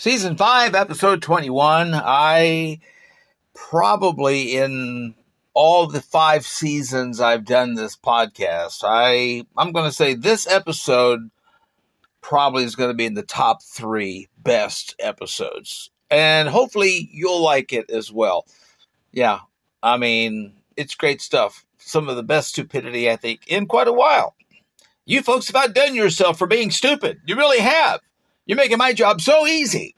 Season 5, episode 21. I probably in all the five seasons I've done this podcast, I I'm going to say this episode probably is going to be in the top 3 best episodes. And hopefully you'll like it as well. Yeah. I mean, it's great stuff. Some of the best stupidity I think in quite a while. You folks have outdone yourself for being stupid. You really have. You're making my job so easy.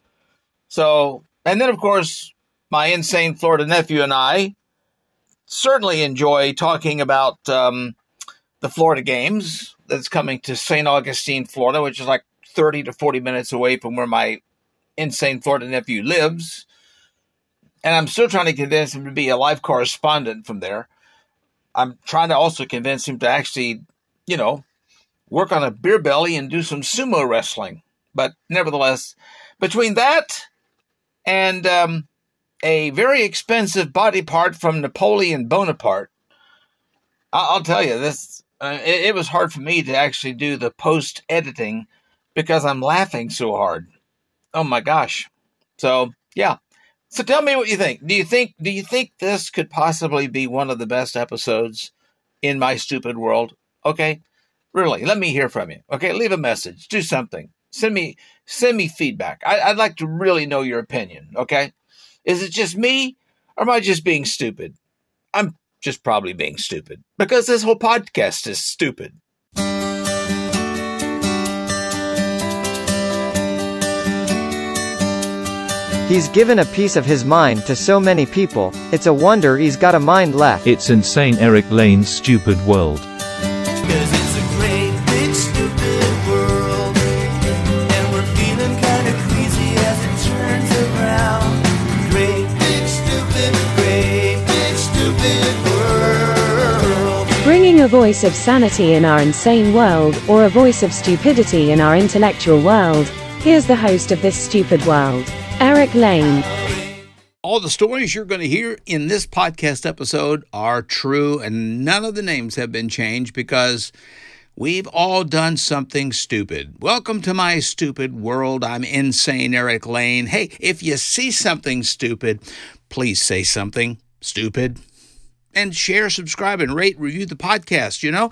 So, and then of course, my insane Florida nephew and I certainly enjoy talking about um, the Florida games that's coming to St. Augustine, Florida, which is like 30 to 40 minutes away from where my insane Florida nephew lives. And I'm still trying to convince him to be a live correspondent from there. I'm trying to also convince him to actually, you know, work on a beer belly and do some sumo wrestling. But nevertheless, between that and um, a very expensive body part from Napoleon Bonaparte, I'll tell you this. Uh, it, it was hard for me to actually do the post editing because I'm laughing so hard. Oh my gosh! So yeah. So tell me what you think. Do you think do you think this could possibly be one of the best episodes in my stupid world? Okay. Really, let me hear from you. Okay, leave a message. Do something. Send me send me feedback. I, I'd like to really know your opinion. Okay, is it just me, or am I just being stupid? I'm just probably being stupid because this whole podcast is stupid. He's given a piece of his mind to so many people, it's a wonder he's got a mind left. It's insane Eric Lane's stupid world. A voice of sanity in our insane world, or a voice of stupidity in our intellectual world, here's the host of this stupid world, Eric Lane. All the stories you're going to hear in this podcast episode are true, and none of the names have been changed because we've all done something stupid. Welcome to my stupid world. I'm insane Eric Lane. Hey, if you see something stupid, please say something stupid and share, subscribe, and rate, review the podcast. You know,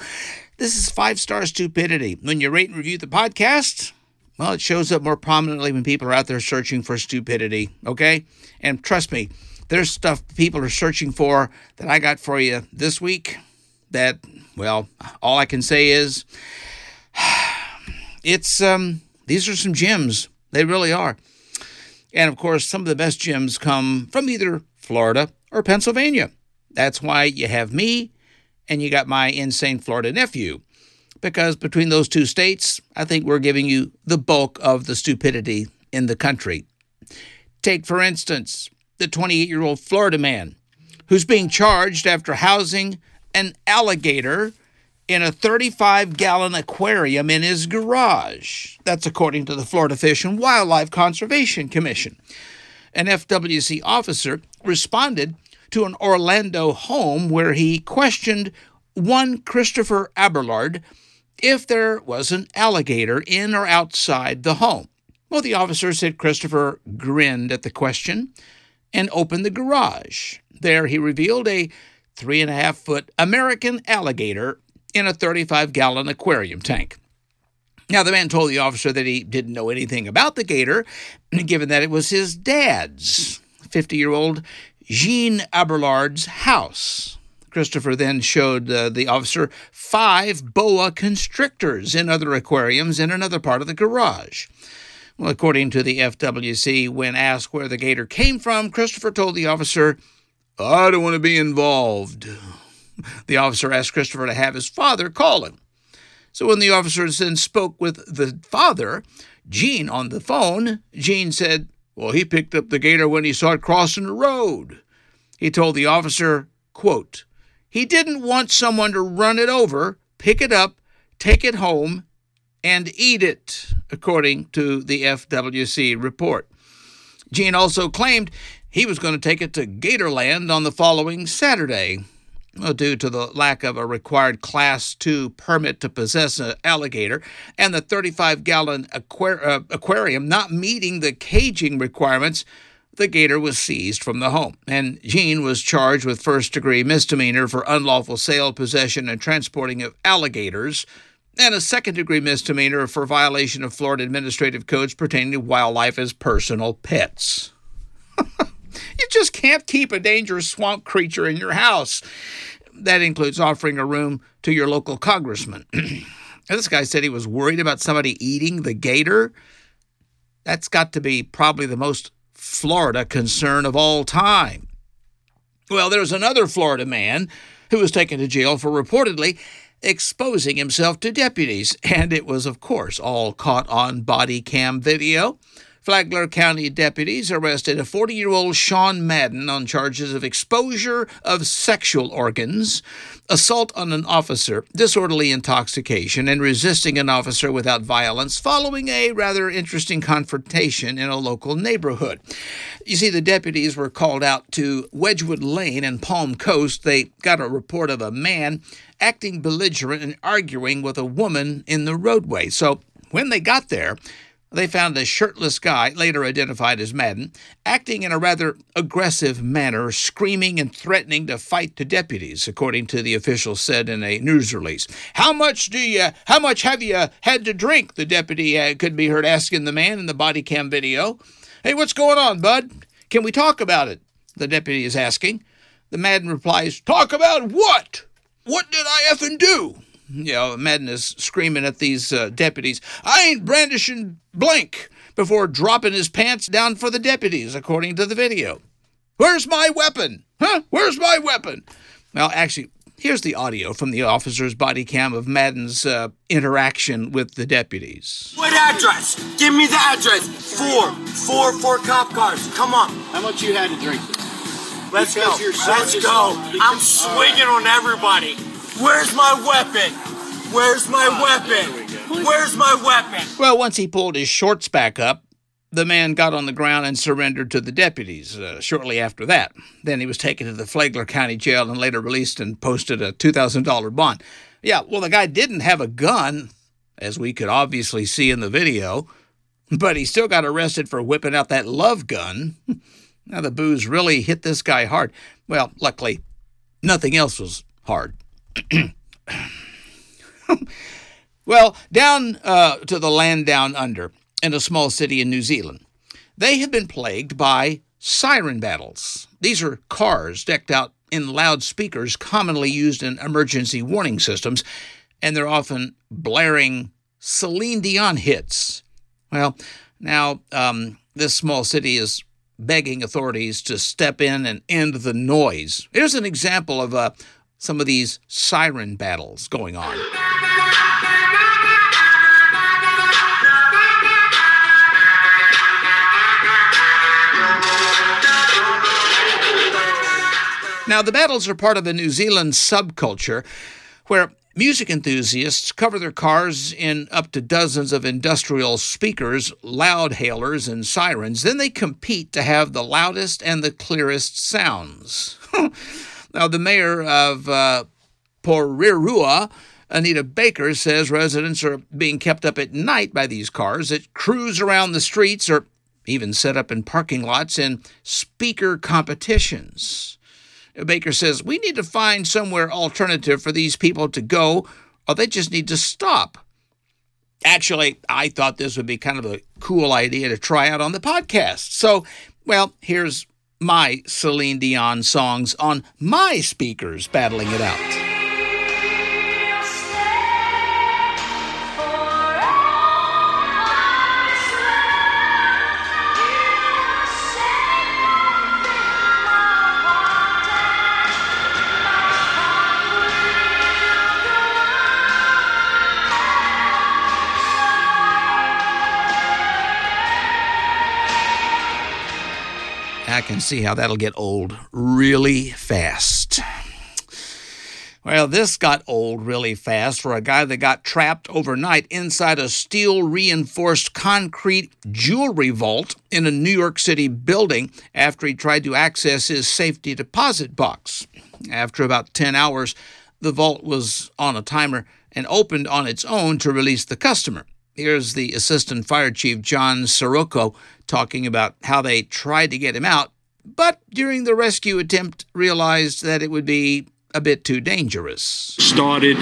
this is five star stupidity. When you rate and review the podcast, well, it shows up more prominently when people are out there searching for stupidity, okay? And trust me, there's stuff people are searching for that I got for you this week that, well, all I can say is it's um these are some gems. They really are. And of course, some of the best gems come from either Florida or Pennsylvania. That's why you have me and you got my insane Florida nephew because between those two states, I think we're giving you the bulk of the stupidity in the country. Take, for instance, the 28 year old Florida man who's being charged after housing an alligator in a 35 gallon aquarium in his garage. That's according to the Florida Fish and Wildlife Conservation Commission. An FWC officer responded to an Orlando home where he questioned one Christopher Aberlard if there was an alligator in or outside the home. Well, the officer said Christopher grinned at the question and opened the garage. There he revealed a three and a half foot American alligator in a 35 gallon aquarium tank. Now, the man told the officer that he didn't know anything about the gator, given that it was his dad's, 50 year old Jean Aberlard's house. Christopher then showed uh, the officer five boa constrictors in other aquariums in another part of the garage. Well, according to the FWC, when asked where the gator came from, Christopher told the officer, I don't want to be involved. The officer asked Christopher to have his father call him. So when the officer then spoke with the father, Gene, on the phone, Gene said, Well, he picked up the gator when he saw it crossing the road. He told the officer, quote, he didn't want someone to run it over, pick it up, take it home, and eat it, according to the FWC report. Gene also claimed he was going to take it to Gatorland on the following Saturday. Uh, due to the lack of a required Class 2 permit to possess an alligator and the 35 gallon aquar- uh, aquarium not meeting the caging requirements. The gator was seized from the home, and Jean was charged with first degree misdemeanor for unlawful sale, possession, and transporting of alligators, and a second degree misdemeanor for violation of Florida administrative codes pertaining to wildlife as personal pets. you just can't keep a dangerous swamp creature in your house. That includes offering a room to your local congressman. this guy said he was worried about somebody eating the gator. That's got to be probably the most Florida concern of all time. Well, there's another Florida man who was taken to jail for reportedly exposing himself to deputies, and it was, of course, all caught on body cam video. Flagler County deputies arrested a 40 year old Sean Madden on charges of exposure of sexual organs, assault on an officer, disorderly intoxication, and resisting an officer without violence following a rather interesting confrontation in a local neighborhood. You see, the deputies were called out to Wedgewood Lane and Palm Coast. They got a report of a man acting belligerent and arguing with a woman in the roadway. So when they got there, they found a shirtless guy, later identified as Madden, acting in a rather aggressive manner, screaming and threatening to fight the deputies, according to the officials said in a news release. How much do you, how much have you had to drink? The deputy uh, could be heard asking the man in the body cam video. Hey, what's going on, bud? Can we talk about it? The deputy is asking. The Madden replies, Talk about what? What did I effing do? You know, Madden is screaming at these uh, deputies, I ain't brandishing blank, before dropping his pants down for the deputies, according to the video. Where's my weapon? Huh? Where's my weapon? Well, actually, here's the audio from the officer's body cam of Madden's uh, interaction with the deputies. What address? Give me the address. Four. Four, four cop cars. Come on. How much you had to drink? Let's Because go. Let's so- go. I'm swinging on everybody. Where's my weapon? Where's my weapon? Where's my weapon? Well, once he pulled his shorts back up, the man got on the ground and surrendered to the deputies uh, shortly after that. Then he was taken to the Flagler County Jail and later released and posted a $2,000 bond. Yeah, well, the guy didn't have a gun, as we could obviously see in the video, but he still got arrested for whipping out that love gun. now, the booze really hit this guy hard. Well, luckily, nothing else was hard. Well, down uh, to the land down under, in a small city in New Zealand, they have been plagued by siren battles. These are cars decked out in loudspeakers commonly used in emergency warning systems, and they're often blaring Celine Dion hits. Well, now um, this small city is begging authorities to step in and end the noise. Here's an example of uh, some of these siren battles going on. Now, the battles are part of a New Zealand subculture where music enthusiasts cover their cars in up to dozens of industrial speakers, loud hailers, and sirens. Then they compete to have the loudest and the clearest sounds. now, the mayor of uh, Porirua, Anita Baker, says residents are being kept up at night by these cars that cruise around the streets or even set up in parking lots in speaker competitions. Baker says, We need to find somewhere alternative for these people to go, or they just need to stop. Actually, I thought this would be kind of a cool idea to try out on the podcast. So, well, here's my Celine Dion songs on my speakers battling it out. Can see how that'll get old really fast. Well, this got old really fast for a guy that got trapped overnight inside a steel reinforced concrete jewelry vault in a New York City building after he tried to access his safety deposit box. After about 10 hours, the vault was on a timer and opened on its own to release the customer. Here's the Assistant Fire Chief John Sirocco talking about how they tried to get him out, but during the rescue attempt realized that it would be a bit too dangerous. Started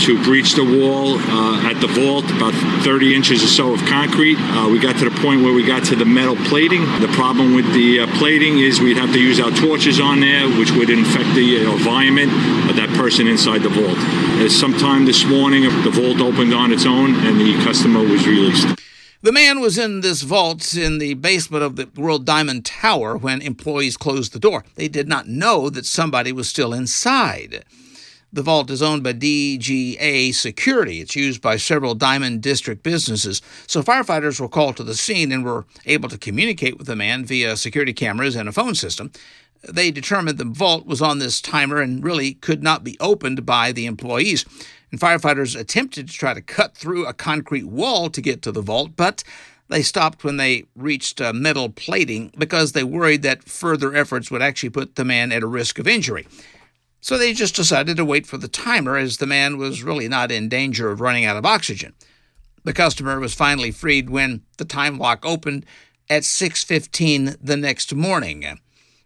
to breach the wall uh, at the vault, about 30 inches or so of concrete. Uh, we got to the point where we got to the metal plating. The problem with the uh, plating is we'd have to use our torches on there, which would infect the uh, environment of that person inside the vault. Uh, sometime this morning, the vault opened on its own and the customer was released. The man was in this vault in the basement of the World Diamond Tower when employees closed the door. They did not know that somebody was still inside. The vault is owned by DGA Security. It's used by several Diamond District businesses. So firefighters were called to the scene and were able to communicate with the man via security cameras and a phone system. They determined the vault was on this timer and really could not be opened by the employees and firefighters attempted to try to cut through a concrete wall to get to the vault, but they stopped when they reached uh, metal plating because they worried that further efforts would actually put the man at a risk of injury. So they just decided to wait for the timer as the man was really not in danger of running out of oxygen. The customer was finally freed when the time lock opened at 6:15 the next morning.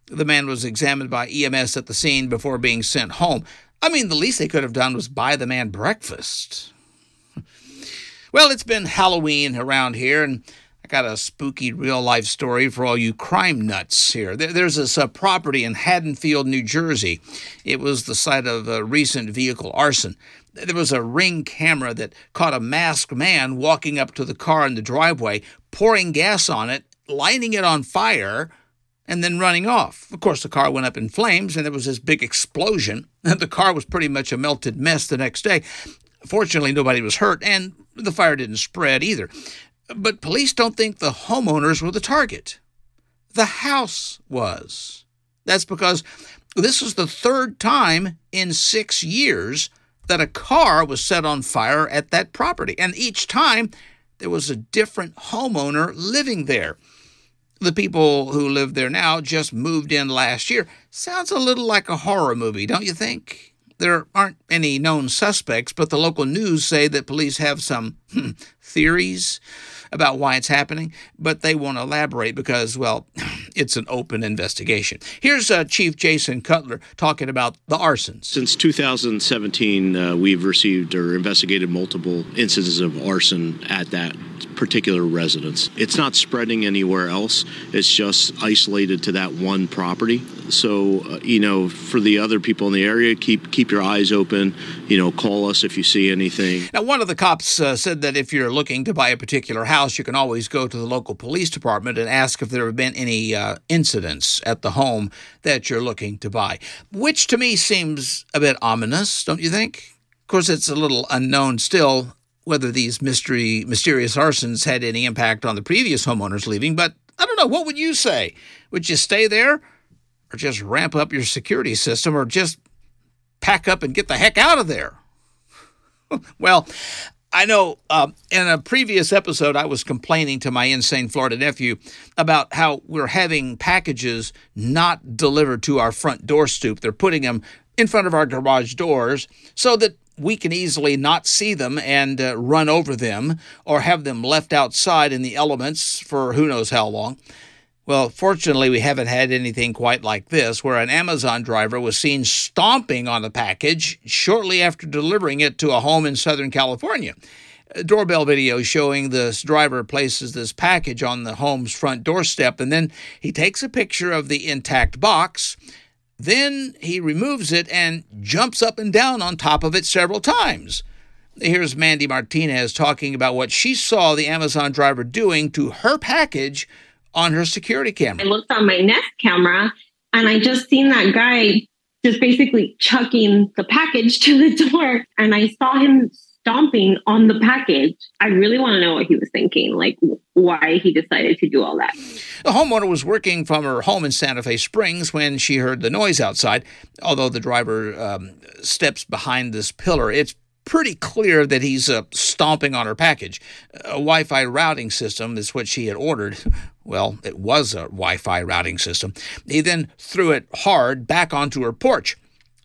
The man was examined by EMS at the scene before being sent home. I mean, the least they could have done was buy the man breakfast. well, it's been Halloween around here, and I got a spooky real life story for all you crime nuts here. There's this uh, property in Haddonfield, New Jersey. It was the site of a recent vehicle arson. There was a ring camera that caught a masked man walking up to the car in the driveway, pouring gas on it, lighting it on fire and then running off. Of course, the car went up in flames and there was this big explosion. The car was pretty much a melted mess the next day. Fortunately, nobody was hurt and the fire didn't spread either. But police don't think the homeowners were the target. The house was. That's because this was the third time in six years that a car was set on fire at that property. And each time there was a different homeowner living there. The people who live there now just moved in last year. Sounds a little like a horror movie, don't you think? There aren't any known suspects, but the local news say that police have some hmm, theories about why it's happening, but they won't elaborate because, well, it's an open investigation. Here's uh, Chief Jason Cutler talking about the arsons. Since 2017, uh, we've received or investigated multiple instances of arson at that particular residence. It's not spreading anywhere else. It's just isolated to that one property. So, uh, you know, for the other people in the area, keep keep your eyes open. You know, call us if you see anything. Now, one of the cops uh, said that if you're looking to buy a particular house, you can always go to the local police department and ask if there have been any uh, incidents at the home that you're looking to buy, which to me seems a bit ominous, don't you think? Of course, it's a little unknown still whether these mystery mysterious arsons had any impact on the previous homeowners leaving, but I don't know. What would you say? Would you stay there, or just ramp up your security system, or just pack up and get the heck out of there? well, I know uh, in a previous episode, I was complaining to my insane Florida nephew about how we're having packages not delivered to our front door stoop. They're putting them in front of our garage doors so that we can easily not see them and uh, run over them or have them left outside in the elements for who knows how long. Well, fortunately, we haven't had anything quite like this, where an Amazon driver was seen stomping on a package shortly after delivering it to a home in Southern California. A doorbell video showing this driver places this package on the home's front doorstep, and then he takes a picture of the intact box then he removes it and jumps up and down on top of it several times. Here's Mandy Martinez talking about what she saw the Amazon driver doing to her package on her security camera. I looked on my Nest camera and I just seen that guy just basically chucking the package to the door. And I saw him stomping on the package. I really want to know what he was thinking, like why he decided to do all that. The homeowner was working from her home in Santa Fe Springs when she heard the noise outside. Although the driver um, steps behind this pillar, it's pretty clear that he's uh, stomping on her package. A Wi Fi routing system is what she had ordered. Well, it was a Wi Fi routing system. He then threw it hard back onto her porch.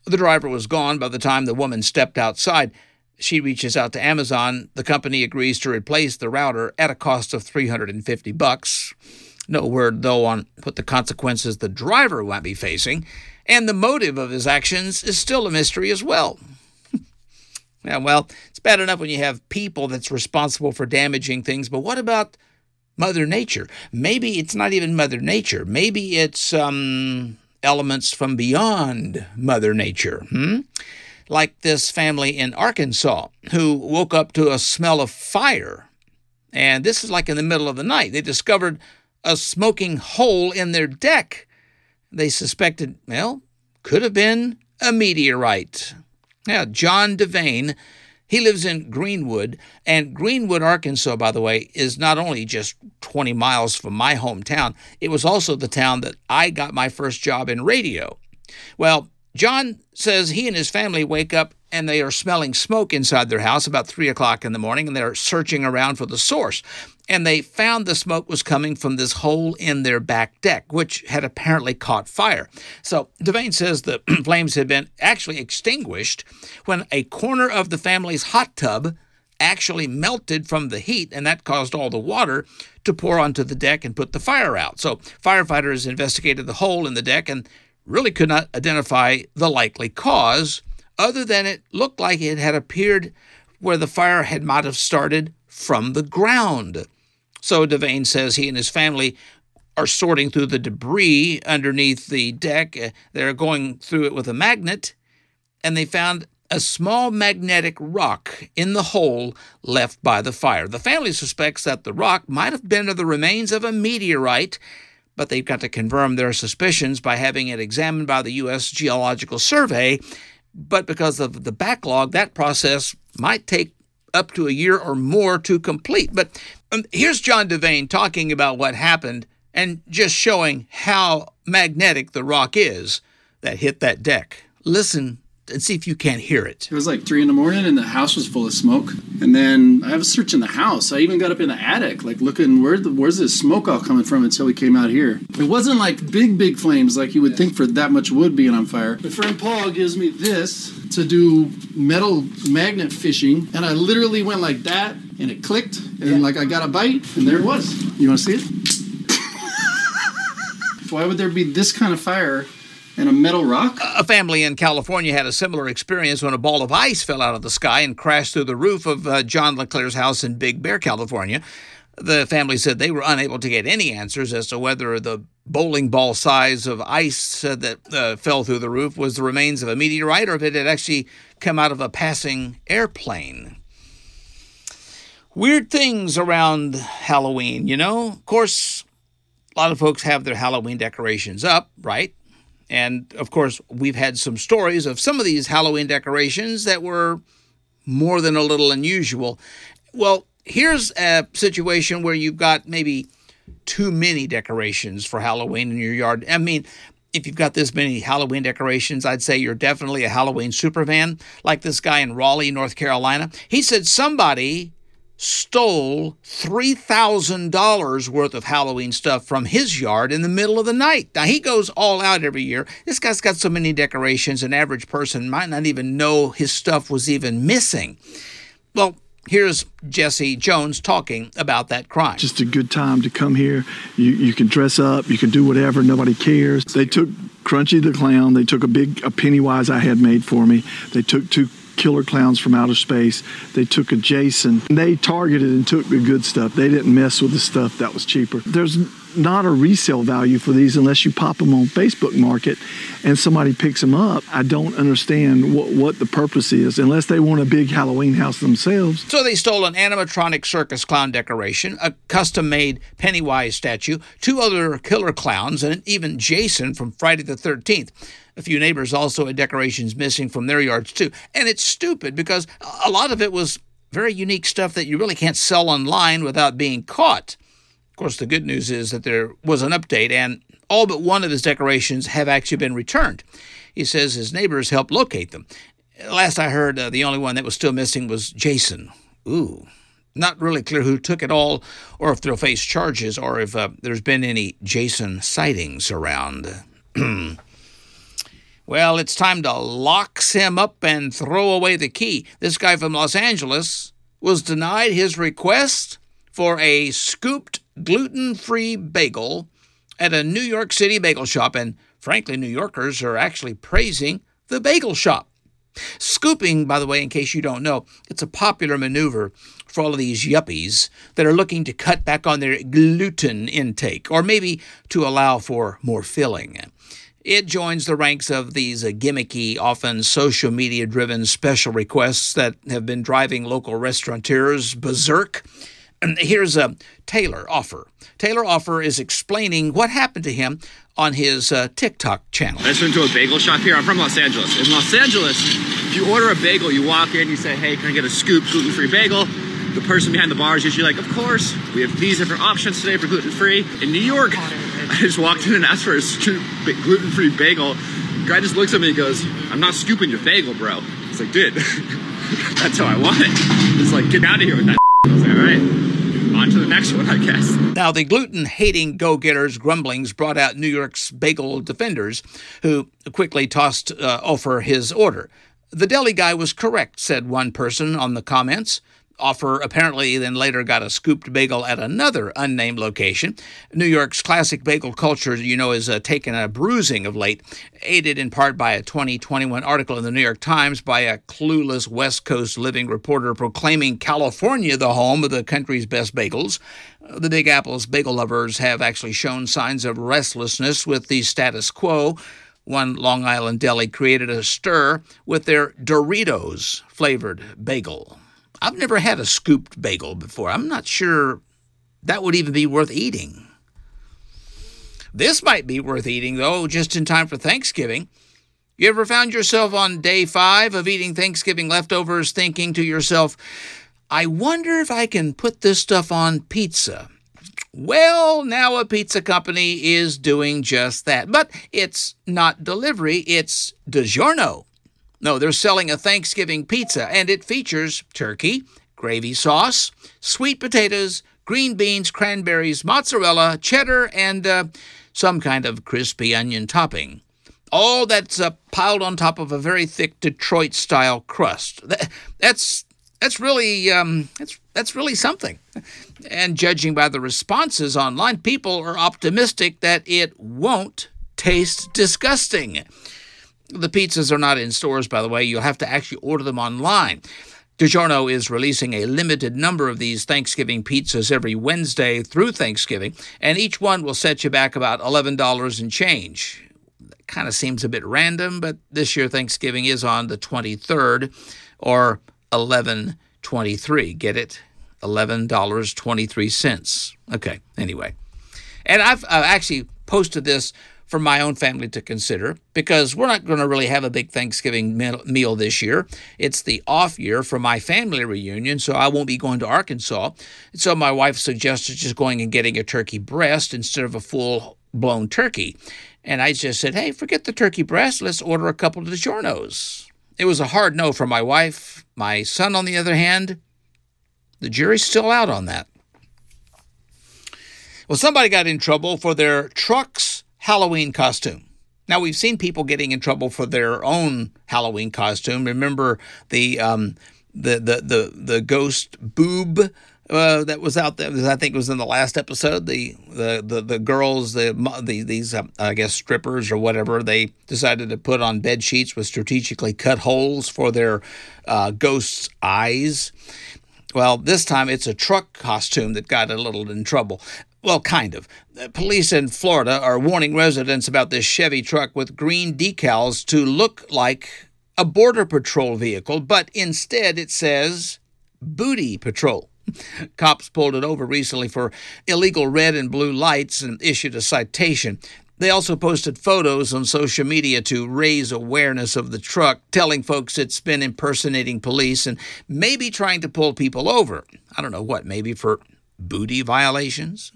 The driver was gone by the time the woman stepped outside. She reaches out to Amazon. The company agrees to replace the router at a cost of 350 bucks. No word, though, on what the consequences the driver might be facing, and the motive of his actions is still a mystery as well. Yeah, well, it's bad enough when you have people that's responsible for damaging things, but what about Mother Nature? Maybe it's not even Mother Nature. Maybe it's um, elements from beyond Mother Nature. Hmm? Like this family in Arkansas who woke up to a smell of fire. And this is like in the middle of the night. They discovered a smoking hole in their deck. They suspected, well, could have been a meteorite. Now, John Devane, he lives in Greenwood, and Greenwood, Arkansas, by the way, is not only just 20 miles from my hometown, it was also the town that I got my first job in radio. Well, John says he and his family wake up and they are smelling smoke inside their house about 3 o'clock in the morning and they're searching around for the source. And they found the smoke was coming from this hole in their back deck, which had apparently caught fire. So Devane says the flames had been actually extinguished when a corner of the family's hot tub actually melted from the heat, and that caused all the water to pour onto the deck and put the fire out. So firefighters investigated the hole in the deck and really could not identify the likely cause, other than it looked like it had appeared where the fire had might have started from the ground. So Devane says he and his family are sorting through the debris underneath the deck. Uh, they're going through it with a magnet, and they found a small magnetic rock in the hole left by the fire. The family suspects that the rock might have been of the remains of a meteorite but they've got to confirm their suspicions by having it examined by the U.S. Geological Survey. But because of the backlog, that process might take up to a year or more to complete. But um, here's John Devane talking about what happened and just showing how magnetic the rock is that hit that deck. Listen and see if you can't hear it. It was like three in the morning, and the house was full of smoke. And then I was searching the house. I even got up in the attic, like looking where the, where's this smoke all coming from until we came out here. It wasn't like big, big flames like you would think for that much wood being on fire. My friend Paul gives me this to do metal magnet fishing, and I literally went like that, and it clicked, and like I got a bite, and there it was. You want to see it? Why would there be this kind of fire and a metal rock? A family in California had a similar experience when a ball of ice fell out of the sky and crashed through the roof of uh, John LeClaire's house in Big Bear, California. The family said they were unable to get any answers as to whether the bowling ball size of ice uh, that uh, fell through the roof was the remains of a meteorite or if it had actually come out of a passing airplane. Weird things around Halloween, you know? Of course, a lot of folks have their Halloween decorations up, right? And of course, we've had some stories of some of these Halloween decorations that were more than a little unusual. Well, here's a situation where you've got maybe too many decorations for Halloween in your yard. I mean, if you've got this many Halloween decorations, I'd say you're definitely a Halloween superfan, like this guy in Raleigh, North Carolina. He said somebody stole $3,000 worth of Halloween stuff from his yard in the middle of the night. Now, he goes all out every year. This guy's got so many decorations, an average person might not even know his stuff was even missing. Well, here's Jesse Jones talking about that crime. Just a good time to come here. You, you can dress up, you can do whatever, nobody cares. They took Crunchy the Clown, they took a big a Pennywise I had made for me, they took two killer clowns from outer space. They took a Jason. They targeted and took the good stuff. They didn't mess with the stuff that was cheaper. There's not a resale value for these unless you pop them on Facebook Market and somebody picks them up. I don't understand what, what the purpose is unless they want a big Halloween house themselves. So they stole an animatronic circus clown decoration, a custom made Pennywise statue, two other killer clowns, and even Jason from Friday the 13th. A few neighbors also had decorations missing from their yards too. And it's stupid because a lot of it was very unique stuff that you really can't sell online without being caught. Of course, the good news is that there was an update and all but one of his decorations have actually been returned. He says his neighbors helped locate them. Last I heard, uh, the only one that was still missing was Jason. Ooh. Not really clear who took it all, or if they'll face charges, or if uh, there's been any Jason sightings around. Well, it's time to locks him up and throw away the key. This guy from Los Angeles was denied his request for a scooped gluten free bagel at a New York City bagel shop, and frankly, New Yorkers are actually praising the bagel shop. Scooping, by the way, in case you don't know, it's a popular maneuver for all of these yuppies that are looking to cut back on their gluten intake, or maybe to allow for more filling. It joins the ranks of these uh, gimmicky, often social media driven special requests that have been driving local restaurateurs berserk. Here's a Taylor Offer. Taylor Offer is explaining what happened to him on his uh, TikTok channel. I just went to a bagel shop here. I'm from Los Angeles. In Los Angeles, if you order a bagel, you walk in, you say, hey, can I get a scoop gluten free bagel? The person behind the bar is usually like, of course, we have these different options today for gluten free. In New York, I just walked in and asked for a gluten free bagel. Guy just looks at me and goes, I'm not scooping your bagel, bro. It's like, dude, that's how I want it. It's like, get out of here with that. I was like, all right on to the next one, I guess. Now, the gluten hating go getters' grumblings brought out New York's bagel defenders, who quickly tossed uh, Offer his order. The deli guy was correct, said one person on the comments. Offer apparently then later got a scooped bagel at another unnamed location. New York's classic bagel culture, you know, has uh, taken a bruising of late, aided in part by a 2021 article in the New York Times by a clueless West Coast living reporter proclaiming California the home of the country's best bagels. The Big Apple's bagel lovers have actually shown signs of restlessness with the status quo one Long Island deli created a stir with their Doritos flavored bagel. I've never had a scooped bagel before. I'm not sure that would even be worth eating. This might be worth eating, though, just in time for Thanksgiving. You ever found yourself on day five of eating Thanksgiving leftovers thinking to yourself, I wonder if I can put this stuff on pizza? Well, now a pizza company is doing just that. But it's not delivery, it's DiGiorno. No, they're selling a Thanksgiving pizza, and it features turkey, gravy sauce, sweet potatoes, green beans, cranberries, mozzarella, cheddar, and uh, some kind of crispy onion topping. All that's uh, piled on top of a very thick Detroit-style crust. That, that's that's really um, that's that's really something. And judging by the responses online, people are optimistic that it won't taste disgusting. The pizzas are not in stores, by the way. You'll have to actually order them online. DiGiorno is releasing a limited number of these Thanksgiving pizzas every Wednesday through Thanksgiving, and each one will set you back about $11 and change. That kind of seems a bit random, but this year Thanksgiving is on the 23rd or 11.23. Get it? $11.23. Okay, anyway. And I've uh, actually posted this for my own family to consider because we're not going to really have a big Thanksgiving meal this year. It's the off year for my family reunion, so I won't be going to Arkansas. So my wife suggested just going and getting a turkey breast instead of a full blown turkey. And I just said, hey, forget the turkey breast. Let's order a couple of DiGiornos. It was a hard no for my wife. My son, on the other hand, the jury's still out on that. Well, somebody got in trouble for their trucks Halloween costume. Now we've seen people getting in trouble for their own Halloween costume. Remember the um, the, the the the ghost boob uh, that was out there. I think it was in the last episode. The the the, the girls, the, the these uh, I guess strippers or whatever, they decided to put on bed sheets with strategically cut holes for their uh, ghosts' eyes. Well, this time it's a truck costume that got a little in trouble. Well, kind of. Uh, police in Florida are warning residents about this Chevy truck with green decals to look like a Border Patrol vehicle, but instead it says Booty Patrol. Cops pulled it over recently for illegal red and blue lights and issued a citation. They also posted photos on social media to raise awareness of the truck, telling folks it's been impersonating police and maybe trying to pull people over. I don't know what, maybe for booty violations?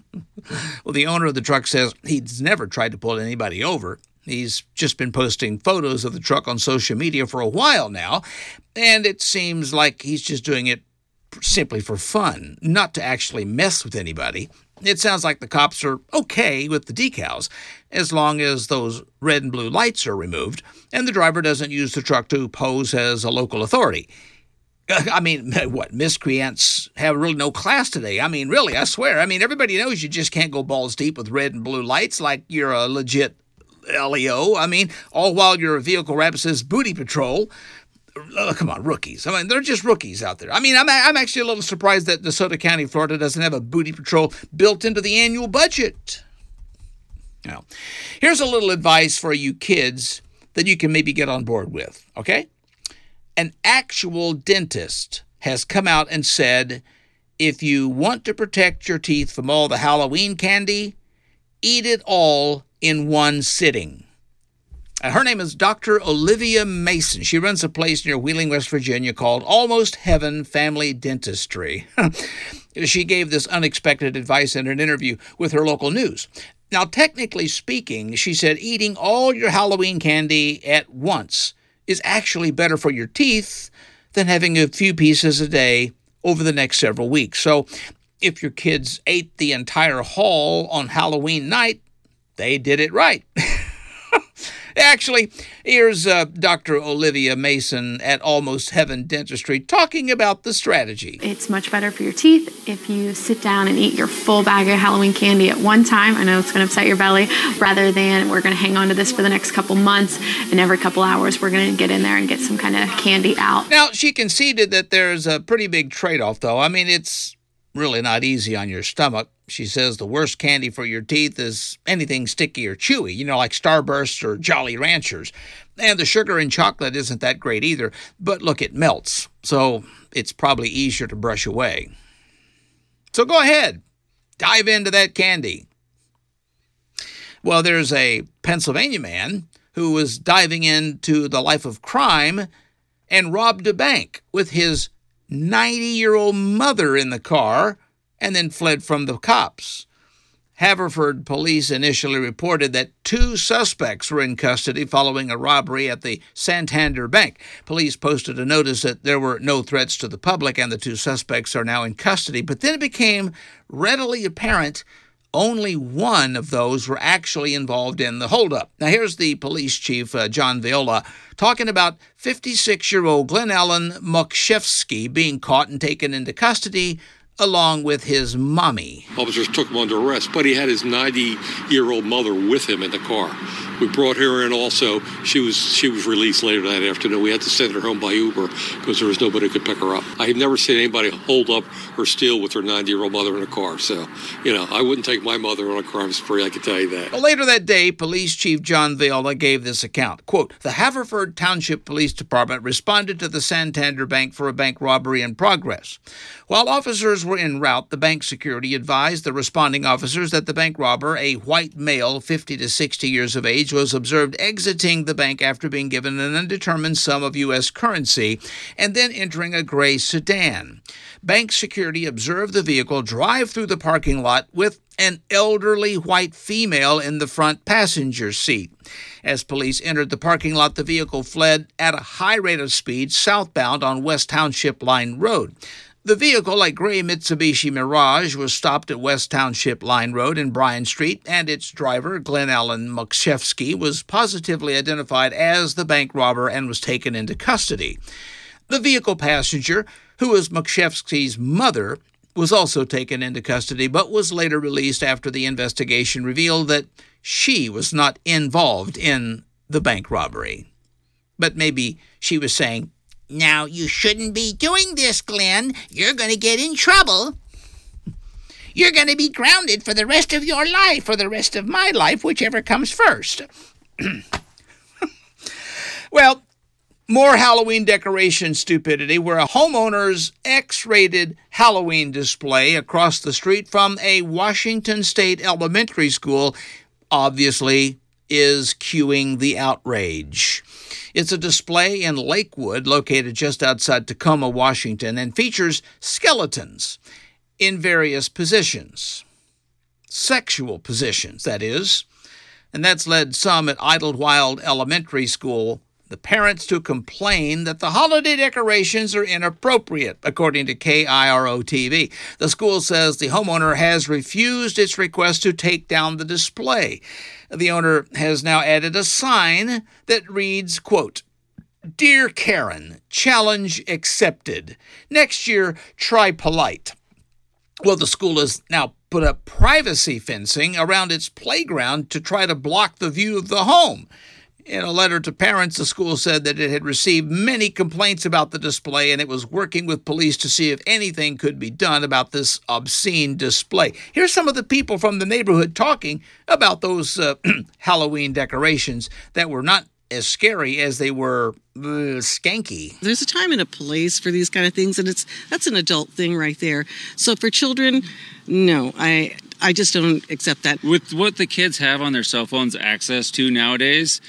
well, the owner of the truck says he's never tried to pull anybody over. He's just been posting photos of the truck on social media for a while now, and it seems like he's just doing it simply for fun, not to actually mess with anybody. It sounds like the cops are okay with the decals as long as those red and blue lights are removed and the driver doesn't use the truck to pose as a local authority. I mean, what, miscreants have really no class today. I mean, really, I swear. I mean, everybody knows you just can't go balls deep with red and blue lights like you're a legit LEO. I mean, all while your vehicle wrap says booty patrol. Oh, come on, rookies. I mean, they're just rookies out there. I mean, I'm, I'm actually a little surprised that DeSoto County, Florida doesn't have a booty patrol built into the annual budget. Now, here's a little advice for you kids that you can maybe get on board with, okay? An actual dentist has come out and said if you want to protect your teeth from all the Halloween candy, eat it all in one sitting. Her name is Dr. Olivia Mason. She runs a place near Wheeling, West Virginia called Almost Heaven Family Dentistry. she gave this unexpected advice in an interview with her local news. Now, technically speaking, she said eating all your Halloween candy at once is actually better for your teeth than having a few pieces a day over the next several weeks. So, if your kids ate the entire haul on Halloween night, they did it right. Actually, here's uh, Dr. Olivia Mason at Almost Heaven Dentistry talking about the strategy. It's much better for your teeth if you sit down and eat your full bag of Halloween candy at one time. I know it's going to upset your belly, rather than we're going to hang on to this for the next couple months, and every couple hours we're going to get in there and get some kind of candy out. Now, she conceded that there's a pretty big trade off, though. I mean, it's really not easy on your stomach. She says the worst candy for your teeth is anything sticky or chewy, you know, like Starburst or Jolly Ranchers. And the sugar in chocolate isn't that great either, but look, it melts, so it's probably easier to brush away. So go ahead, dive into that candy. Well, there's a Pennsylvania man who was diving into the life of crime and robbed a bank with his 90 year old mother in the car and then fled from the cops. Haverford police initially reported that two suspects were in custody following a robbery at the Santander Bank. Police posted a notice that there were no threats to the public and the two suspects are now in custody, but then it became readily apparent only one of those were actually involved in the holdup. Now, here's the police chief, uh, John Viola, talking about 56 year old Glenn Allen Mokshevsky being caught and taken into custody along with his mommy. Officers took him under arrest, but he had his 90 year old mother with him in the car. We brought her in also. She was she was released later that afternoon. We had to send her home by Uber because there was nobody who could pick her up. I've never seen anybody hold up or steal with their 90 year old mother in a car. So, you know, I wouldn't take my mother on a crime spree, I can tell you that. Well, later that day, Police Chief John Viola gave this account. Quote, the Haverford Township Police Department responded to the Santander Bank for a bank robbery in progress. While officers were en route, the bank security advised the responding officers that the bank robber, a white male 50 to 60 years of age, was observed exiting the bank after being given an undetermined sum of U.S. currency and then entering a gray sedan. Bank security observed the vehicle drive through the parking lot with an elderly white female in the front passenger seat. As police entered the parking lot, the vehicle fled at a high rate of speed southbound on West Township Line Road. The vehicle, a gray Mitsubishi Mirage, was stopped at West Township Line Road in Bryan Street, and its driver, Glenn Allen Mokshevsky, was positively identified as the bank robber and was taken into custody. The vehicle passenger, who was Mokshevsky's mother, was also taken into custody but was later released after the investigation revealed that she was not involved in the bank robbery. But maybe she was saying, now, you shouldn't be doing this, Glenn. You're going to get in trouble. You're going to be grounded for the rest of your life, or the rest of my life, whichever comes first. well, more Halloween decoration stupidity where a homeowner's X rated Halloween display across the street from a Washington State elementary school obviously is cueing the outrage. It's a display in Lakewood, located just outside Tacoma, Washington, and features skeletons in various positions. Sexual positions, that is. And that's led some at Idlewild Elementary School the parents to complain that the holiday decorations are inappropriate, according to KIRO TV. The school says the homeowner has refused its request to take down the display. The owner has now added a sign that reads, quote, Dear Karen, challenge accepted. Next year, try polite. Well, the school has now put up privacy fencing around its playground to try to block the view of the home. In a letter to parents, the school said that it had received many complaints about the display and it was working with police to see if anything could be done about this obscene display. Here's some of the people from the neighborhood talking about those uh, Halloween decorations that were not as scary as they were uh, skanky. There's a time and a place for these kind of things, and it's that's an adult thing right there. So for children, no, I I just don't accept that. With what the kids have on their cell phones access to nowadays,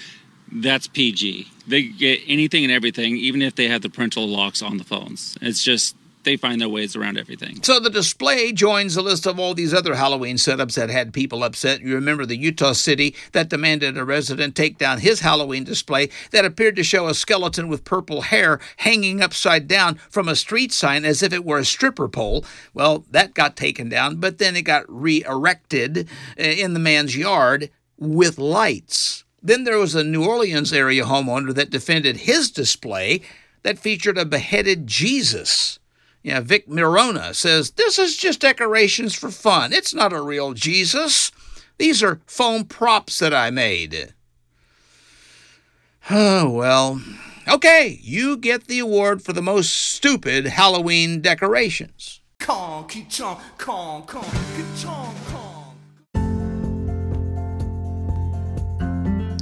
that's PG. They get anything and everything, even if they have the parental locks on the phones. It's just they find their ways around everything. So the display joins the list of all these other Halloween setups that had people upset. You remember the Utah city that demanded a resident take down his Halloween display that appeared to show a skeleton with purple hair hanging upside down from a street sign as if it were a stripper pole. Well, that got taken down, but then it got re erected uh, in the man's yard with lights. Then there was a New Orleans area homeowner that defended his display that featured a beheaded Jesus. Yeah, Vic Mirona says this is just decorations for fun. It's not a real Jesus. These are foam props that I made. Oh, well. Okay, you get the award for the most stupid Halloween decorations. Con,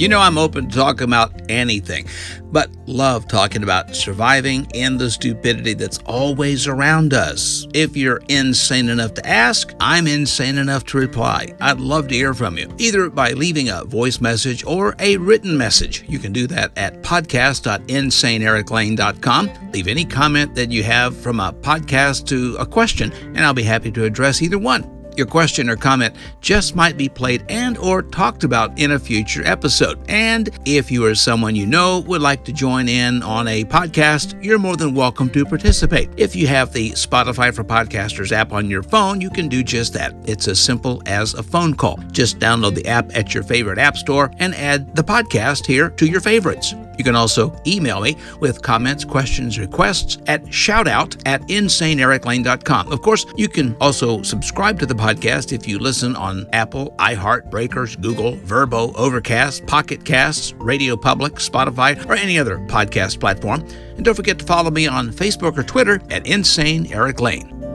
You know, I'm open to talking about anything, but love talking about surviving and the stupidity that's always around us. If you're insane enough to ask, I'm insane enough to reply. I'd love to hear from you, either by leaving a voice message or a written message. You can do that at podcast.insaneericlane.com. Leave any comment that you have from a podcast to a question, and I'll be happy to address either one. Your question or comment just might be played and or talked about in a future episode. And if you or someone you know would like to join in on a podcast, you're more than welcome to participate. If you have the Spotify for Podcasters app on your phone, you can do just that. It's as simple as a phone call. Just download the app at your favorite app store and add the podcast here to your favorites. You can also email me with comments, questions, requests at shoutout at insaneericlane.com. Of course, you can also subscribe to the podcast if you listen on Apple, iHeart, Breakers, Google, Verbo, Overcast, Pocket Casts, Radio Public, Spotify, or any other podcast platform. And don't forget to follow me on Facebook or Twitter at Insane Eric Lane.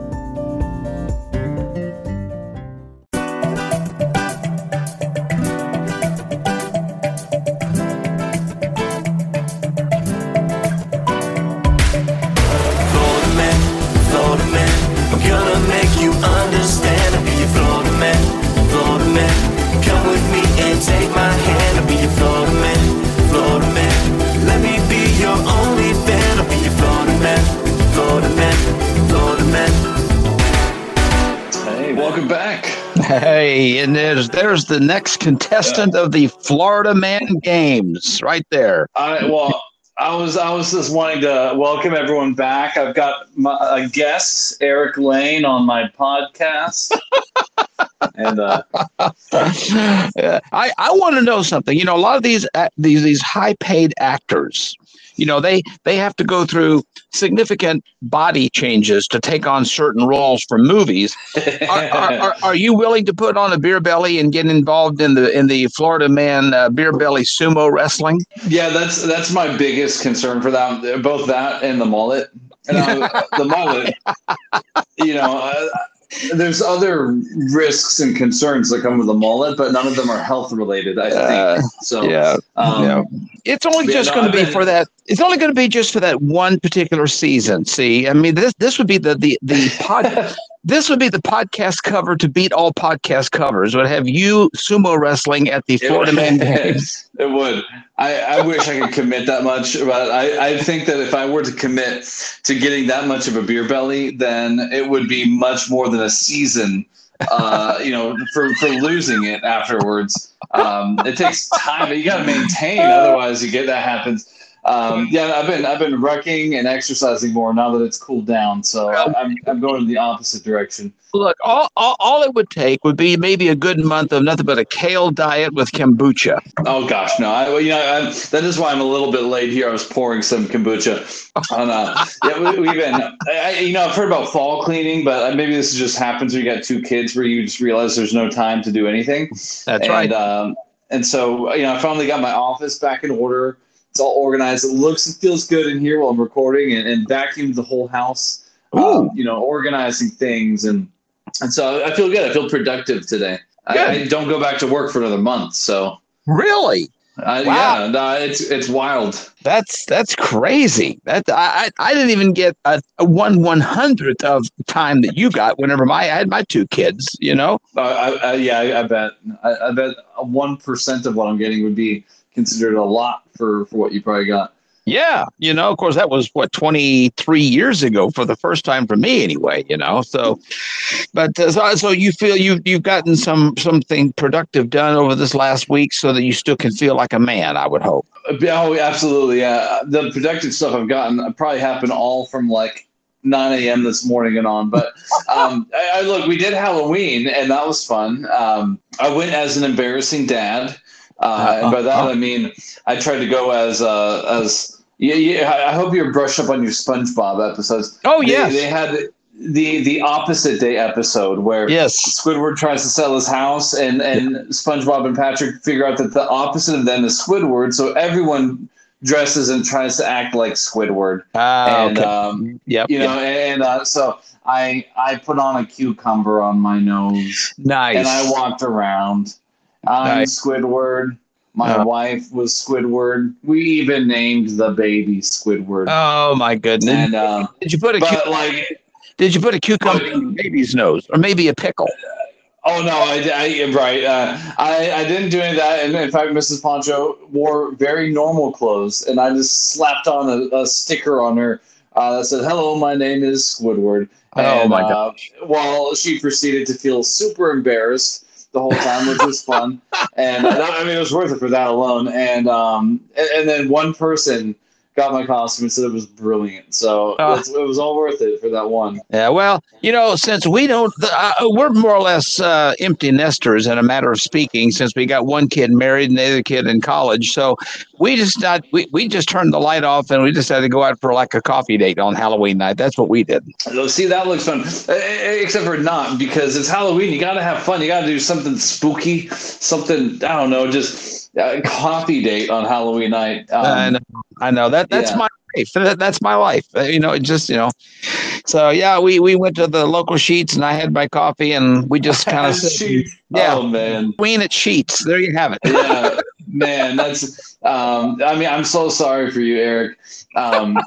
And there's there's the next contestant of the Florida Man Games right there. I well, I was I was just wanting to welcome everyone back. I've got my, uh, a guest, Eric Lane, on my podcast, and uh, Uh, I I want to know something. You know, a lot of these ac- these these high paid actors, you know, they they have to go through significant body changes to take on certain roles for movies. Are, are, are, are you willing to put on a beer belly and get involved in the in the Florida Man uh, beer belly sumo wrestling? yeah, that's that's my biggest concern for that. Both that and the mullet. And I, the mullet, you know. Uh, there's other risks and concerns that come with a mullet, but none of them are health related. I think Uh, so. yeah, um, yeah. It's only just going to be for that. It's only going to be just for that one particular season. See, I mean, this this would be the the the pod. this would be the podcast cover to beat all podcast covers. Would have you sumo wrestling at the It Florida Man Games. It would. I, I wish I could commit that much, but I, I think that if I were to commit to getting that much of a beer belly, then it would be much more than a season. Uh, you know, for for losing it afterwards, um, it takes time. You got to maintain, otherwise you get that happens. Um, yeah, I've been I've been wrecking and exercising more now that it's cooled down. So I'm I'm going in the opposite direction. Look, all, all, all it would take would be maybe a good month of nothing but a kale diet with kombucha. Oh gosh, no! I you know I, that is why I'm a little bit late here. I was pouring some kombucha on. Uh, yeah, we, we've been. I, I- you know, I've heard about fall cleaning, but maybe this just happens when you got two kids where you just realize there's no time to do anything. That's and, right. Um, and so you know, I finally got my office back in order. It's all organized. It looks and feels good in here while I'm recording, and, and vacuumed the whole house. Um, you know, organizing things and and so I feel good. I feel productive today. I, I don't go back to work for another month. So Really? uh, Wow. yeah, no, it's it's wild. That's that's crazy. That I I didn't even get a, a one one hundredth of the time that you got whenever my I had my two kids. You know. Uh, I, yeah, I, bet. I, I bet one percent of what I'm getting would be considered a lot for for what you probably got. Yeah, you know, of course, that was what 23 years ago for the first time for me, anyway. You know, so, but uh, so, so you feel you've you've gotten some something productive done over this last week, so that you still can feel like a man. I would hope. Uh, yeah, Oh, absolutely. Yeah, the productive stuff I've gotten probably happened all from like 9 a.m. this morning and on. But um, I, I look, we did Halloween, and that was fun. Um, I went as an embarrassing dad, uh, and by that I mean I tried to go as uh, as yeah, yeah. I- hope you're brushed up on your SpongeBob episodes. Oh, They- they had the the opposite day episode where yes Squidward tries to sell his house and and SpongeBob and Patrick figure out that the opposite of them is Squidward so everyone dresses and tries to act like Squidward Ah, and okay. um Yep, you know yep. and uh, so I I put on a cucumber on my nose Nice. and I walked around I'm Nice. Squidward my Uh. wife was Squidward we even named the baby Squidward Oh my goodness! and um did you put a but cu- like did you put a cucumber in the baby's nose, or maybe a pickle? Oh no, I, I right. Uh, I I didn't do any of that, and in fact, Mrs. Pancho wore very normal clothes, and I just slapped on a, a sticker on her uh, that said, "Hello, my name is Squidward." Oh, And, my uh, While she proceeded to feel super embarrassed the whole time, which was fun, and I mean, it was worth it for that alone. And um, and, and then one person got my costume and said it was brilliant, so it's, it was all worth it for that one. Yeah, well, you know, since we don't, uh, we're more or less uh, empty nesters in a matter of speaking, since we got one kid married and the other kid in college. So we just not, we, we just turned the light off and we decided to go out for like a coffee date on Halloween night. That's what we did. See, that looks fun. Uh, Except for not because it's Halloween. You got to have fun. You got to do something spooky, something I don't know, just a coffee date on Halloween night. Um, I know, I know that that's yeah. my life. That, that's my life. Uh, You know, it just you know. So yeah, we we went to the local Sheetz and I had my coffee and we just kind of Yeah, Oh man. Queen at Sheetz. There you have it. yeah, man, that's. Um, I mean, I'm so sorry for you, Eric. Um,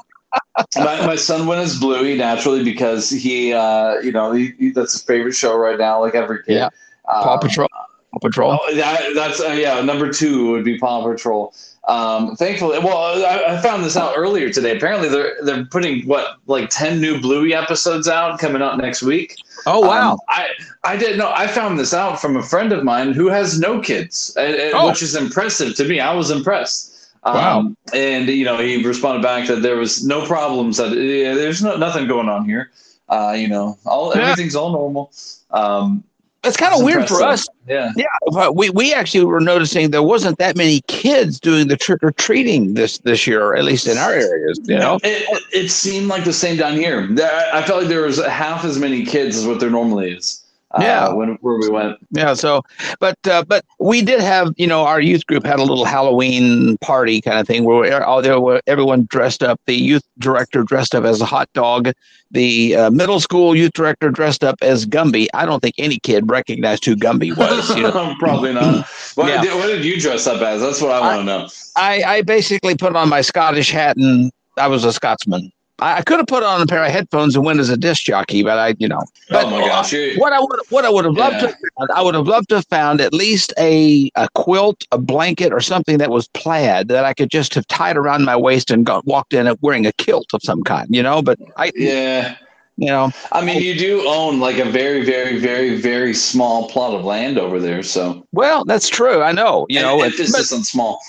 my, my son went as Bluey naturally because he, uh, you know, he, he- that's his favorite show right now, like every kid. Yeah. Paw Um, Patrol. Paw Patrol. Oh, that, that's uh, yeah. Number two would be Paw Patrol. Um, thankfully, well, I, I found this out earlier today. Apparently, they're they're putting what like ten new Bluey episodes out coming out next week. Oh wow! Um, I I didn't know. I found this out from a friend of mine who has no kids, and, and- Oh. which is impressive to me. I was impressed. Um, Wow. And you know, he responded back that there was no problems. That yeah, there's no nothing going on here. Uh, you know, all Yeah. everything's all normal. Um, It's kind of weird for us. Yeah. Yeah, but we, we actually were noticing there wasn't that many kids doing the trick or treating this this year, or at least in our areas. You know, It, it, it seemed like the same down here. I felt like there was half as many kids as what there normally is. Uh, Yeah. When where we went. yeah. So, but uh, but we did have you know our youth group had a little Halloween party kind of thing where all there were everyone dressed up. The youth director dressed up as a hot dog. The uh, middle school youth director dressed up as Gumby. I don't think any kid recognized who Gumby was. You know? Probably not. What, Yeah. did, what did you dress up as? That's what I want to know. I, I basically put on my Scottish hat and I was a Scotsman. I, I could have put on a pair of headphones and went as a disc jockey, but I, you know. Oh but oh my gosh! What I would what I would have loved Yeah. to have found, I would have loved to have found at least a a quilt, a blanket, or something that was plaid that I could just have tied around my waist and got walked in it wearing a kilt of some kind, you know. But I, yeah. you know, I mean, you do own like a very, very, very, very small plot of land over there. So well, that's true. I know, you know. And it- emphasis on small.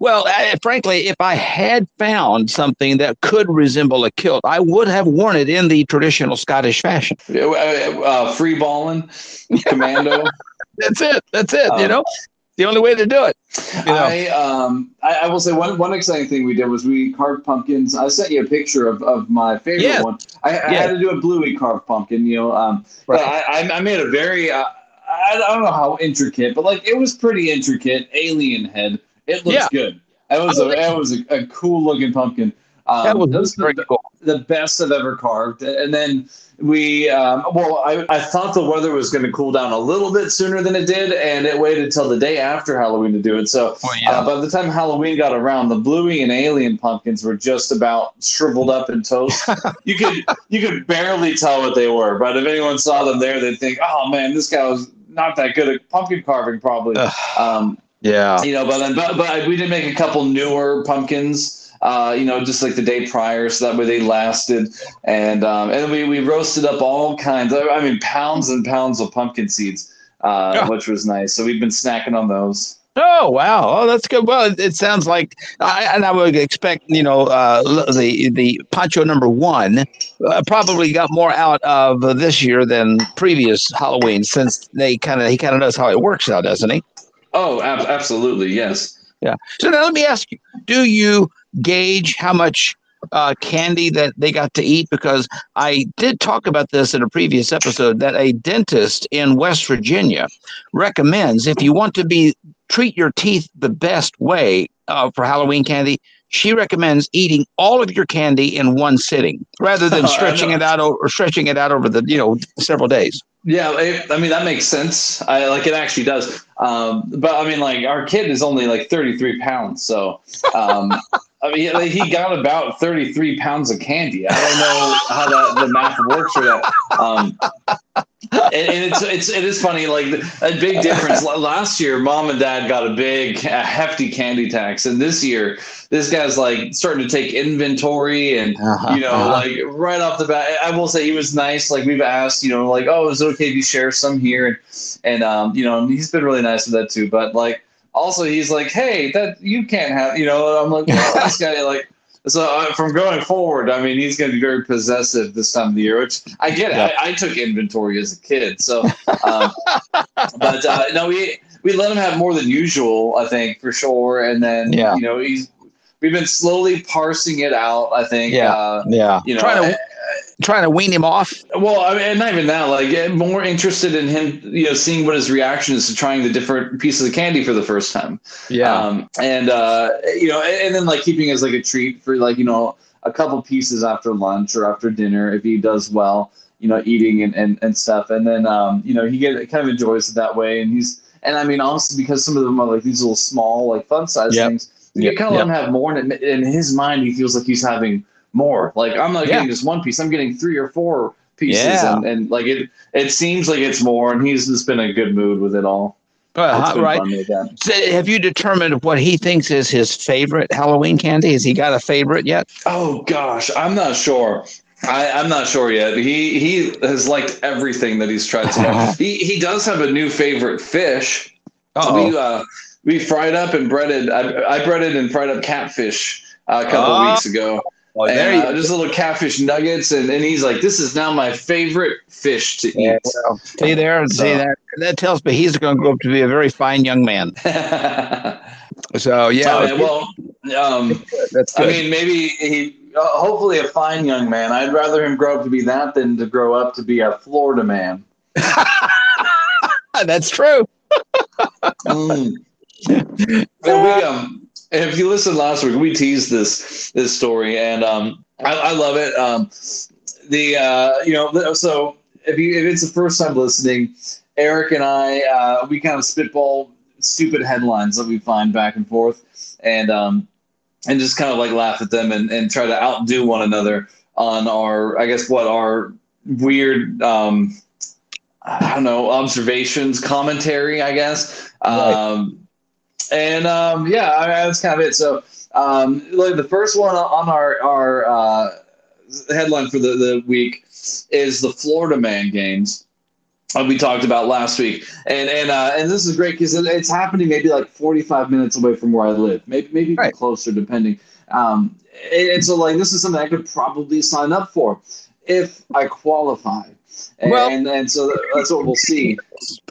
Well, I, frankly, if I had found something that could resemble a kilt, I would have worn it in the traditional Scottish fashion. Uh, uh, free balling, commando. That's it. That's it. you Um, know, the only way to do it. You know? I um I, I will say one one exciting thing we did was we carved pumpkins. I sent you a picture of, of my favorite Yeah. one. I, I Yeah. had to do a bluey carved pumpkin, you know. Um, but I, I I made a very uh, I don't know how intricate, but like it was pretty intricate alien head. It looks Yeah. good. It was a it was a, a cool looking pumpkin. Um, That was that was the, cool. the best I've ever carved. And then we, um, well, I, I thought the weather was going to cool down a little bit sooner than it did, and it waited till the day after Halloween to do it. So uh, by the time Halloween got around, the bluey and alien pumpkins were just about shriveled up and toast. you could you could barely tell what they were, but if anyone saw them there, they'd think, "Oh man, this guy was not that good at pumpkin carving, probably." Um, Yeah. you know, but then, but, but we did make a couple newer pumpkins. Uh, you know, just like the day prior, so that way they lasted, and um, and we we roasted up all kinds. Of, I mean, pounds and pounds of pumpkin seeds, uh, which was nice. So we've been snacking on those. Oh wow! Oh, that's good. Well, it, it sounds like, I, and I would expect you know uh, the the Pancho number one uh, probably got more out of this year than previous Halloween, since they kind of he kind of knows how it works now, doesn't he? Oh, ab- absolutely, yes. Yeah. So now let me ask you: Do you gauge how much uh, candy that they got to eat? Because I did talk about this in a previous episode that a dentist in West Virginia recommends if you want to be treat your teeth the best way uh, for Halloween candy. She recommends eating all of your candy in one sitting rather than I stretching it out or stretching it out over the you know several days. Yeah, it, I mean that makes sense. I like it actually does. Um, but I mean, like our kid is only like 33 pounds, so um, I mean like, he got about 33 pounds of candy. I don't know how that the math works for that. Um, and, it's it's it is funny. Like a big difference. Last year, mom and dad got a big, a hefty candy tax, and this year, this guy's like starting to take inventory, and you know, uh-huh. like right off the bat, I will say he was nice. Like we've asked, you know, like, oh, is it okay if you share some here? And and um, you know, he's been really nice with that too. But like, also he's like, hey, that you can't have, you know. And I'm like, well, this guy like. So uh, from going forward, I mean, he's going to be very possessive this time of the year, which I get. It. Yeah. I, I took inventory as a kid, so. Um, but uh, no, we we let him have more than usual, I think, for sure. And then Yeah. you know he's we've been slowly parsing it out. I think. Yeah, Uh, yeah. You know, trying I- to trying to wean him off. well, I mean, not even that. Like, eh, more interested in him, you know, seeing what his reaction is to trying the different pieces of candy for the first time. Yeah. Um, and uh, you know, and, and then like keeping as like a treat for like you know a couple pieces after lunch or after dinner if he does well, you know, eating and and, and stuff. And then um, you know, he get kind of enjoys it that way. And he's and I mean, honestly, because some of them are like these little small, like fun size Yep. things. You Yep. kind of let Yep. him have more, and in his mind, he feels like he's having more. Like I'm not Yeah. getting just one piece; I'm getting three or four pieces, Yeah. and, and like it, it seems like it's more. And he's just been in a good mood with it all. Uh, right. fun with that. So have you determined what he thinks is his favorite Halloween candy? Has he got a favorite yet? Oh gosh, I'm not sure. I, I'm not sure yet. He he has liked everything that he's tried to. he he does have a new favorite fish. Uh-oh. We uh we fried up and breaded. I, I breaded and fried up catfish uh, a couple Oh. weeks ago. There and, uh, just little catfish nuggets, and, and he's like, "This is now my favorite fish to Yeah, eat." well, see there, see that. That tells me he's going to grow up to be a very fine young man. So yeah, Oh, yeah, well, um, that's I mean, maybe he, uh, hopefully, a fine young man. I'd rather him grow up to be that than to grow up to be a Florida man. that's true. Mm. We, um, if you listened last week, we teased this this story, and um, I, I love it. Um, the uh, you know, so if you if it's the first time listening, Eric and I uh, we kind of spitball stupid headlines that we find back and forth, and um, and just kind of like laugh at them and, and try to outdo one another on our I guess what our weird um, I don't know observations commentary I guess um, and um, yeah I mean, that's kind of it so um, like the first one on our our uh, headline for the, the week is the Florida Man games uh, we talked about last week, and and uh, and this is great because it's happening maybe like 45 minutes away from where I live, maybe maybe even closer, depending. Um, and, and so like this is something I could probably sign up for if I qualify. And, Well- and, and so that's what we'll see.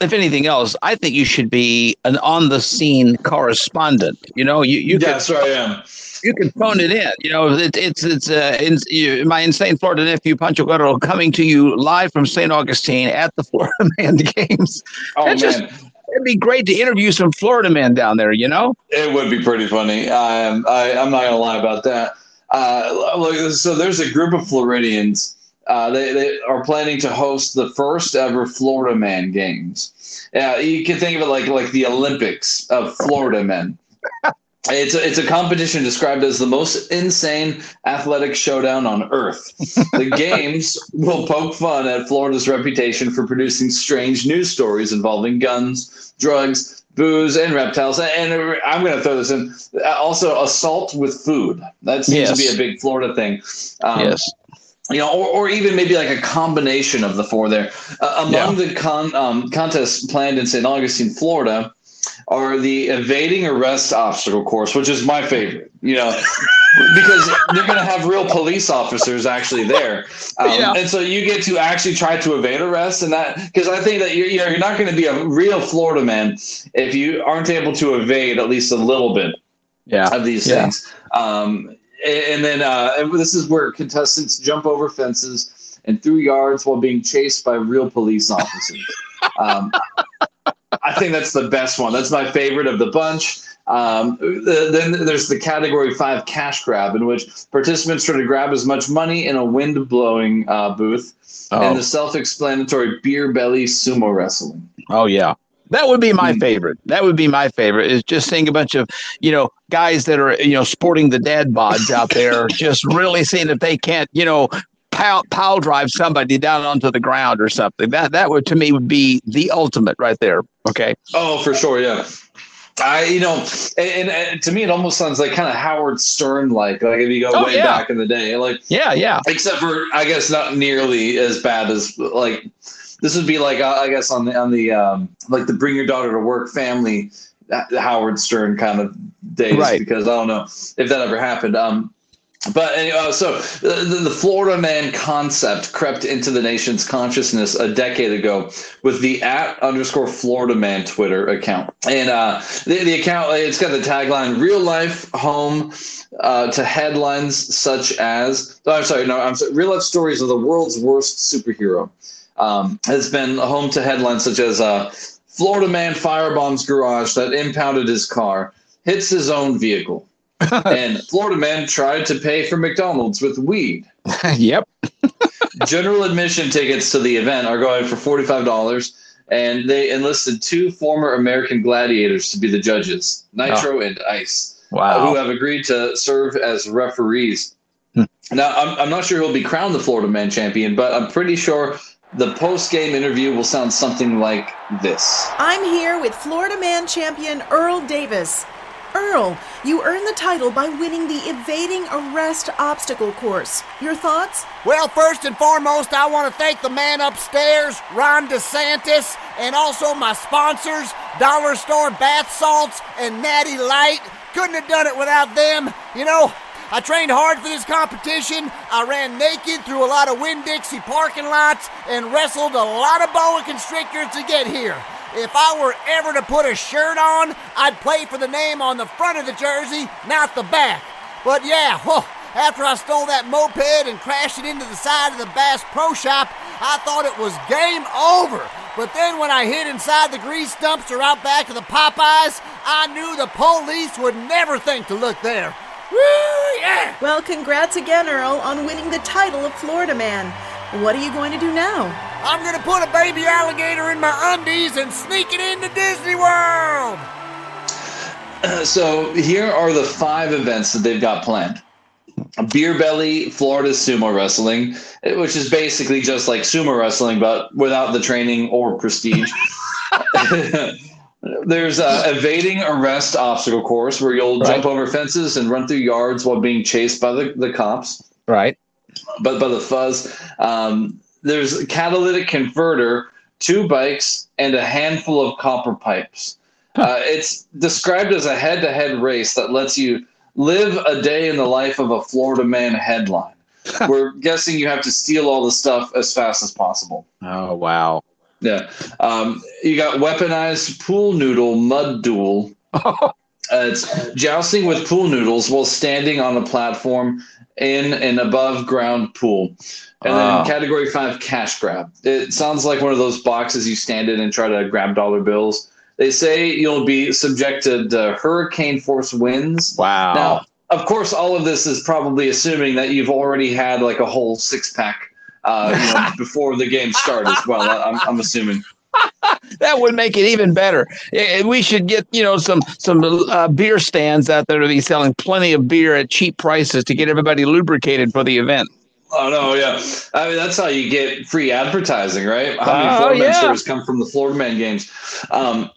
If anything else, I think you should be an on the scene correspondent. You know, you you That's could, where I am. You can phone it in. You know, it, it's it's uh, in, you, my insane Florida nephew Pancho Guero coming to you live from St. Augustine at the Florida Man Games. Oh, That just- man. it'd be great to interview some Florida men down there. You know. It would be pretty funny. Um, I, I'm not gonna lie about that. Uh, look, so there's a group of Floridians. Uh, they, they are planning to host the first ever Florida Man Games. Yeah, you can think of it like like the Olympics of Florida men. It's a, it's a competition described as the most insane athletic showdown on earth. The games will poke fun at Florida's reputation for producing strange news stories involving guns, drugs, booze, and reptiles. And I'm going to throw this in also assault with food. That seems to be a big Florida thing. Um, Yes. You know, or, or even maybe like a combination of the four there. Uh, among the con, um, contests planned in St. Augustine, Florida, are the evading arrest obstacle course, which is my favorite. You know, because they're going to have real police officers actually there, um, Yeah. and so you get to actually try to evade arrest, and that because I think that you're you know you're not going to be a real Florida man if you aren't able to evade at least a little bit Yeah. of these Yeah. things. Um, and then uh, and this is where contestants jump over fences and through yards while being chased by real police officers. um, I think that's the best one. That's my favorite of the bunch. Um, the, then there's the category five cash grab, in which participants try to grab as much money in a wind blowing uh, booth, Oh. and the self explanatory beer belly sumo wrestling. Oh yeah. That would be my Hmm. favorite. That would be my favorite. Is just seeing a bunch of you know guys that are you know sporting the dad bods out there, just really seeing if they can't you know pile, pile drive somebody down onto the ground or something. That that would to me would be the ultimate right there. Okay. Oh, for sure, yeah. I, you know, and, and to me, it almost sounds like kind of Howard Stern like, like if you go Oh, way yeah. back in the day, like Yeah, yeah. except for I guess not nearly as bad as like this would be like uh, I guess on the on the um, like the Bring Your Daughter to Work family uh, Howard Stern kind of days Right. because I don't know if that ever happened. Um, but anyway, uh, so the, the the Florida man concept crept into the nation's consciousness a decade ago with the at underscore Florida man Twitter account. And uh, the, the account, it's got the tagline real life home uh, to headlines such as, oh, I'm sorry, no, I'm sorry, real life stories of the world's worst superhero. Um, has been home to headlines such as uh, Florida man firebombs garage that impounded his car, hits his own vehicle. and Florida man tried to pay for McDonald's with weed. yep. General admission tickets to the event are going for $45, and they enlisted two former American gladiators to be the judges, Nitro and Ice, uh, Wow. who have agreed to serve as referees. Now, I'm, I'm not sure who'll be crowned the Florida Man champion, but I'm pretty sure the post game interview will sound something like this. I'm here with Florida Man champion Earl Davis. Earl, you earned the title by winning the evading arrest obstacle course. Your thoughts? Well, first and foremost, I want to thank the man upstairs, Ron DeSantis, and also my sponsors, Dollar Store Bath Salts and Natty Light. Couldn't have done it without them. You know, I trained hard for this competition. I ran naked through a lot of Winn Dixie parking lots and wrestled a lot of boa constrictors to get here. If I were ever to put a shirt on, I'd play for the name on the front of the jersey, not the back. But yeah, after I stole that moped and crashed it into the side of the Bass Pro Shop, I thought it was game over. But then when I hid inside the grease dumpster out back of the Popeyes, I knew the police would never think to look there. Woo, yeah! Eh. Well, congrats again, Earl, on winning the title of Florida Man. What are you going to do now? I'm gonna put a baby alligator in my undies and sneak it into Disney World! so here are the five events that they've got planned. Beer Belly Florida Sumo Wrestling, eh, which is basically just like sumo wrestling, but without the training or prestige. There's a evading arrest obstacle course where you'll Right. jump over fences and run through yards while being chased by the, the cops. Right. But by the fuzz. Um, there's catalytic converter, two bikes, and a handful of copper pipes. Uh, it's described as a head-to-head race that lets you live a day in the life of a Florida man headline. We're guessing you have to steal all the stuff as fast as possible. Oh wow. Yeah. Um, you got weaponized pool noodle mud duel. Uh, it's jousting with pool noodles while standing on a platform in an above ground pool. And Wow. then category five, cash grab. It sounds like one of those boxes you stand in and try to grab dollar bills. They say you'll be subjected to hurricane force winds. Wow. Now, of course, all of this is probably assuming that you've already had like a whole six pack uh, you know, before the game started as well. I'm, I'm assuming. that would make it even better. We should get you know some some uh, beer stands out there to be selling plenty of beer at cheap prices to get everybody lubricated for the event. Oh no, yeah. I mean that's how you get free advertising, right? How many Oh, Florida Man yeah. stories come from the Florida Man games? Um,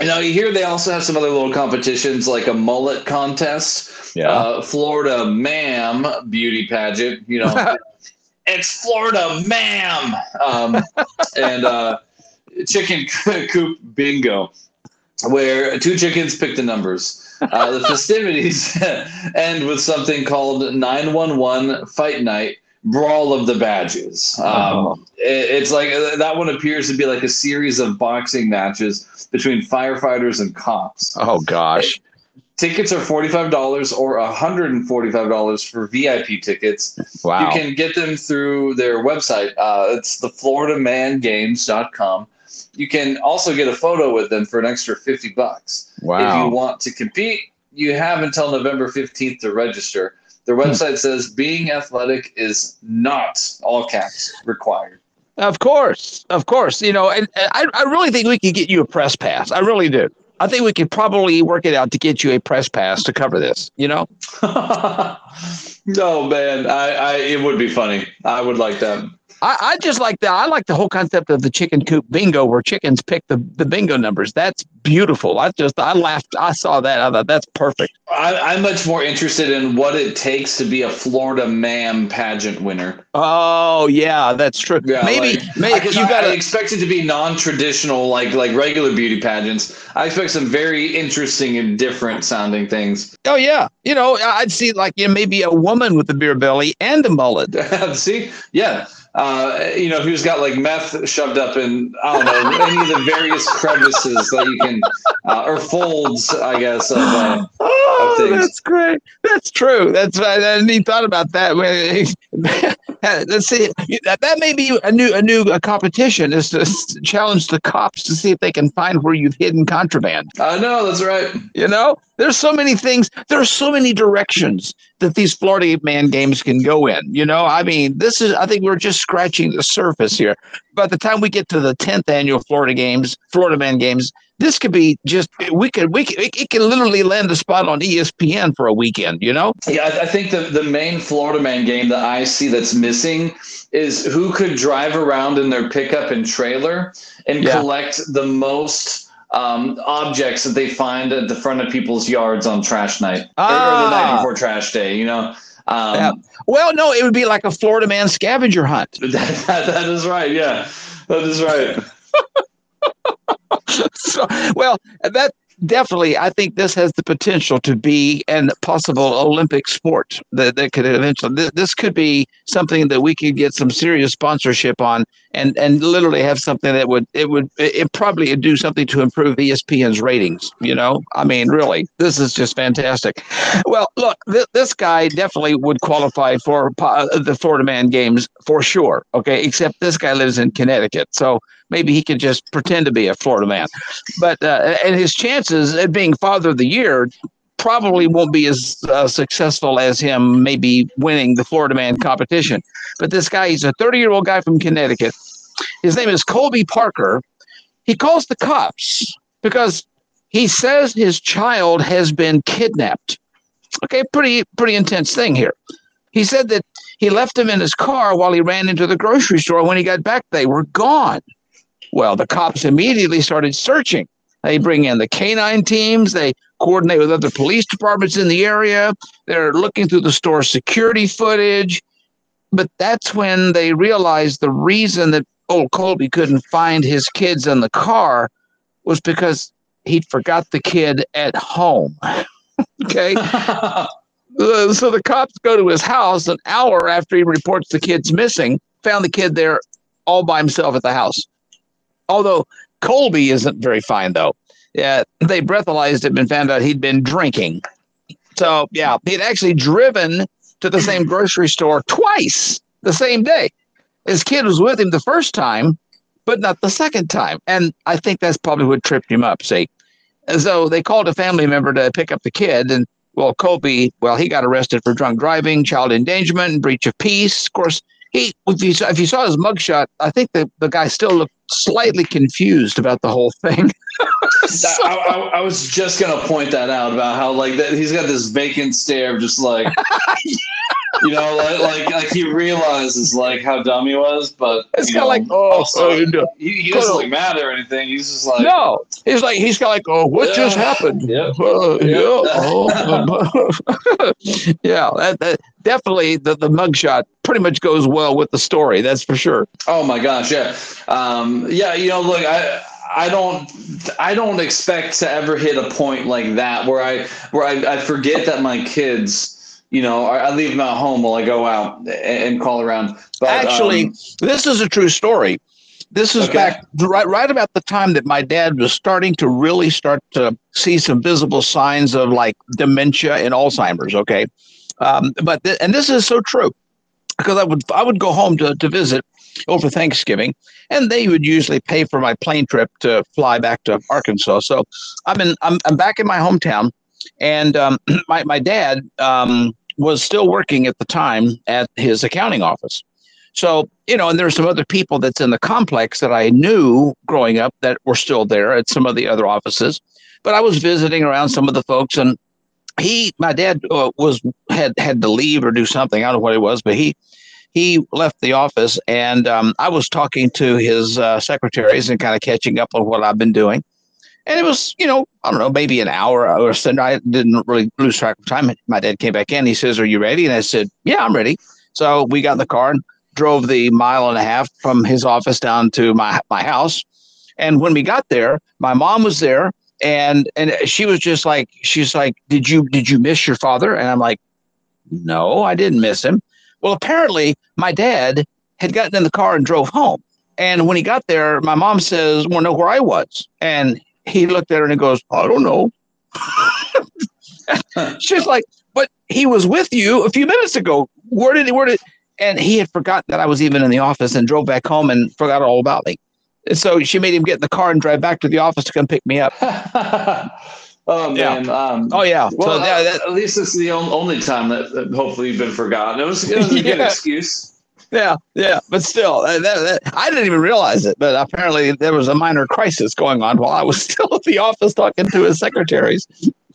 you know, you hear they also have some other little competitions like a mullet contest, Yeah. uh, Florida Ma'am beauty pageant. You know, it's Florida Ma'am, um, and uh, chicken coop bingo, where two chickens pick the numbers. Uh, the festivities end with something called 911 Fight Night Brawl of the Badges. Um, it- it's like that one appears to be like a series of boxing matches between firefighters and cops. Oh gosh. Tickets are $45 or $145 for VIP tickets. Wow. You can get them through their website. Uh, it's the FloridaManGames.com. You can also get a photo with them for an extra 50 bucks. Wow. If you want to compete, you have until November 15th to register. Their Hmm. website says being athletic is not all caps required. Of course, of course. You know, and, and I, I really think we could get you a press pass. I really do. I think we could probably work it out to get you a press pass to cover this. You know, No, man, I, I it would be funny. I would like that. I, I just like that. I like the whole concept of the chicken coop bingo, where chickens pick the, the bingo numbers. That's beautiful. I just I laughed. I saw that. I thought that's perfect. I, I'm much more interested in what it takes to be a Florida Ma'am pageant winner. Oh yeah, that's true. Yeah, maybe like, maybe you got to expect it to be non-traditional, like like regular beauty pageants. I expect some very interesting and different sounding things. Oh yeah, you know I'd see like you know, maybe a woman with a beer belly and a mullet. See, yeah, uh, you know who's got like meth shoved up in I don't know any of the various crevices that you can uh, or folds, I guess. Of, uh, Oh, that's great. That's true. That's right. I hadn't even thought about that. Let's see. That, that may be a new a new uh, competition is to challenge the cops to see if they can find where you've hidden contraband. I know that's right. You know, there's so many things. There's so many directions that these Florida Man games can go in. You know, I mean, this is. I think we're just scratching the surface here. By the time we get to the 10th annual Florida Games, Florida Man Games, this could be just. We could. We could, it, it can literally land a spot on ESPN for a weekend. You know. Yeah, I, I think the, the main Florida man game that I see that's missing is who could drive around in their pickup and trailer and Yeah. collect the most um, objects that they find at the front of people's yards on trash night or, or the night Ah. before trash day. You know, um, Yeah. Well, no, it would be like a Florida Man scavenger hunt. that, that is right. Yeah, that is right. so, well, that definitely, I think this has the potential to be an possible Olympic sport that, that could eventually, this, this could be something that we could get some serious sponsorship on and, and literally have something that would, it would, it, probably would do something to improve ESPN's ratings. You know, I mean, really, this is just fantastic. Well, look, th- this guy definitely would qualify for po- the Florida Man games for sure. Okay. Except this guy lives in Connecticut. So, maybe he could just pretend to be a Florida man. But uh, and his chances at being father of the year probably won't be as uh, successful as him maybe winning the Florida man competition. But this guy, he's a 30 year old guy from Connecticut. His name is Colby Parker. He calls the cops because he says his child has been kidnapped. Okay, pretty pretty intense thing here. He said that he left him in his car while he ran into the grocery store. When he got back, they were gone. Well, the cops immediately started searching. They bring in the canine teams, they coordinate with other police departments in the area. They're looking through the store security footage. But that's when they realized the reason that old Colby couldn't find his kids in the car was because he'd forgot the kid at home. okay. Uh, so the cops go to his house an hour after he reports the kid's missing, found the kid there all by himself at the house. Although Colby isn't very fine, though. Yeah, they breathalyzed him and found out he'd been drinking. So, yeah, he'd actually driven to the same grocery store twice the same day. His kid was with him the first time, but not the second time. And I think that's probably what tripped him up. See, and so they called a family member to pick up the kid. And well, Colby, well, he got arrested for drunk driving, child endangerment, and breach of peace. Of course, he if you saw, if you saw his mugshot, I think the, the guy still looked slightly confused about the whole thing. That- I, I, I was just gonna point that out about how like that he's got this vacant stare of just like you know like, like like he realizes like how dumb he was, but It's kinda like, oh, also, oh, no. he, he doesn't look mad or anything. He's just like no, he's like he's got like, oh, what just happened? Yeah. Uh, Yeah. yeah, oh, yeah. That, that definitely the the mugshot pretty much goes well with the story. That's for sure. Oh my gosh, yeah, um, yeah. You know, look, I, I don't, I don't expect to ever hit a point like that where I, where I, I forget that my kids, you know, I, I leave them at home while I go out and, and call around. But Actually, um, this is a true story. This is Okay. back right, right about the time that my dad was starting to really start to see some visible signs of like dementia and Alzheimer's. Okay, um, but th- and this is so true because I would I would go home to to visit over Thanksgiving, and they would usually pay for my plane trip to fly back to Arkansas. So I'm in I'm, I'm back in my hometown, and um, my my dad um, was still working at the time at his accounting office. So, you know, and there's some other people that's in the complex that I knew growing up that were still there at some of the other offices. But I was visiting around some of the folks, and he, my dad, uh, was had had to leave or do something. I don't know what it was, but he he left the office, and um, I was talking to his uh, secretaries and kind of catching up on what I've been doing. And it was, you know, I don't know, maybe an hour or so. I didn't really lose track of time. My dad came back in. He says, "Are you ready?" And I said, "Yeah, I'm ready." So we got in the car and drove the mile and a half from his office down to my my house. And when we got there, my mom was there, and and she was just like, she's like, "Did you did you miss your father?" And I'm like, "No, I didn't miss him." Well, apparently, my dad had gotten in the car and drove home. And when he got there, my mom says, "Want to know where I was?" And he looked at her and he goes, "I don't know." She's like, "But he was with you a few minutes ago. Where did he? Where did?" And he had forgotten that I was even in the office and drove back home and forgot all about me. And so she made him get in the car and drive back to the office to come pick me up. oh man, um, oh yeah. Well, so yeah, uh, that, at least it's the only time that, that hopefully you've been forgotten. It was, it was a good excuse. Yeah, yeah. But still, uh, that, that, I didn't even realize it. But apparently, there was a minor crisis going on while I was still at the office talking to his secretaries.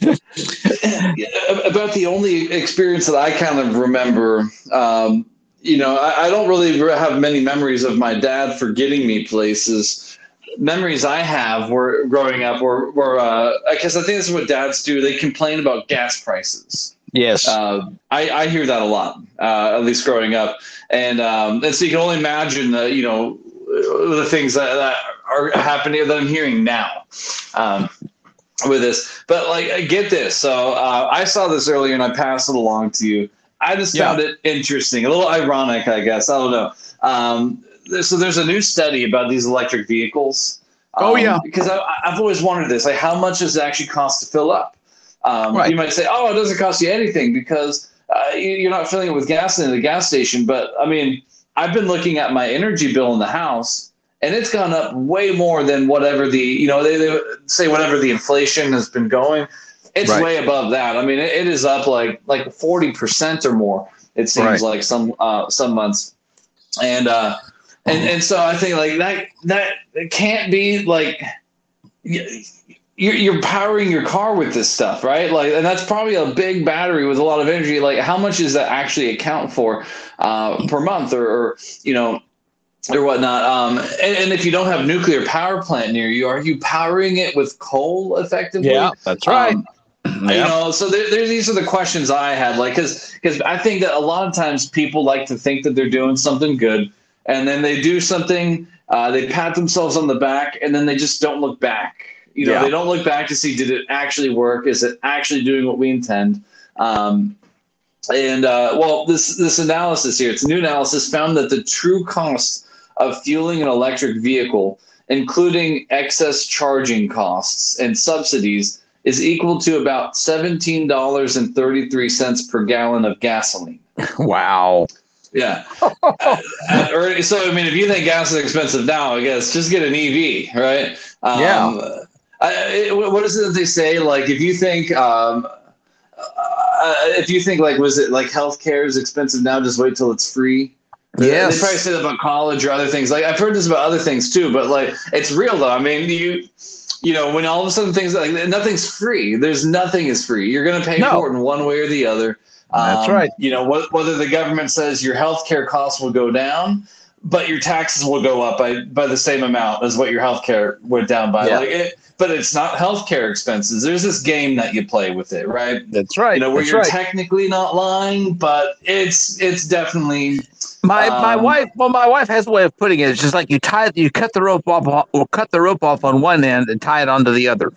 about the only experience that I kind of remember. Um, you know, I, I don't really have many memories of my dad forgetting me places. Memories I have were growing up were, were uh, I guess I think this is what dads do. They complain about gas prices. Yes. Uh, I, I hear that a lot, uh, at least growing up. And, um, and so you can only imagine the, you know, the things that, that are happening that I'm hearing now. Um, with this. But like, I get this. So uh, I saw this earlier and I passed it along to you. I just Yeah. found it interesting, a little ironic, I guess. I don't know. Um, so there's a new study about these electric vehicles. Oh, Um, yeah. because I, I've always wondered this: like, how much does it actually cost to fill up? Um, Right. You might say, "Oh, it doesn't cost you anything because uh, you- you're not filling it with gas in the gas station." But I mean, I've been looking at my energy bill in the house, and it's gone up way more than whatever the you know they, they say whatever the inflation has been going. It's Right. way above that. I mean, it, it is up like like forty percent or more. It seems Right. like some uh, some months, and uh, and and so I think like that that it can't be like you're you're powering your car with this stuff, right? Like, and that's probably a big battery with a lot of energy. Like, how much does that actually account for uh, per month, or, or you know, or whatnot? Um, and, and if you don't have nuclear power plant near you, are you powering it with coal effectively? Yeah, that's right. Um, you know so there, there, these are the questions i had like because because i think that a lot of times people like to think that they're doing something good and then they do something Uh, they pat themselves on the back, and then they just don't look back. You know, Yeah. they don't look back to see did it actually work? Is it actually doing what we intend? Um, and uh, well, this this analysis here, it's a new analysis, found that the true cost of fueling an electric vehicle, including excess charging costs and subsidies, is equal to about seventeen dollars and thirty three cents per gallon of gasoline. Wow. Yeah. Uh, or- so I mean, if you think gas is expensive now, I guess just get an EV, right? Um, Yeah. I, what is it that they say? Like, if you think, um, uh, if you think like, was it like healthcare is expensive now? Just wait till it's free. Yeah, They probably say that about college or other things. Like I've heard this about other things too, but like it's real though. I mean, you. You know, when all of a sudden things like nothing's free. There's nothing is free. You're going to pay No. for it in one way or the other. That's Um, right. You know, wh- whether the government says your health care costs will go down, but your taxes will go up by, by the same amount as what your health care went down by. Yeah. Like it, but it's not health care expenses. There's this game that you play with it, right? That's right. You know, where That's you're right. technically not lying, but it's it's definitely My my um, wife, well, my wife has a way of putting it. It's just like you tie, you cut the rope off, or cut the rope off on one end and tie it onto the other.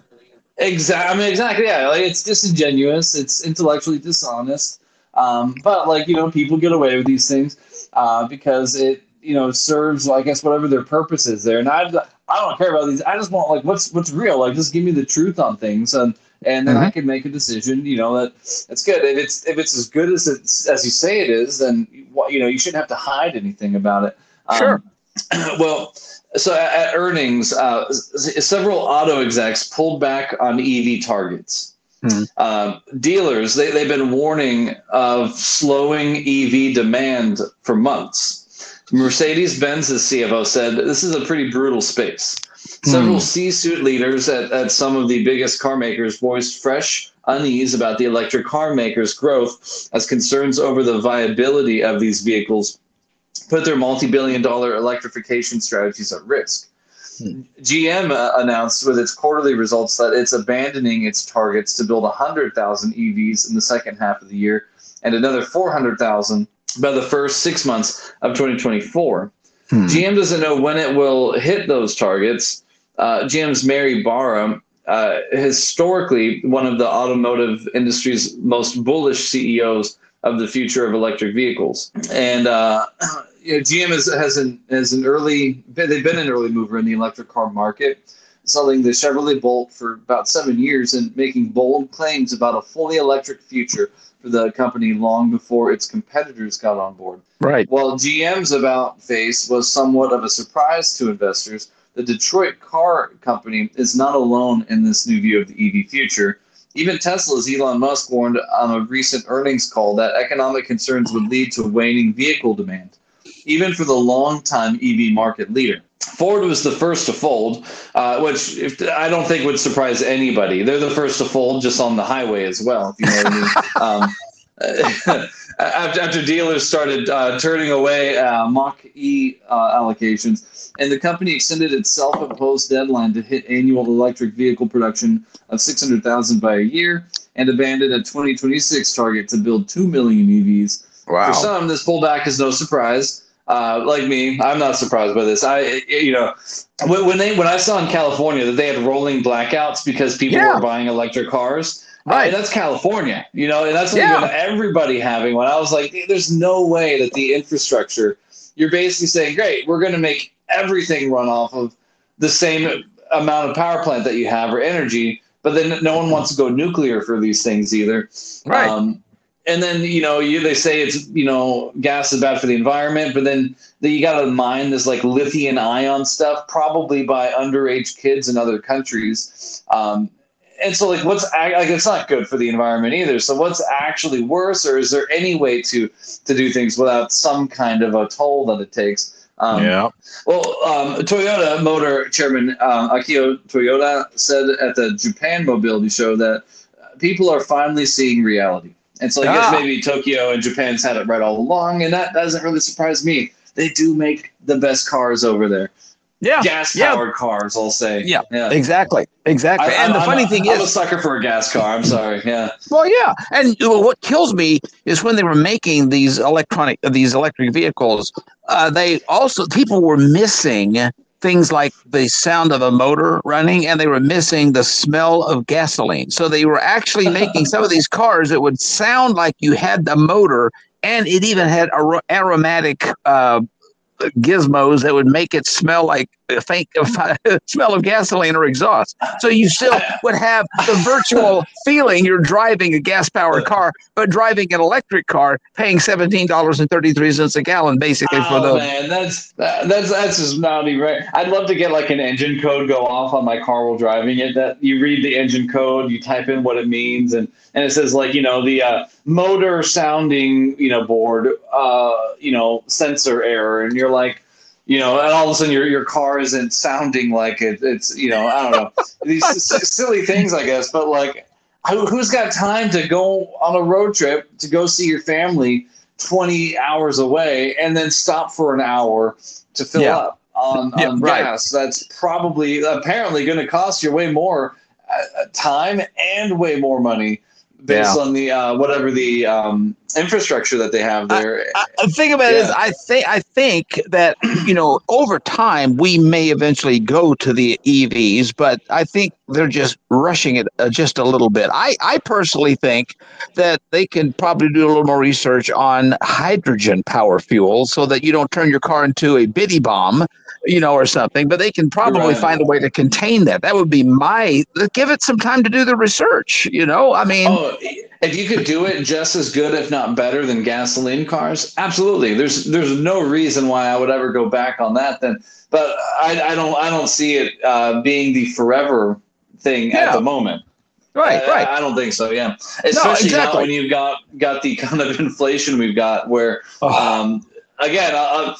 Exactly. I mean, exactly. Yeah. Like it's disingenuous. It's intellectually dishonest. Um, but like you know, people get away with these things uh, because it you know serves, I guess, whatever their purpose is there. And I, I don't care about these. I just want like what's what's real. Like just give me the truth on things, and and then I can make a decision. You know that it's good. If it's if it's as good as it's as you say it is, then you know you shouldn't have to hide anything about it. Um, Sure. well, so at, at earnings, uh, several auto execs pulled back on EV targets. Um, dealers, they, they've been warning of slowing EV demand for months. Mercedes Benz's CFO said this is a pretty brutal space. Several Hmm. C suite leaders at, at some of the biggest car makers voiced fresh unease about the electric car makers' growth as concerns over the viability of these vehicles put their multi billion dollar electrification strategies at risk. GM uh, announced with its quarterly results that it's abandoning its targets to build 100,000 EVs in the second half of the year and another 400,000 by the first six months of 2024. GM doesn't know when it will hit those targets. Uh, GM's Mary Barra, uh, historically one of the automotive industry's most bullish CEOs of the future of electric vehicles. And uh, you know, GM is, has an has an early they've been an early mover in the electric car market, selling the Chevrolet Bolt for about seven years and making bold claims about a fully electric future for the company long before its competitors got on board. Right. While GM's about face was somewhat of a surprise to investors, the Detroit car company is not alone in this new view of the EV future. Even Tesla's Elon Musk warned on a recent earnings call that economic concerns would lead to waning vehicle demand, even for the longtime EV market leader. Ford was the first to fold, uh, which if, I don't think would surprise anybody. They're the first to fold just on the highway as well, if you know what I mean. Um, after, after dealers started uh, turning away uh, Mach E uh, allocations, and the company extended its self-imposed deadline to hit annual electric vehicle production of 600,000 by a year, and abandoned a 2026 target to build 2 million EVs. Wow. For some, this pullback is no surprise. Uh, like me, I'm not surprised by this. I, you know, when, when they when I saw in California that they had rolling blackouts because people Yeah. were buying electric cars, Right. that's California, you know, and that's Yeah. everybody having one. I was like, there's no way that the infrastructure, you're basically saying, great, we're going to make everything run off of the same amount of power plant that you have or energy, but then no one wants to go nuclear for these things either. Right. Um, and then you know you they say it's you know gas is bad for the environment, but then then you got to mine this like lithium ion stuff, probably by underage kids in other countries. Um, and so like what's like it's not good for the environment either. So what's actually worse, or is there any way to to do things without some kind of a toll that it takes? Um, Yeah. well, um, Toyota Motor Chairman um, Akio Toyoda said at the Japan Mobility Show that uh, people are finally seeing reality. And so I guess Ah. maybe Tokyo and Japan's had it right all along, and that doesn't really surprise me. They do make the best cars over there. Yeah. Gas yeah. powered cars, I'll say. Yeah. Yeah. Exactly. Exactly. I- and the I'm- funny I'm- thing I'm a sucker for a gas car. I'm sorry. Yeah. Well, yeah, and what kills me is when they were making these electronic these electric vehicles, uh, they also people were missing things like the sound of a motor running and they were missing the smell of gasoline. So they were actually making some of these cars that would sound like you had the motor and it even had ar- aromatic uh, gizmos that would make it smell like a faint smell of gasoline or exhaust. So you still would have the virtual feeling you're driving a gas powered car, but driving an electric car, paying seventeen dollars and thirty three cents a gallon, basically for Oh the. man, that's that, that's that's just not even right. I'd love to get like an engine code go off on my car while driving it. That you read the engine code, you type in what it means, and and it says like you know the uh, motor sounding you know board uh, you know sensor error, and you're like. You know, and all of a sudden your, your car isn't sounding like it. It's you know I don't know these s- silly things I guess, but like who, who's got time to go on a road trip to go see your family 20 hours away and then stop for an hour to fill Yeah. up on, Yeah, on right. gas that's probably apparently going to cost you way more uh, time and way more money based Yeah. on the uh, whatever the um, infrastructure that they have there The thing about it is, I think I think that you know over time we may eventually go to the EVs, but I think they're just rushing it uh, just a little bit. I I personally think that they can probably do a little more research on hydrogen power fuel so that you don't turn your car into a biddy bomb, you know, or something. But they can probably Right. find a way to contain that. That would be my give it some time to do the research. You know, I mean. Oh, if you could do it just as good, if not better, than gasoline cars, absolutely. There's there's no reason why I would ever go back on that. Then, but I, I don't I don't see it uh, being the forever thing at the moment. Right, I- right. I, don't think so. Yeah, especially not exactly. when you've got got the kind of inflation we've got, where um, again, uh,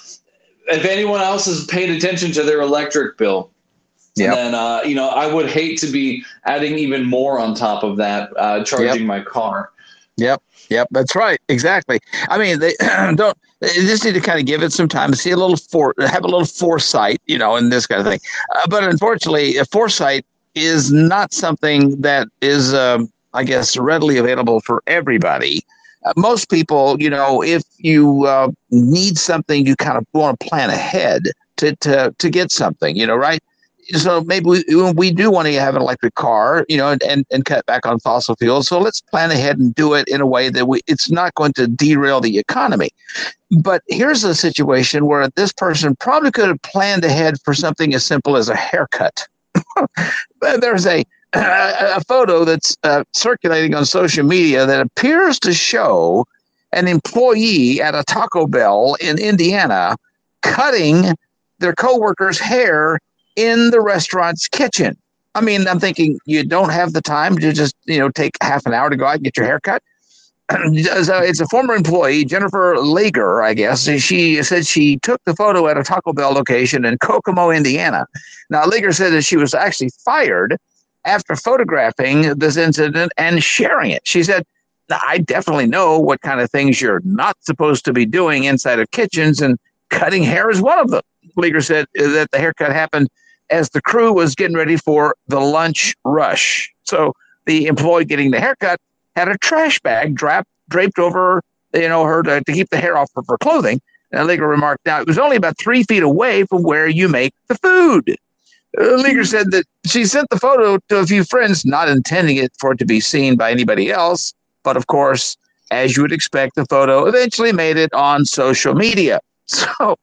if anyone else has paid attention to their electric bill, Yep. then uh, you know I would hate to be adding even more on top of that, uh, charging my car. Yep, yep, that's right, exactly. I mean, they don't. They just need to kind of give it some time to see a little for have a little foresight, you know, in this kind of thing. Uh, but unfortunately, uh, foresight is not something that is, um, I guess, readily available for everybody. Uh, most people, you know, if you uh, need something, you kind of want to plan ahead to to to get something, you know, right? So maybe we, we do want to have an electric car, you know, and, and, and cut back on fossil fuels. So let's plan ahead and do it in a way that we it's not going to derail the economy. But here's a situation where this person probably could have planned ahead for something as simple as a haircut. There's a a photo that's uh, circulating on social media that appears to show an employee at a Taco Bell in Indiana cutting their coworker's hair in the restaurant's kitchen. I mean, I'm thinking you don't have the time to just, you know, take half an hour to go out and get your hair cut. so it's a former employee, Jennifer Lager, I guess. She said she took the photo at a Taco Bell location in Kokomo, Indiana. Now, Lager said that she was actually fired after photographing this incident and sharing it. She said, I definitely know what kind of things you're not supposed to be doing inside of kitchens, and cutting hair is one of them. Leaguer said that the haircut happened as the crew was getting ready for the lunch rush. So the employee getting the haircut had a trash bag draped draped over, you know, her to, to keep the hair off of her clothing. And Leaguer remarked, now it was only about three feet away from where you make the food. Uh, Leaguer said that she sent the photo to a few friends, not intending it for it to be seen by anybody else. But of course, as you would expect, the photo eventually made it on social media. So,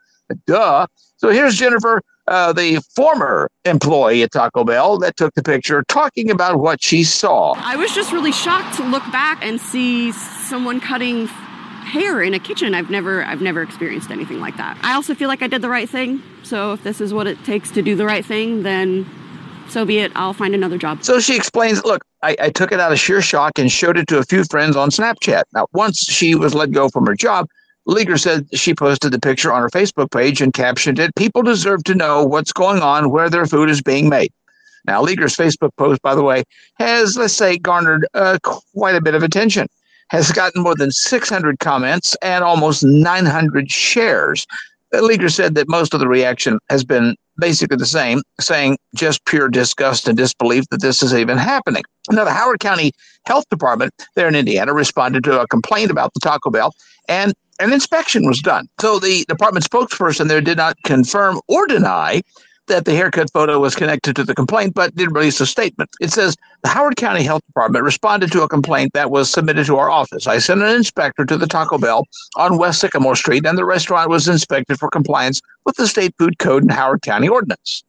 duh. So here's Jennifer, uh, the former employee at Taco Bell that took the picture, talking about what she saw. I was just really shocked to look back and see someone cutting hair in a kitchen. I've never I've never experienced anything like that. I also feel like I did the right thing. So if this is what it takes to do the right thing, then so be it. I'll find another job. So she explains, look, I, I took it out of sheer shock and showed it to a few friends on Snapchat. Now, once she was let go from her job, Leaguer said she posted the picture on her Facebook page and captioned it, People deserve to know what's going on where their food is being made. Now, Leaguer's Facebook post, by the way, has, let's say, garnered uh, quite a bit of attention, has gotten more than 600 comments and almost 900 shares. Uh, Leaguer said that most of the reaction has been basically the same, saying just pure disgust and disbelief that this is even happening. Now, the Howard County Health Department there in Indiana responded to a complaint about the Taco Bell, and an inspection was done. So the department spokesperson there did not confirm or deny that the haircut photo was connected to the complaint, but did release a statement. It says the Howard County Health Department responded to a complaint that was submitted to our office. I sent an inspector to the Taco Bell on West Sycamore Street, and the restaurant was inspected for compliance with the state food code and Howard County ordinance.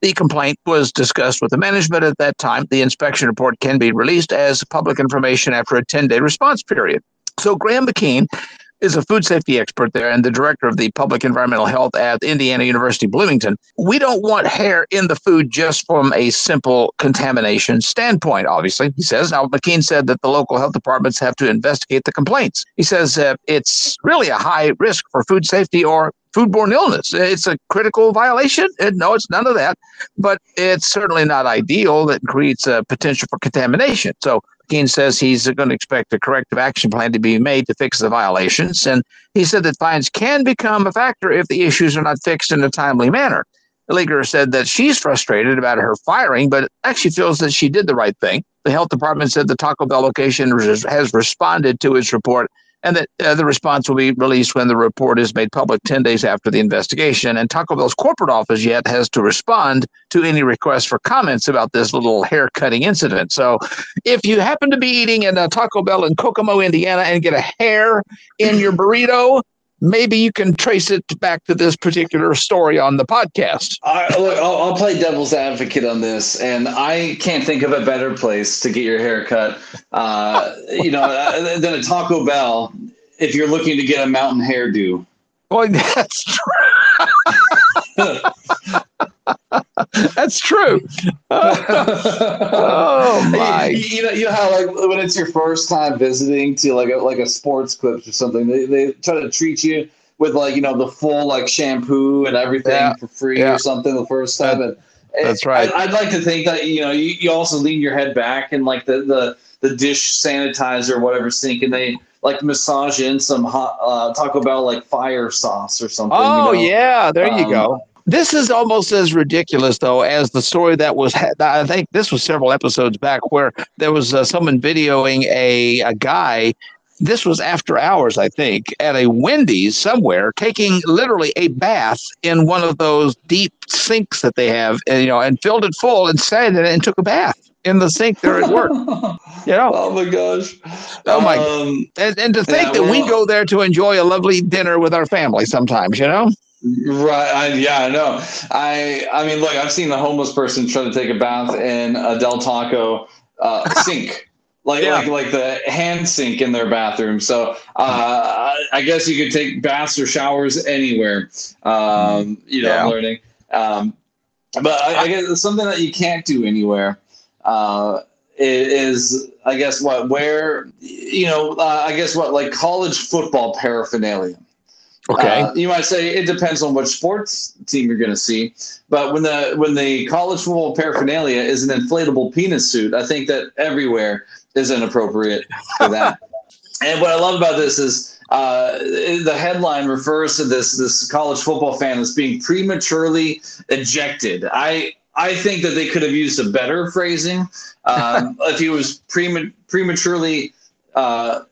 The complaint was discussed with the management at that time. The inspection report can be released as public information after a 10 day response period. So, Graham McKeen is a food safety expert there and the director of the public environmental health at Indiana University Bloomington. We don't want hair in the food just from a simple contamination standpoint, obviously, he says. Now, McKeen said that the local health departments have to investigate the complaints. He says uh, it's really a high risk for food safety or foodborne illness. It's a critical violation. Uh, no, it's none of that, but it's certainly not ideal. That creates a potential for contamination. So Keene says he's going to expect a corrective action plan to be made to fix the violations. And he said that fines can become a factor if the issues are not fixed in a timely manner. Leaguer said that she's frustrated about her firing, but actually feels that she did the right thing. The health department said the Taco Bell location has responded to its report and that uh, the response will be released when the report is made public 10 days after the investigation. And Taco Bell's corporate office yet has to respond to any requests for comments about this little hair cutting incident. So if you happen to be eating at a Taco Bell in Kokomo, Indiana, and get a hair in your burrito, maybe you can trace it back to this particular story on the podcast. I, look, I'll, I'll play devil's advocate on this, and I can't think of a better place to get your hair cut, uh, you know, uh, than a Taco Bell if you're looking to get a mountain hairdo. Boy, that's true. That's true. oh my! You, you, know, you know how like when it's your first time visiting to like a like a sports clips or something, they, they try to treat you with like you know the full like shampoo and everything Yeah. for free Yeah. or something the first time. and That's right. I, I'd like to think that you know you, you also lean your head back and like the the the dish sanitizer or whatever sink and they like massage in some hot uh, Taco Bell like fire sauce or something. you Oh know? yeah, there you Um, go. This is almost as ridiculous though as the story that was. I think this was several episodes back where there was uh, someone videoing a a guy. This was after hours, I think, at a Wendy's somewhere, taking literally a bath in one of those deep sinks that they have, and, you know, and filled it full and sat in it and took a bath in the sink there at work. You know? Oh my gosh. Oh my! Um, and, and to think yeah, that we go there to enjoy a lovely dinner with our family sometimes, you know? Right. I, yeah, I know. I I mean, look, I've seen a homeless person try to take a bath in a Del Taco uh, sink. Like, like like the hand sink in their bathroom. So uh, I guess you could take baths or showers anywhere. Um, you know, Yeah. I'm learning. Um, but I, I guess something that you can't do anywhere uh, is, I guess, what where you know, uh, I guess what like college football paraphernalia. Okay. Uh, you might say it depends on which sports team you're going to see, but when the when the college football paraphernalia is an inflatable penis suit, I think that everywhere is inappropriate for that. and what I love about this is uh, the headline refers to this this college football fan as being prematurely ejected. I I think that they could have used a better phrasing um, if he was prema- prematurely. Uh,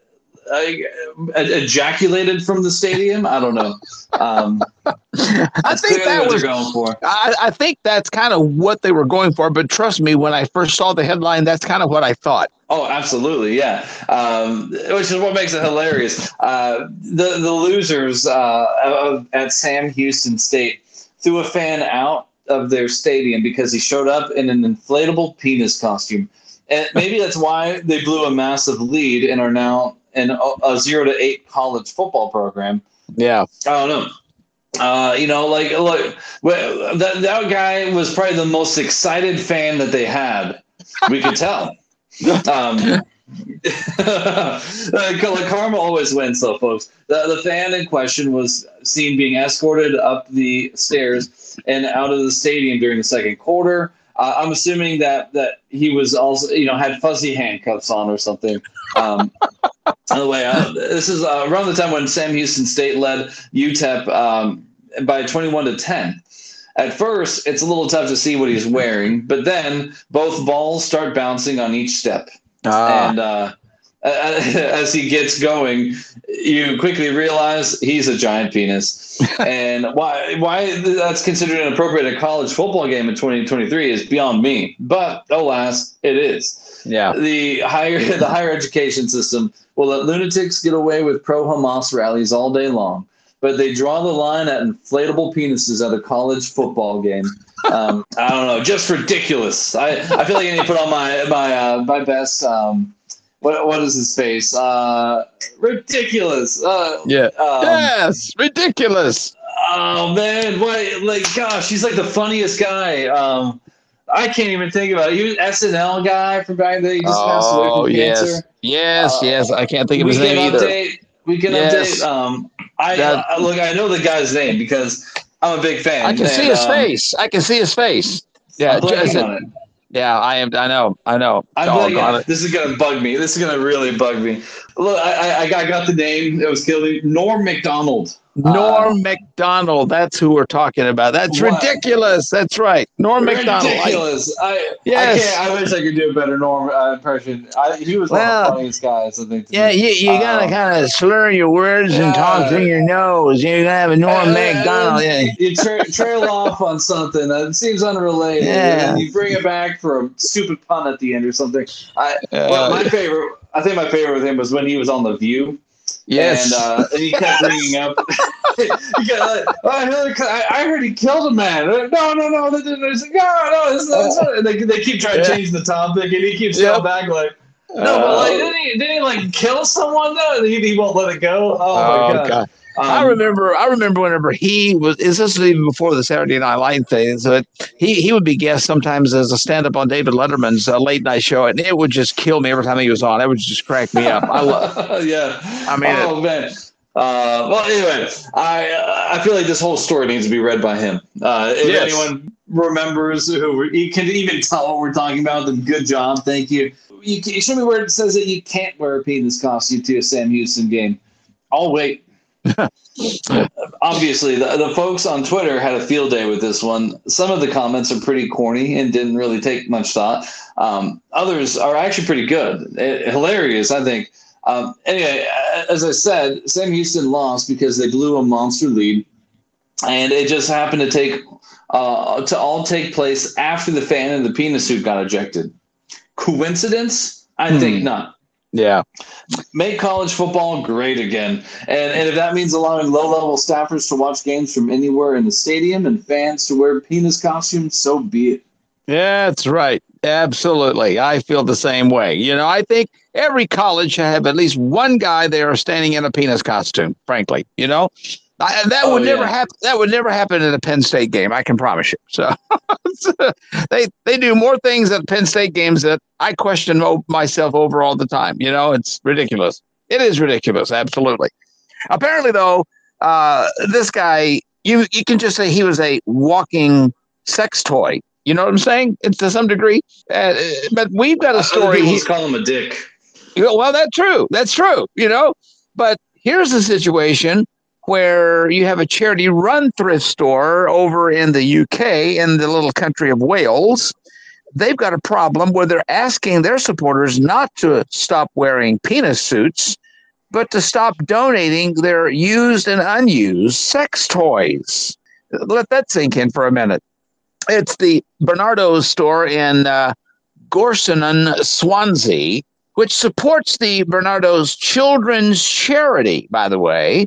uh, ejaculated from the stadium. I don't know. Um, I think that was going for. I, I think that's kind of what they were going for. But trust me, when I first saw the headline, that's kind of what I thought. Oh, absolutely, yeah. Um, which is what makes it hilarious. Uh, the the losers uh, of, at Sam Houston State threw a fan out of their stadium because he showed up in an inflatable penis costume, and maybe that's why they blew a massive lead and are now in a, a zero to eight college football program. Yeah. I don't know. Uh, you know, like look, that that guy was probably the most excited fan that they had. We could tell. Um, karma always wins, though, folks. The, the fan in question was seen being escorted up the stairs and out of the stadium during the second quarter. Uh, I'm assuming that that he was also, you know, had fuzzy handcuffs on or something. Um, by the way, uh, this is uh, around the time when Sam Houston State led UTEP um, by 21 to 10. At first, it's a little tough to see what he's wearing, but then both balls start bouncing on each step. Ah. And uh, as he gets going, you quickly realize he's a giant penis, and why why that's considered inappropriate in a college football game in 2023 is beyond me. But alas, it is. Yeah. The higher the higher education system will let lunatics get away with pro Hamas rallies all day long, but they draw the line at inflatable penises at a college football game. Um, I don't know, just ridiculous. I, I feel like I need to put on my my uh, my best. Um, what what is his face? Uh, ridiculous. Uh, Yeah. um, yes, ridiculous. Oh man, what like gosh, he's like the funniest guy. Um I can't even think about it. He was SNL guy from back then. He just passed away Oh from yes, cancer. Yes, Uh, yes. I can't think of his name either. update. We can Yes. update. Um, I, That- I look. I know the guy's name because I'm a big fan. I can see his um, face. I can see his face. Yeah, I'm just- on it. yeah. I am. I know. I know. I'm it. This is gonna bug me. This is gonna really bug me. Look, I, I, I got- the name. It was killing me. Norm Macdonald. Norm Macdonald. That's who we're talking about. That's What? ridiculous. That's right. Norm Macdonald. I- Ridiculous. I, Yes. I. I wish I could do a better Norm uh, impression. I, he was one of the funniest guys. I think. yeah, me. you, you gotta Um, kind of slur your words and talk through your nose. You're gonna have a Norm Uh, Macdonald. Yeah. You tra- trail off on something that seems unrelated, Yeah. you bring it back for a stupid pun at the end or something. I well, Uh, my favorite. I think my favorite with him was when he was on the View. Yes. and, uh, and he kept bringing up. oh, I, heard, I I heard he killed a man. Uh, No, no, no, that didn't. It's like, no, no, it's not, it's not. They, they keep trying to change the topic, and he keeps Yep. going back like. No, but like, Uh, didn't he, didn't he like kill someone though? He, he won't let it go. Oh, my god! God. I Um, remember. I remember whenever he was. Is this even before the Saturday Night Live thing? So he he would be guest sometimes as a stand up on David Letterman's uh, late night show, and it would just kill me every time he was on. It would just crack me up. I love. yeah. I mean, oh man. Uh, well, anyway, I I feel like this whole story needs to be read by him. Uh, if Yes. anyone remembers who you can even tell what we're talking about, then good job, thank you. You, you show me where it says that you can't wear a penis costume to a Sam Houston game. I'll wait. Obviously, the, the folks on Twitter had a field day with this one. Some of the comments are pretty corny and didn't really take much thought. Um, others are actually pretty good, Eh, hilarious, I think. Um, anyway, as I said, Sam Houston lost because they blew a monster lead, and it just happened to take uh, to all take place after the fan in the penis suit got ejected. Coincidence? I think not Yeah. Make college football great again. And and if that means allowing low level staffers to watch games from anywhere in the stadium and fans to wear penis costumes, so be it. Yeah, that's right. Absolutely. I feel the same way. You know, I think every college should have at least one guy there standing in a penis costume, frankly. You know, I, that Oh, would never yeah. happen. That would never happen at a Penn State game. I can promise you. So they they do more things at Penn State games that I question myself over all the time. You know, it's ridiculous. It is ridiculous. Absolutely. Apparently, though, uh, this guy, you you can just say he was a walking sex toy. You know what I'm saying? It's to some degree. Uh, but we've got a Other story. people here- just call him a dick. Well, that's true. That's true. You know, but here's the situation where you have a charity run thrift store over in the UK in the little country of Wales. They've got a problem where they're asking their supporters not to stop wearing penis suits, but to stop donating their used and unused sex toys. Let that sink in for a minute. It's the Barnardo's store in uh, Swansea, which supports the Barnardo's Children's Charity, by the way,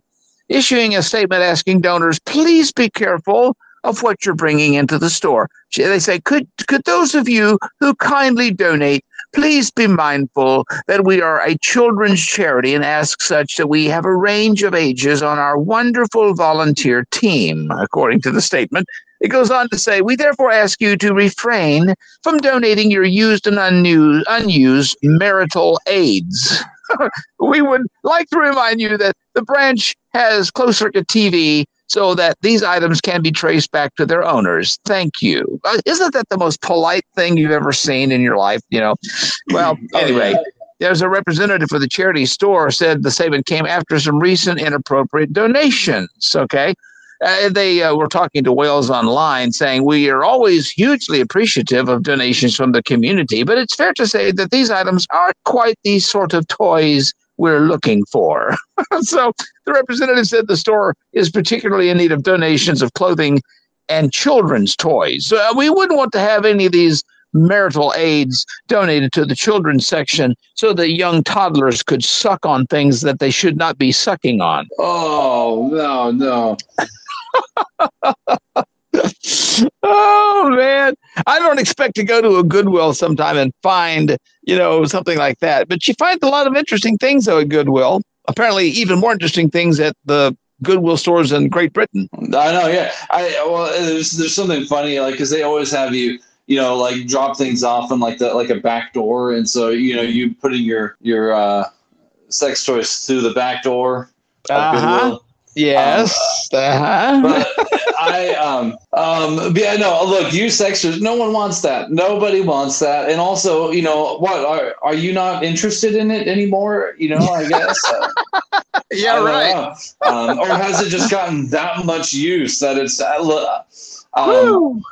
issuing a statement asking donors, please be careful of what you're bringing into the store. They say, could, could those of you who kindly donate please be mindful that we are a children's charity and ask such that we have a range of ages on our wonderful volunteer team, according to the statement. It goes on to say, we therefore ask you to refrain from donating your used and unused, unused marital aids. we would like to remind you that the branch has closed circuit TV so that these items can be traced back to their owners. Thank you. Uh, isn't that the most polite thing you've ever seen in your life? You know, well, anyway. There's a representative for the charity store said the statement came after some recent inappropriate donations. Okay. Uh, they uh, were talking to Wales Online saying, We are always hugely appreciative of donations from the community, but it's fair to say that these items aren't quite the sort of toys we're looking for. so the representative said the store is particularly in need of donations of clothing and children's toys. So uh, we wouldn't want to have any of these marital aids donated to the children's section so that young toddlers could suck on things that they should not be sucking on. Oh, no, no. Oh man i don't expect to go to a goodwill sometime and find you know something like that but you find a lot of interesting things though at goodwill apparently even more interesting things at the goodwill stores in great britain I know, yeah. I well, there's there's something funny, like because they always have you, you know, like drop things off in like the like a back door, and so you know you put in your your uh, sex toys through the back door. Uh-huh. Yes uh-huh. But I um um yeah no look you sex toys no one wants that nobody wants that and also you know what are are you not interested in it anymore you know I guess Uh, yeah I right um, or has it just gotten that much use that it's uh, look, um.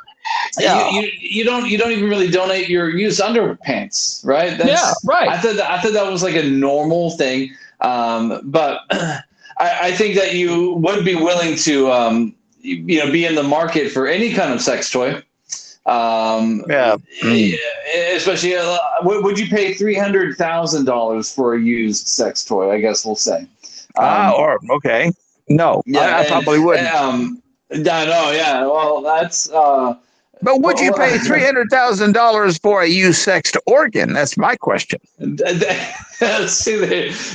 Yeah. you, you you don't you don't even really donate your used underpants right Yeah, right. I thought that, I thought that was like a normal thing um but I, I think that you would be willing to um you, know be in the market for any kind of sex toy um yeah especially uh, would, would you pay three hundred thousand dollars for a used sex toy i guess we'll say ah or okay no I, I and- probably wouldn't um I know, yeah. Well, that's. Uh, but would you pay three hundred thousand dollars for a used sexed organ? That's my question. See,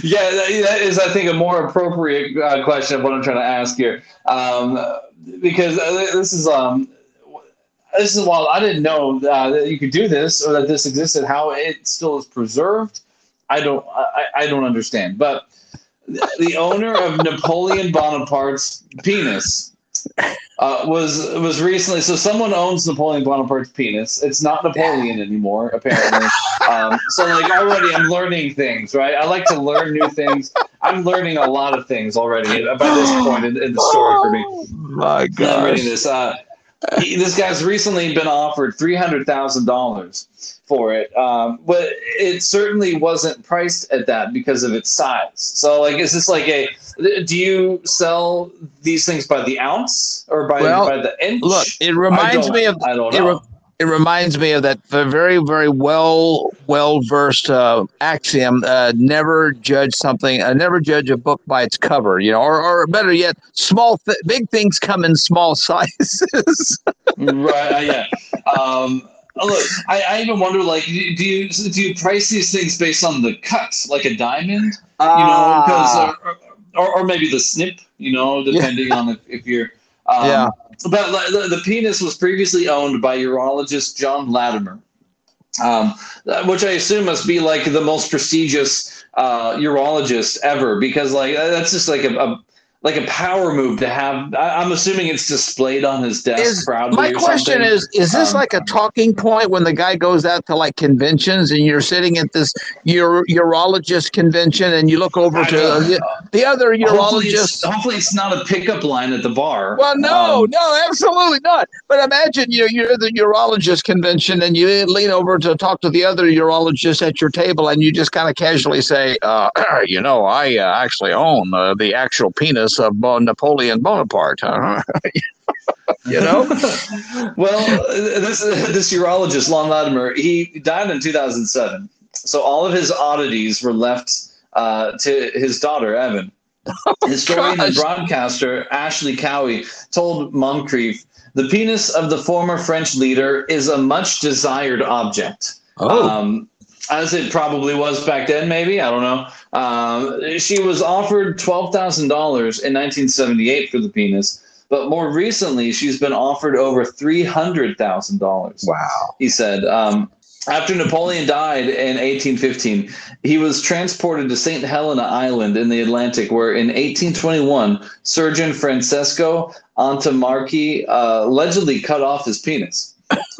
yeah, that, is, I think, a more appropriate uh, question of what I'm trying to ask here, um, because uh, this is um, this is while I didn't know uh, that you could do this or that this existed, how it still is preserved. I don't, I, I don't understand. But the owner of Napoleon Bonaparte's penis uh, was was recently. So someone owns Napoleon Bonaparte's penis. It's not Napoleon anymore, apparently. um, so like already, I'm learning things. Right? I like to learn new things. I'm learning a lot of things already by this point in, in the story for me. My I'm God. reading this. Uh, he, this guy's recently been offered three hundred thousand dollars for it, um, but it certainly wasn't priced at that because of its size. So, like, is this like a? Do you sell these things by the ounce or by Well, by the inch? Look, it reminds me of I don't it, know. re- it reminds me of that very very well well versed uh, axiom: uh, never judge something, uh, never judge a book by its cover. You know, or, or better yet, small th- big things come in small sizes. right? Uh, yeah. Um, look, I, I even wonder, like, do you do you price these things based on the cut, like a diamond? You know, because or, or, or maybe the snip. You know, depending on if, if you're. Um, Yeah. But the, the penis was previously owned by urologist John Lattimer, um, uh, which I assume must be like the most prestigious uh, urologist ever, because like that's just like a, a like a power move to have. I, I'm assuming it's displayed on his desk Is, proudly. my question something. is: Is this Um, like a talking point when the guy goes out to like conventions and you're sitting at this ur- urologist convention and you look over I to know. The, the other Hopefully urologist? it's, hopefully it's not a pickup line at the bar. Well, no, Um, no, absolutely not. But imagine you you're at the urologist convention and you lean over to talk to the other urologist at your table, and you just kind of casually say, uh, "You know, I uh, actually own uh, the actual penis of uh, Napoleon Bonaparte." huh?" you know, well, this this urologist John Lattimer, he died in 2007. So all of his oddities were left uh, to his daughter Evan. Historian and gosh. broadcaster Ashley Cowie told Moncrief, "The penis of the former French leader is a much desired object." Oh. Um, as it probably was back then, maybe I don't know. Um, she was offered twelve thousand dollars in 1978 for the penis, but more recently, she's been offered over three hundred thousand dollars. Wow! He said. Um, after Napoleon died in 1815, he was transported to St. Helena Island in the Atlantic, where in 1821, Surgeon Francesco Antommarchi uh, allegedly cut off his penis.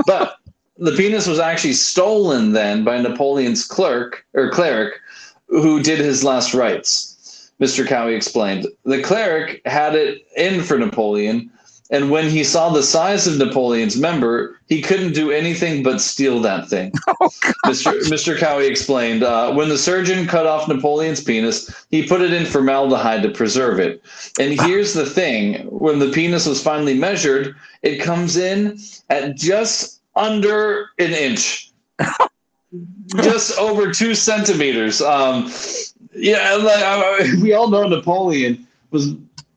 But the penis was actually stolen then by Napoleon's clerk or cleric, who did his last rites. Mr. Cowie explained. The cleric had it in for Napoleon, and when he saw the size of Napoleon's member, he couldn't do anything but steal that thing. Mr. Mr. Cowie explained. Uh, when the surgeon cut off Napoleon's penis, he put it in formaldehyde to preserve it. And here's the thing when the penis was finally measured, it comes in at just under an inch. just over two centimeters. Um, yeah, like, I- we all know Napoleon was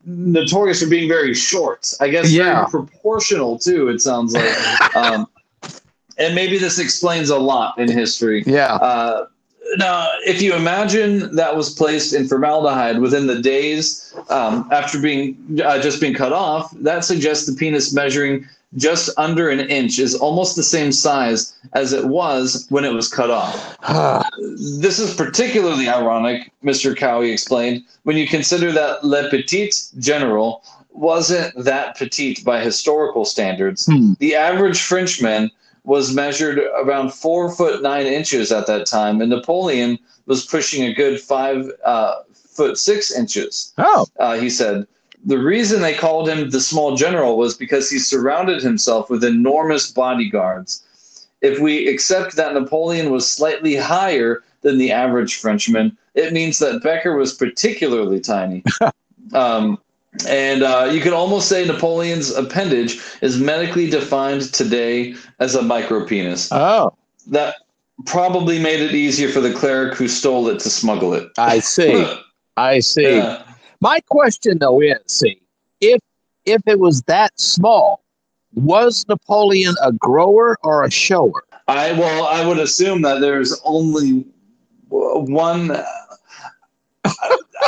notorious for being very short. I guess Yeah. very proportional too. It sounds like, um, and maybe this explains a lot in history. Yeah. Uh, now, if you imagine that was placed in formaldehyde within the days um, after being uh, just being cut off, that suggests the penis measuring just under an inch is almost the same size as it was when it was cut off. this is particularly ironic, Mr. Cowie explained, when you consider that Le Petit General wasn't that petite by historical standards. Hmm. The average Frenchman was measured around four foot nine inches at that time, and Napoleon was pushing a good five uh, foot six inches. Oh, uh, he said. The reason they called him the small general was because he surrounded himself with enormous bodyguards. If we accept that Napoleon was slightly higher than the average Frenchman, it means that Becker was particularly tiny. um, and uh, you can almost say Napoleon's appendage is medically defined today as a micropenis. Oh. That probably made it easier for the cleric who stole it to smuggle it. I see. I see. Yeah. My question though is, see, if if it was that small, was Napoleon a grower or a shower? I well, I would assume that there's only one.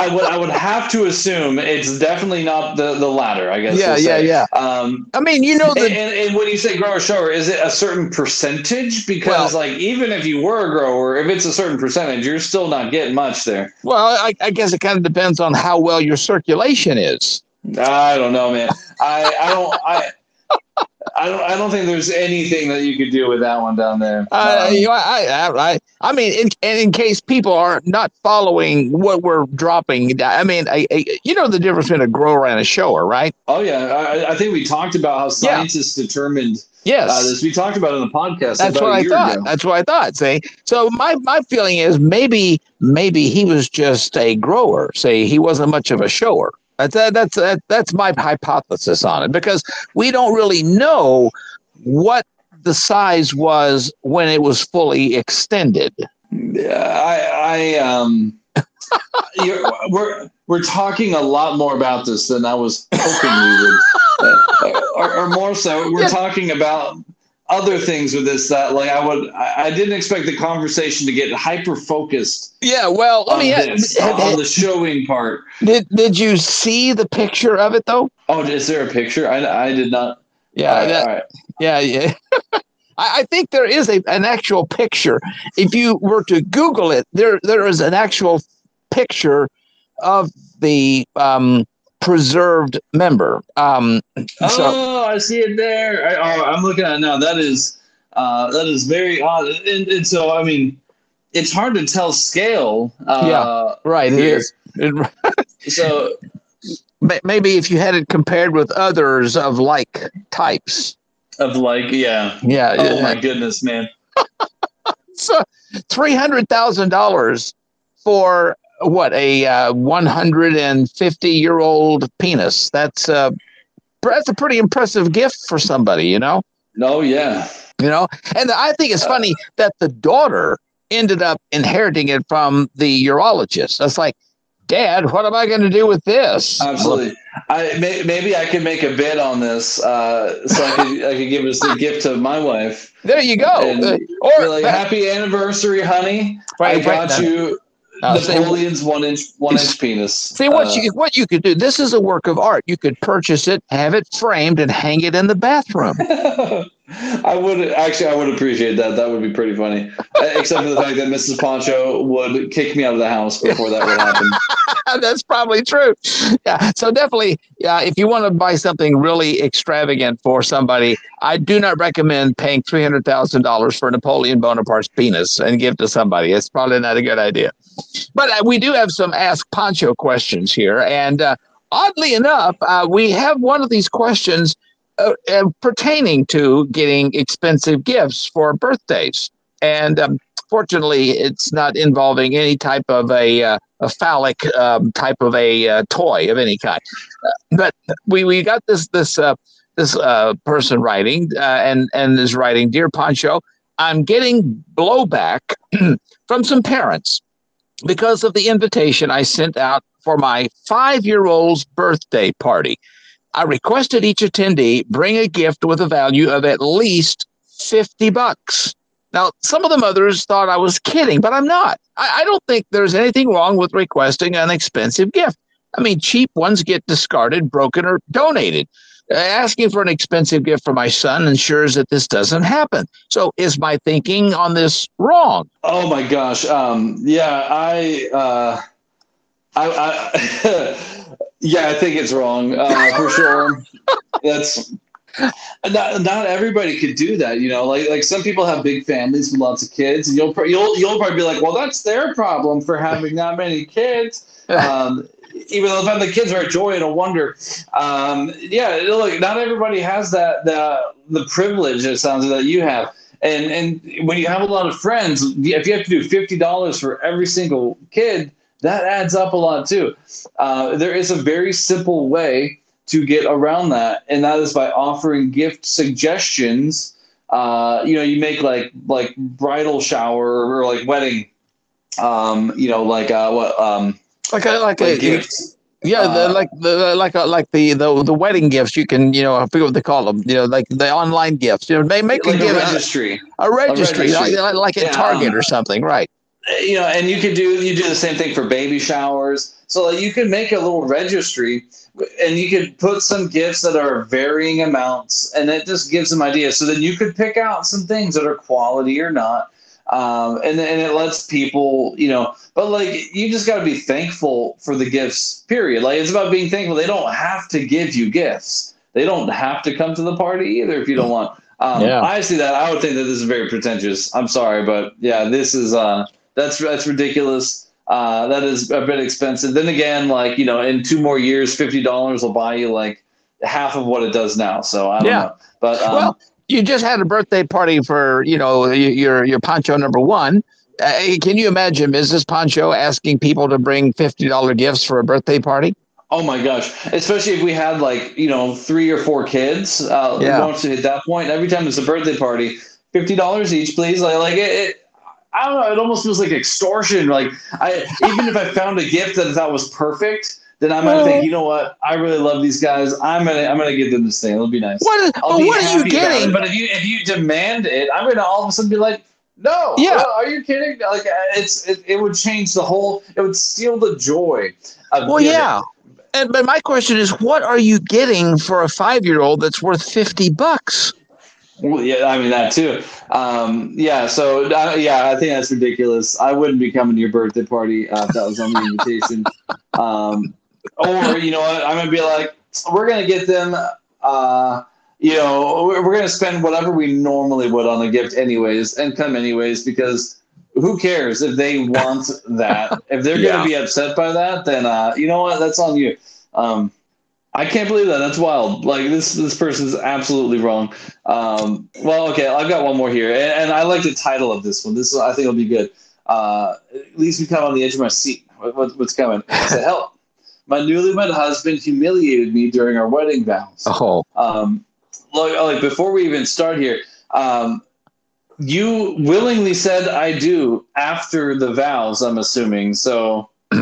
I would I would have to assume it's definitely not the the latter. I guess. Yeah, we'll yeah, yeah. Um, I mean, you know and, the and, and when you say grower shower, is it a certain percentage? Because like even if you were a grower, if it's a certain percentage, you're still not getting much there. well, I, I guess it kind of depends on how well your circulation is. I don't know, man. I I don't I. I don't. I don't think there's anything that you could do with that one down there. Uh, Um, you know, I, I, I, I mean, in, and in case people are not following what we're dropping, I mean, I, I, you know the difference between a grower and a shower, right? Oh yeah, I, I think we talked about how scientists determined Yes. uh, this. We talked about it in the podcast. That's about what I thought. ago. That's what I thought. See, so my my feeling is maybe maybe he was just a grower. Say he wasn't much of a shower. That's that's that's my hypothesis on it because we don't really know what the size was when it was fully extended. Yeah, I, I um, you're, we're we're talking a lot more about this than I was hoping we would, Uh, or, or more so, we're talking about other things with this that like I would I, I didn't expect the conversation to get hyper focused Yeah, well, let on me this on the showing part. Did did you see the picture of it though? Oh, is there a picture? I I did not. Yeah, All right, that- all right. yeah, yeah. I, I think there is a an actual picture. If you were to Google it, there there is an actual picture of the um, preserved member. Um, so Oh, I see it there. I, oh, I'm looking at it now. That is uh, that is very odd. And, and so, I mean, it's hard to tell scale. Uh, yeah, right. It here. So maybe if you had it compared with others of like types. of like, yeah, Yeah. Oh yeah. my goodness, man. So three hundred thousand dollars for what a uh, one hundred and fifty year old penis. That's uh, that's a pretty impressive gift for somebody, you know. No, yeah. You know, and I think it's funny that the daughter ended up inheriting it from the urologist. That's like, Dad, what am I going to do with this? Absolutely. I may, maybe I could make a bid on this, uh, so I could I could give this a gift to my wife. There you go. And or like, happy anniversary, honey! I Right, right got now. you Uh, Napoleon's one inch one inch penis. See what Uh, you what you could do. This is a work of art. You could purchase it, have it framed, and hang it in the bathroom. I would actually, I would appreciate that. That would be pretty funny. Uh, Except for the fact that Mrs. Pancho would kick me out of the house before that would happen. That's probably true. Yeah. So definitely, yeah. If you want to buy something really extravagant for somebody, I do not recommend paying three hundred thousand dollars for Napoleon Bonaparte's penis and give to somebody. It's probably not a good idea. But uh, we do have some Ask Pancho questions here, and uh, oddly enough, uh, we have one of these questions uh, uh, pertaining to getting expensive gifts for birthdays. And um, fortunately, it's not involving any type of a, uh, a phallic um, type of a uh, toy of any kind. Uh, but we, we got this this uh, this person writing and and is writing, dear Pancho, I'm getting blowback from some parents because of the invitation I sent out for my five year old's birthday party. I requested each attendee bring a gift with a value of at least 50 bucks. Now, some of the mothers thought I was kidding, but I'm not. I, I don't think there's anything wrong with requesting an expensive gift. I mean, cheap ones get discarded, broken, or donated. Uh, asking for an expensive gift for my son ensures that this doesn't happen. So, is my thinking on this wrong? Oh my gosh. Um, yeah, I, uh, I, I yeah, I think it's wrong uh, for sure. That's not, not everybody could do that, you know. Like like some people have big families with lots of kids, and you'll you'll you'll probably be like, well, that's their problem for having that many kids. Um, even though the the kids are a joy and a wonder. Um, yeah, look, not everybody has that the the privilege. It sounds that you have. And and when you have a lot of friends, if you have to do fifty dollars for every single kid, that adds up a lot too. Uh, there is a very simple way to get around that, and that is by offering gift suggestions. Uh, you know, you make like like bridal shower or like wedding. Um, you know, like uh, what um, like a like, a gifts. Yeah, the, like the like uh, like the, the the wedding gifts. You can you know I forget what they call them. You know, like the online gifts. You know, they make like a, a registry. a, registry, registry. like, like at Yeah, Target or something, right? You know, and you could do you do the same thing for baby showers. So like, you could make a little registry, and you could put some gifts that are varying amounts, and it just gives them ideas. So then you could pick out some things that are quality or not, um, and and it lets people, you know. But like, you just got to be thankful for the gifts. Period. Like it's about being thankful. They don't have to give you gifts. They don't have to come to the party either if you don't want. Um, Yeah. I see that. I would think that this is very pretentious. I'm sorry, but yeah, this is uh, that's that's ridiculous. Uh, that is a bit expensive. Then again, like you know, in two more years, fifty dollars will buy you like half of what it does now. So I don't Yeah. know. But um, well, you just had a birthday party for you know your your Pancho number one. Uh, can you imagine Mrs. Pancho asking people to bring fifty dollar gifts for a birthday party? Oh my gosh! Especially if we had like you know three or four kids. Uh, Yeah. Once hit that point, every time it's a birthday party, fifty dollars each, please. Like like it, it. I don't know. It almost feels like extortion. Like I even if I found a gift that I thought was perfect, then I might think, you know what? I really love these guys. I'm gonna I'm gonna give them this thing. It'll be nice. What is- but what are you getting? it. But if you if you demand it, I'm gonna all of a sudden be like. No, Yeah. uh, are you kidding? Like uh, it's it, it would change the whole. It would steal the joy. Of Well, yeah. And but my question is, what are you getting for a five year old that's worth fifty bucks? Well, yeah, I mean that too. Um, yeah, so uh, yeah, I think that's ridiculous. I wouldn't be coming to your birthday party uh, if that was on the invitation. Um, or you know what? I'm gonna be like, we're gonna get them. Uh, you know, we're, we're gonna spend whatever we normally would on a gift, anyways, and come anyways because. Who cares if they want that? If they're Yeah. gonna be upset by that, then uh, you know what? That's on you. Um, I can't believe that. That's wild. Like this, this person's absolutely wrong. Um, well, okay, I've got one more here, and, and I like the title of this one. This I think will be good. Uh, at least me kind of on the edge of my seat. What, what, what's coming? So help! My newlywed husband humiliated me during our wedding vows. Oh, Um, like, like before we even start here, um, you willingly said "I do" after the vows. I'm assuming so.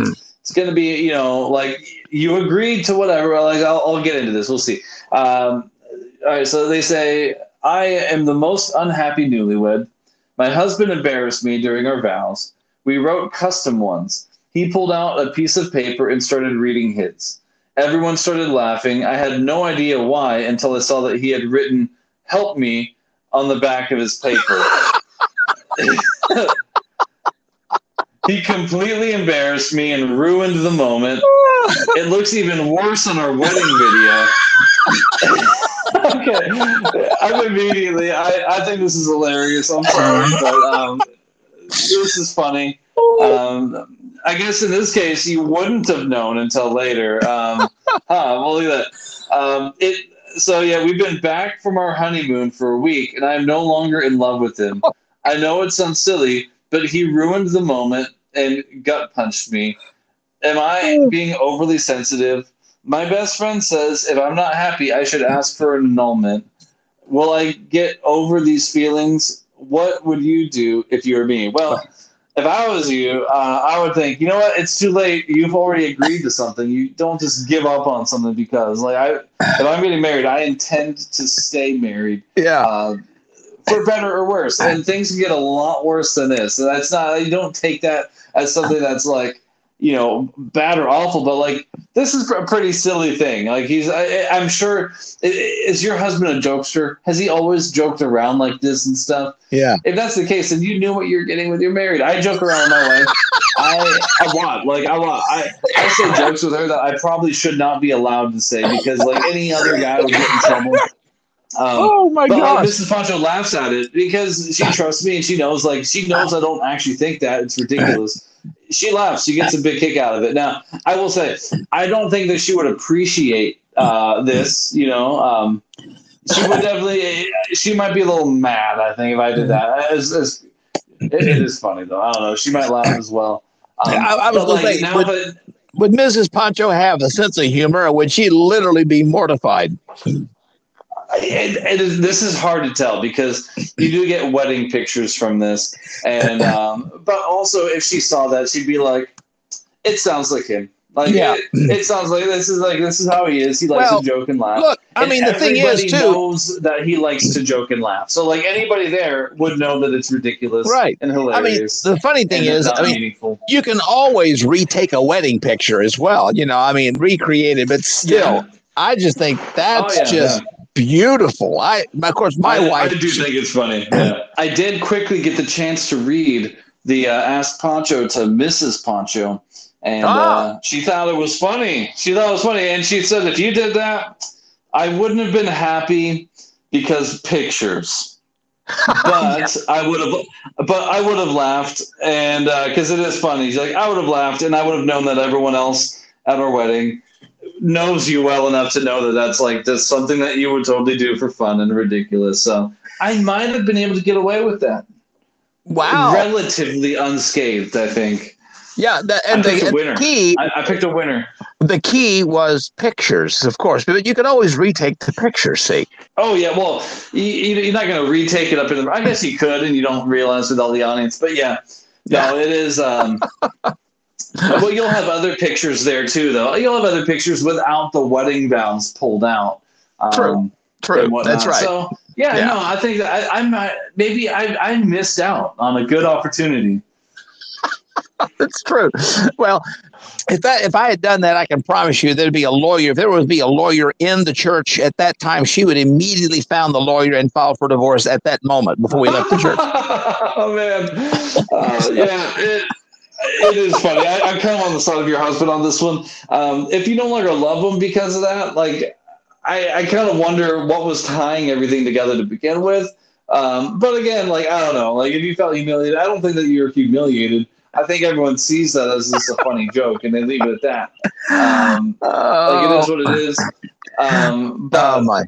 it's gonna be, you know, like you agreed to whatever. Like I'll, I'll get into this. We'll see. Um, all right. So they say I am the most unhappy newlywed. My husband embarrassed me during our vows. We wrote custom ones. He pulled out a piece of paper and started reading his. Everyone started laughing. I had no idea why until I saw that he had written "Help me." on the back of his paper. he completely embarrassed me and ruined the moment. It looks even worse on our wedding video. okay, I'm immediately. I, I think this is hilarious. I'm sorry, but um, this is funny. Um, I guess in this case, you wouldn't have known until later. Um, huh, well, look at that. Um, it. So yeah, we've been back from our honeymoon for a week, and I'm no longer in love with him. I know it sounds silly, but he ruined the moment and gut punched me. Am I being overly sensitive? My best friend says if I'm not happy, I should ask for an annulment. Will I get over these feelings? What would you do if you were me? Well, if I was you, uh, I would think, you know what? It's too late. You've already agreed to something. You don't just give up on something because, like, I if I'm getting married, I intend to stay married. Yeah. Uh, for better or worse, and things can get a lot worse than this. And that's not. You don't take that as something that's like you know bad or awful but like this is a pretty silly thing. Like he's I, i'm sure is your husband a jokester? Has he always joked around like this and stuff? Yeah. if that's the case then you knew what you're getting when you're married. I joke around with my wife. I i want like i want i i say jokes with her that i probably should not be allowed to say because like any other guy would get in trouble um, Oh, my god! like. Mrs. Pancho laughs at it because she trusts me and she knows, like, she knows I don't actually think that. It's ridiculous. She laughs. She gets a big kick out of it. Now, I will say, I don't think that she would appreciate uh, this. You know, um, she would definitely. She might be a little mad. I think if I did that, As- as- it- it is funny though. I don't know. She might laugh as well. Um, I, I was like, say, now would, that- would Mrs. Pancho have a sense of humor, or would she literally be mortified? It, it is, this is hard to tell because you do get wedding pictures from this, and um, but also if she saw that, she'd be like, "It sounds like him." Like Yeah. it, it sounds like this is like this is how he is. He likes Well, to joke and laugh. look, I And mean, the thing is, too- knows that he likes to joke and laugh. So like anybody there would know that it's ridiculous, Right. and hilarious. I mean, the funny thing is, I mean, meaningful. you can always retake a wedding picture as well. You know, I mean, recreate it, but still, I just think that's Oh, yeah, just yeah. Beautiful. I, of course, my I, wife. I do think it's funny. Yeah. I did quickly get the chance to read the uh, Ask Pancho to Mrs. Pancho, and Ah. uh, she thought it was funny. She thought it was funny, and she said, "If you did that, I wouldn't have been happy because pictures." but I would have, but I would have laughed, and because it is funny. She's like, I would have laughed, and I would have known that everyone else at our wedding knows you well enough to know that that's like that's something that you would totally do for fun and ridiculous. So I might have been able to get away with that. Wow. Relatively unscathed, I think. Yeah, the, and the, a winner. key, I, I picked a winner. the key was pictures, of course, but you can always retake the pictures. See, Oh yeah, well, you, you're not going to retake it up in the. I guess you could, and you don't realize with all the audience. But yeah, no, it is. Um, well, you'll have other pictures there too, though. You'll have other pictures without the wedding vows pulled out. Um, True. True. That's right. So yeah, Yeah. no, I think that I, I'm not, maybe I, I missed out on a good opportunity. It's true. Well, if that if I had done that, I can promise you there'd be a lawyer. If there would be a lawyer in the church at that time, she would immediately found the lawyer and file for divorce at that moment before we left the church. oh man, uh, yeah, it, it is funny. I, I'm kind of on the side of your husband on this one. Um, if you no longer love him because of that, like I, I kind of wonder what was tying everything together to begin with. Um, but again, like I don't know, like if you felt humiliated, I don't think that you're humiliated. I think everyone sees that as just a funny joke, and they leave it at that. Um, like it is what it is. Um, but Oh my,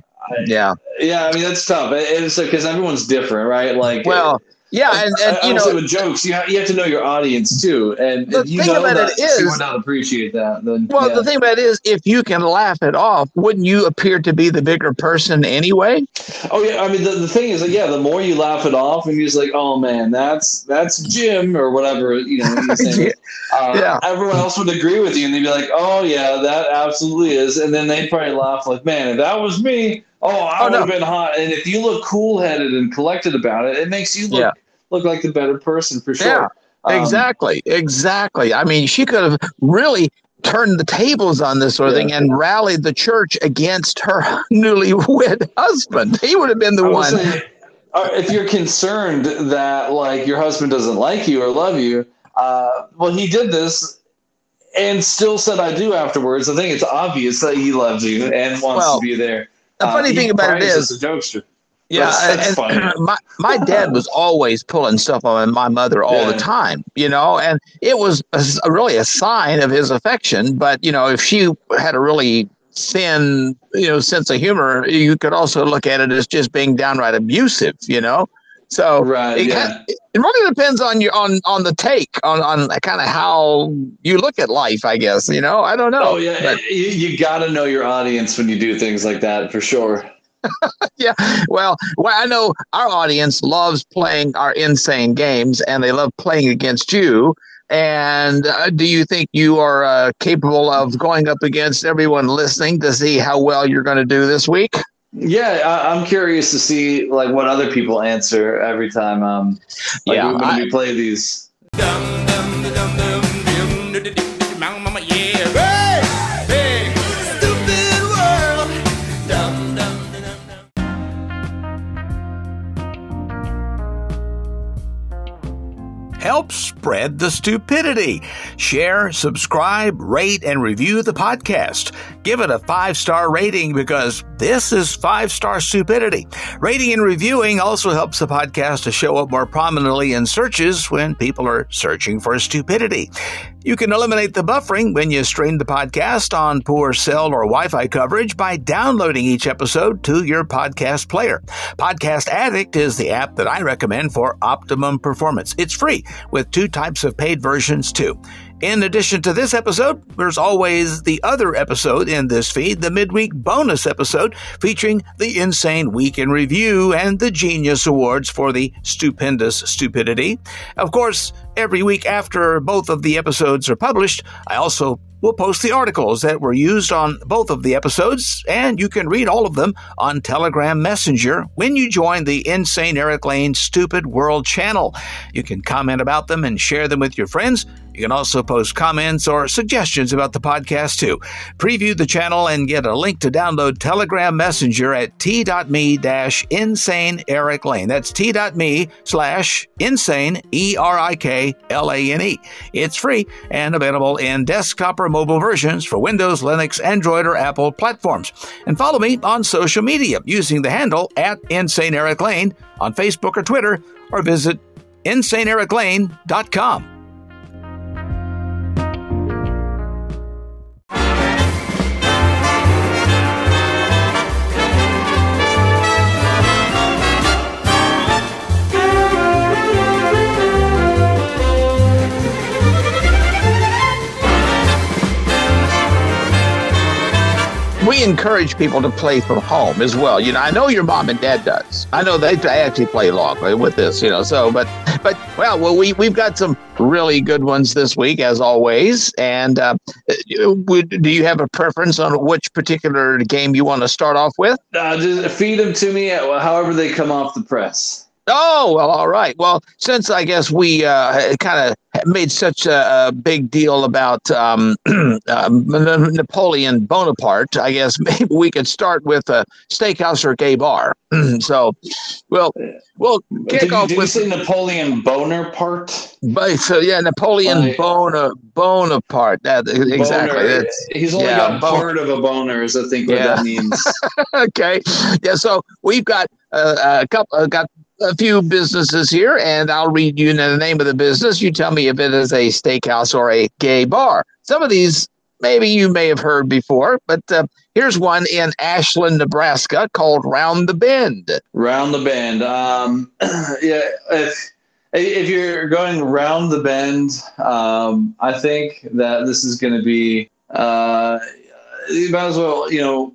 yeah. yeah, I mean that's tough. It- It's because everyone's different, right? Like, Well, yeah, and, and I, I you know, with jokes, you have, you have to know your audience too, and The if you thing know that it is- would not appreciate that, then well, yeah. the thing about it is, if you can laugh it off, wouldn't you appear to be the bigger person anyway? Oh yeah, I mean the, the thing is that yeah, the more you laugh it off, and you're just like, oh man, that's that's Jim or whatever, you know. Name. Uh, Yeah. Everyone else would agree with you, and they'd be like, oh yeah, that absolutely is, and then they'd probably laugh like, man, if that was me, oh, I Oh, would no. have been hot. And if you look cool headed and collected about it, it makes you look Yeah. look like the better person for sure. Yeah, Um, exactly, exactly. I mean, she could have really turned the tables on this sort of thing and rallied the church against her newlywed husband. He would have been the one. say, uh, if you're concerned that like your husband doesn't like you or love you, uh, well, he did this and still said I do afterwards. I think it's obvious that he loves you and wants Well, to be there. The uh, funny he thing about it is, is- a jokester. Yeah, That's- that's and, my my dad was always pulling stuff on my mother all the time, you know, and it was a really a sign of his affection. But you know, if she had a really thin, you know, sense of humor, you could also look at it as just being downright abusive, you know. So Right, it, yeah. kind- it really depends on your on on the take on on kind of how you look at life, I guess. You know, I don't know. Oh yeah, but- you, you got to know your audience when you do things like that for sure. yeah. Well, well, I know our audience loves playing our insane games, and they love playing against you. And uh, do you think you are uh, capable of going up against everyone listening to see how well you're going to do this week? Yeah, I, I'm curious to see like what other people answer every time. Um, like, Yeah, when I- we play these. Mama, Help spread the stupidity. Share, subscribe, rate, and review the podcast. Give it a five star rating because this is five star stupidity. Rating and reviewing also helps the podcast to show up more prominently in searches when people are searching for stupidity. You can eliminate the buffering when you stream the podcast on poor cell or Wi Fi coverage by downloading each episode to your podcast player. Podcast Addict is the app that I recommend for optimum performance. It's free with two types of paid versions too. In addition to this episode, there's always the other episode in this feed, the midweek bonus episode featuring the Insane Week in Review and the Genius Awards for the Stupendous Stupidity. Of course, every week after both of the episodes are published, I also will post the articles that were used on both of the episodes, and you can read all of them on Telegram Messenger when you join the Insane Erik Lane Stupid World channel. You can comment about them and share them with your friends. You can also post comments or suggestions about the podcast too. Preview the channel and get a link to download Telegram Messenger at t.me insane Erik Lane. That's t.me slash insane E R I K L A N E. It's free and available in desktop or mobile versions for Windows, Linux, Android, or Apple platforms. And follow me on social media using the handle at Insane Erik Lane on Facebook or Twitter, or visit insaneeriklane.com. we encourage people to play from home as well. You know, I know your mom and dad does. I know they, actually play along with this. You know, so but but well, well, we we've got some really good ones this week as always. And uh, do you have a preference on which particular game you want to start off with? Uh, just feed them to me however they come off the press. Oh well, all right. Well, since I guess we uh, kind of made such a, a big deal about um, um, Napoleon Bonaparte, I guess maybe we could start with a steakhouse or gay bar. so, well, we'll kick Did, off did you with say Napoleon Bonaparte? But so yeah, Napoleon Like- Bona, Bonaparte. That exactly. Boner. He's only yeah, got Bon- part of a boner, is I think what Yeah. that means. okay. Yeah. So we've got uh, a couple. Uh, got a few businesses here, and I'll read you the name of the business. You tell me if it is a steakhouse or a gay bar. Some of these maybe you may have heard before, but uh, here's one in Ashland, Nebraska, called Round the Bend. Round the bend. Um, yeah, if you're going round the bend, um, I think that this is going to be. Uh, you might as well, you know,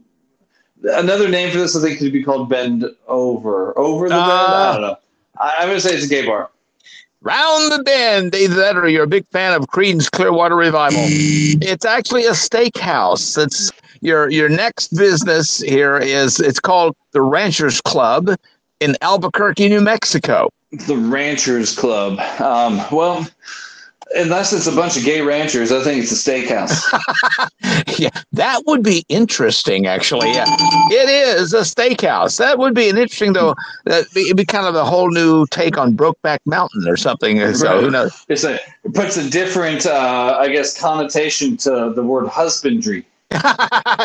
another name for this. I think could be called bend over, over the bend. I don't know. I, I'm going to say it's a gay bar. Round the Bend. Either that or you're a big fan of Creedence Clearwater Revival. it's actually a steakhouse. It's your your next business here is it's called the Ranchers Club in Albuquerque, New Mexico. The Ranchers Club. Um, well, Unless it's a bunch of gay ranchers, I think it's a steakhouse. yeah, that would be interesting. Actually, yeah, it is a steakhouse. That would be an interesting though. That be, it'd be kind of a whole new take on Brokeback Mountain or something. So who knows? It's a it puts a different, uh, I guess, connotation to the word husbandry.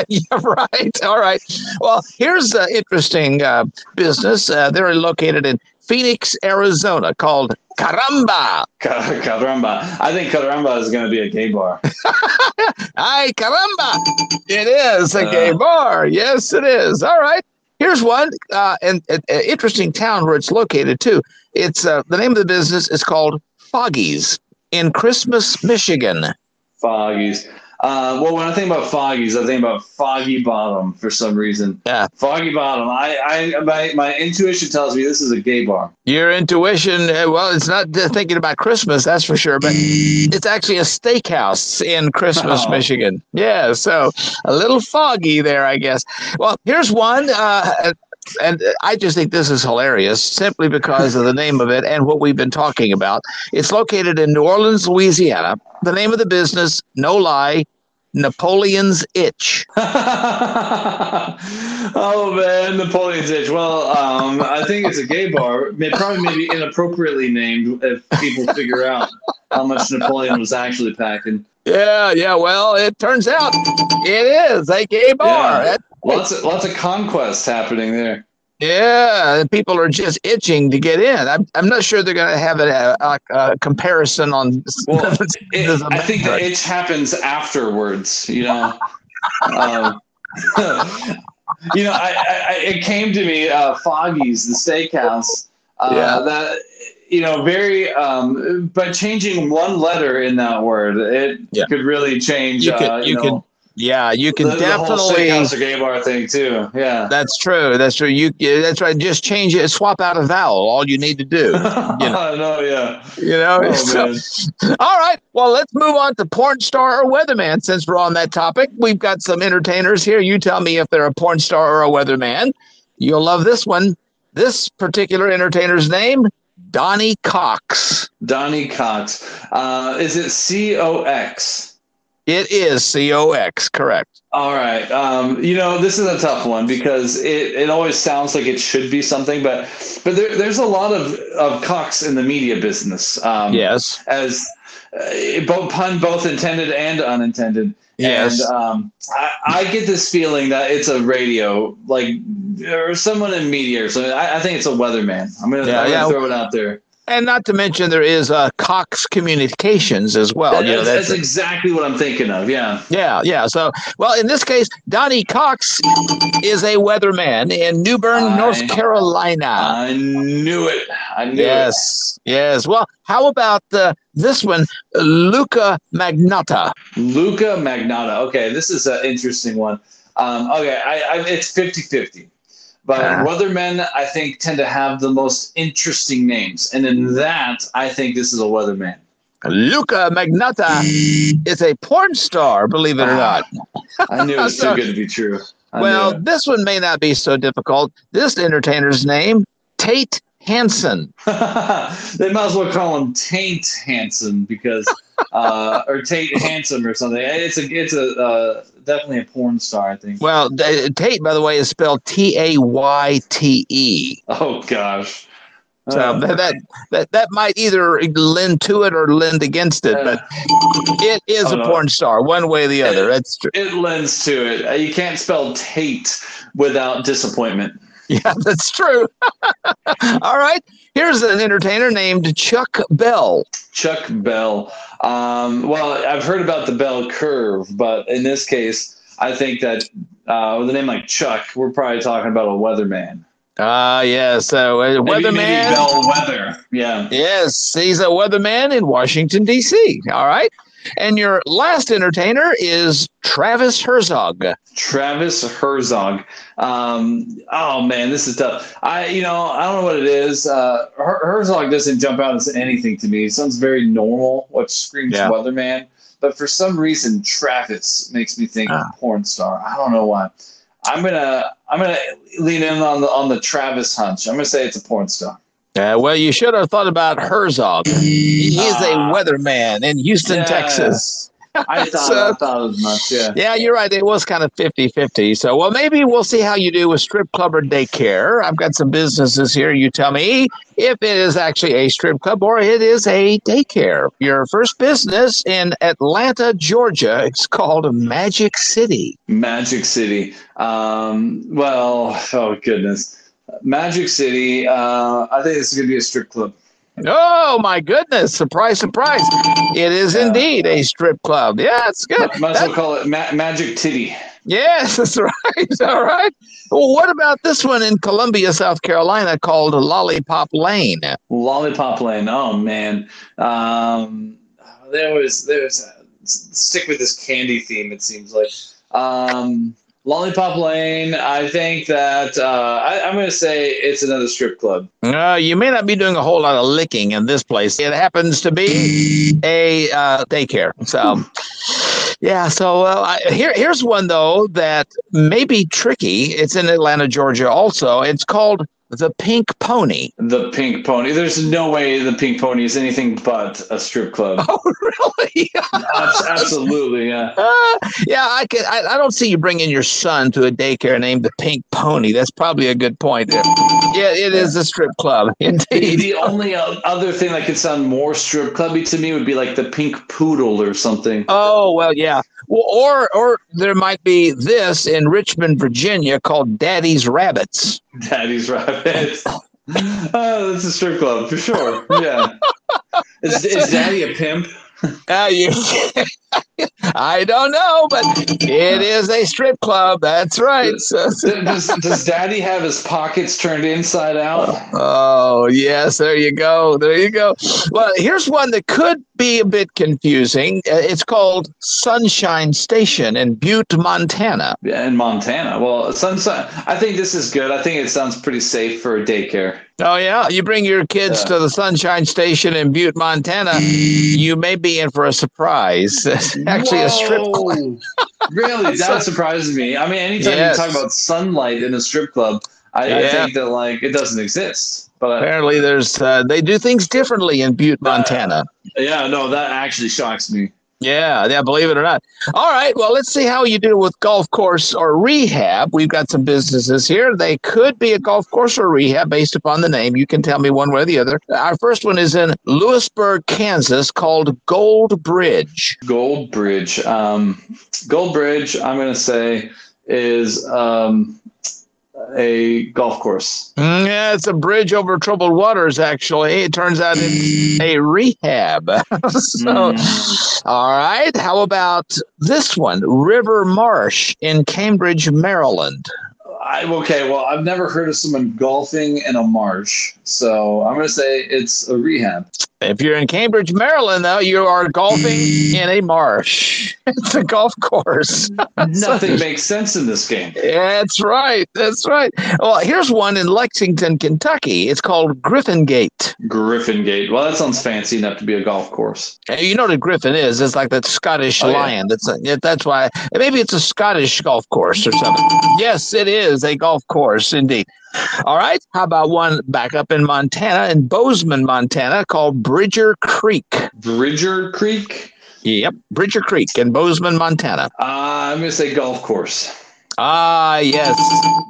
yeah, right. All right. Well, here's an interesting uh, business. Uh, they're located in Phoenix, Arizona, called Caramba. Ca- Caramba. I think Caramba is going to be a gay bar. Ay, caramba! It is a gay Uh. bar. Yes, it is. All right. Here's one, uh, and an interesting town where it's located too. It's uh, the name of the business is called Foggies in Christmas, Michigan. Foggies. Uh, well, when I think about Foggies, I think about Foggy Bottom for some reason. Yeah. Foggy Bottom. I, I, my, my intuition tells me this is a gay bar. Your intuition, uh, well, it's not thinking about Christmas, that's for sure, but it's actually a steakhouse in Christmas, Oh. Michigan. Yeah, so a little foggy there, I guess. Well, here's one. Uh, and I just think this is hilarious simply because of the name of it and what we've been talking about. It's located in New Orleans, Louisiana. The name of the business, no lie, Napoleon's Itch. oh man, Napoleon's Itch. Well, um, I think it's a gay bar. May- Probably maybe inappropriately named if people figure out how much Napoleon was actually packing. Yeah, yeah. Well, it turns out it is a gay bar. Yeah. That- Lots of lots of conquest happening there. Yeah, and people are just itching to get in. I'm, I'm not sure they're going to have a, a, a comparison on. Well, it, I think the itch happens afterwards. You know, um, you know, I, I, it came to me, uh, Foggy's, the steakhouse. Uh, Yeah. That you know, very. Um, by changing one letter in that word, it could really change. You could- uh, you know, could Yeah, you can the, the whole gay bar thing too. Yeah. That's true. That's true. You. That's right. Just change it. Swap out a vowel. All you need to do. You know. no, yeah. You know. Oh, so- man. all right. Well, let's move on to porn star or weatherman. Since we're on that topic, we've got some entertainers here. You tell me if they're a porn star or a weatherman. You'll love this one. This particular entertainer's name, Donnie Cox. Donnie Cox. Uh, is it C O X? It is C O X. Correct. All right. Um, you know, this is a tough one because it, it always sounds like it should be something, but but there, there's a lot of, of Cox in the media business. Um, Yes. As uh, both pun both intended and unintended. Yes. And um, I, I get this feeling that it's a radio, like or someone in media or something. I, I think it's a weatherman. I'm gonna, Yeah, I'm gonna yeah. throw it out there. And not to mention, there is uh, Cox Communications as well. That- You know, that's, that's- exactly what I'm thinking of. Yeah. Yeah, yeah. So, well, in this case, Donnie Cox is a weatherman in New Bern, North Carolina. I knew it. I knew it. yes, yes. Well, how about uh, this one, Luka Magnotta? Luka Magnotta. Okay, this is an interesting one. Um, okay, I, I, it's 50 50. But Ah. weathermen, I think, tend to have the most interesting names. And in that, I think this is a weatherman. Luka Magnotta is a porn star, believe it or not. I knew it was So- too good to be true. I Well, this one may not be so difficult. This entertainer's name, Tayte Hanson. they might as well call him Taint Hansen because, uh, or Tate Handsome or something. It's a, it's a, uh, definitely a porn star, I think. Well, uh, Tayte, by the way, is spelled T A Y T E. Oh gosh. So Uh. that, that that might either lend to it or lend against it, but it is a no. porn star, one way or the other. That's true. It lends to it. Uh, You can't spell Tate without disappointment. Yeah, that's true. All right, here's an entertainer named Chuck Bell. Chuck Bell. Um, well, I've heard about the Bell curve, but in this case, I think that uh, with a name like Chuck, we're probably talking about a weatherman. Ah, yeah. So uh, Maybe, weatherman. maybe Bell Weather. Yeah. Yes, he's a weatherman in Washington D.C. All right, and your last entertainer is Travis Herzog. Travis Herzog. Um, oh man, this is tough. I, you know, I don't know what it is. Uh, Her- Herzog doesn't jump out as anything to me. It sounds very normal, what screams Yeah. weatherman. But for some reason, Travis makes me think Ah. porn star. I don't know why. I'm gonna, I'm gonna lean in on the on the Travis hunch. I'm gonna say it's a porn star. Uh, well, you should have thought about Herzog. He is a Ah. weatherman in Houston, Yeah. Texas. I thought, So- I thought as much. Yeah. Yeah, you're right. It was kind of 50 50. So, well, maybe we'll see how you do with strip club or daycare. I've got some businesses here. You tell me if it is actually a strip club or it is a daycare. Your first business in Atlanta, Georgia. It's called Magic City. Magic City. Um, well, oh goodness, Magic City. Uh, I think this is gonna be a strip club. Oh, my goodness. Surprise, surprise. It is indeed a strip club. Yeah, it's good. Might as well call it Ma- Magic Titty. Yes, that's right. All right. Well, what about this one in Columbia, South Carolina called Lollipop Lane? Lollipop Lane. Oh man, um, there was there was stick with this candy theme. It seems like um, Lollipop Lane. I think that uh, I, I'm going to say it's another strip club. Uh, you may not be doing a whole lot of licking in this place. It happens to be a uh, daycare. So, yeah. So I, here, here's one though that may be tricky. It's in Atlanta, Georgia. Also, it's called the Pink Pony. The Pink Pony. There's no way the Pink Pony is anything but a strip club. Oh, really? Absolutely, yeah. Uh, yeah, I can. I, I don't see you bringing your son to a daycare named the Pink Pony. That's probably a good point. There. Yeah, it is a strip club. The, Indeed. the only other thing that could sound more strip clubby to me would be like the Pink Poodle or something. Oh well, yeah. Well, or or there might be this in Richmond, Virginia, called Daddy's Rabbits. Daddy's Rabbits. Oh, that's a strip club for sure. Yeah. Is, is Daddy a pimp? Uh, you, I don't know, but it is a strip club. That's right. So, Does, does Daddy have his pockets turned inside out? oh yes, there you go. There you go. Well, here's one that could be a bit confusing. Uh, It's called Sunshine Station in Butte, Montana. Yeah, in Montana. Well, sunshine. I think this is good. I think it sounds pretty safe for a daycare. Oh yeah, you bring your kids Yeah. to the Sunshine Station in Butte, Montana. You may be in for a surprise. Actually, a strip club. Really, that surprises me. I mean, anytime Yes. you talk about sunlight in a strip club, I, I think that like it doesn't exist. But Apparently, there's uh, they do things differently in Butte, Montana. yeah, no, that actually shocks me. Yeah, yeah, believe it or not. All right, well, let's see how you do with golf course or rehab. We've got some businesses here. They could be a golf course or rehab based upon the name. You can tell me one way or the other. Our first one is in Louisburg, Kansas, called Gold Bridge. Gold Bridge. Um, Gold Bridge, I'm going to say, is um, a golf course. Mm, yeah, it's a bridge over troubled waters, actually. It turns out it's a rehab. so, all right. How about this one? River Marsh in Cambridge, Maryland. I, okay, well, I've never heard of someone golfing in a marsh, so I'm going to say it's a rehab. If you're in Cambridge, Maryland, though, you are golfing in a marsh. It's a golf course. Nothing makes sense in this game. That's right. That's right. Well, here's one in Lexington, Kentucky. It's called Griffin Gate. Griffin Gate. Well, that sounds fancy enough to be a golf course. And You know what a griffin is? It's like that Scottish Oh, yeah. lion. That's uh, a, that's why maybe it's a Scottish golf course or something. Yes, it is a golf course indeed. All right. How about one back up in Montana, in Bozeman, Montana, called Bridger Creek. Bridger Creek? Yep, Bridger Creek in Bozeman, Montana. Uh, I'm going to say golf course. Ah, yes,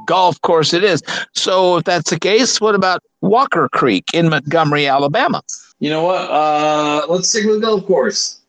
golf course it is. So if that's the case, what about Walker Creek in Montgomery, Alabama? You know what? Uh, let's stick with golf course.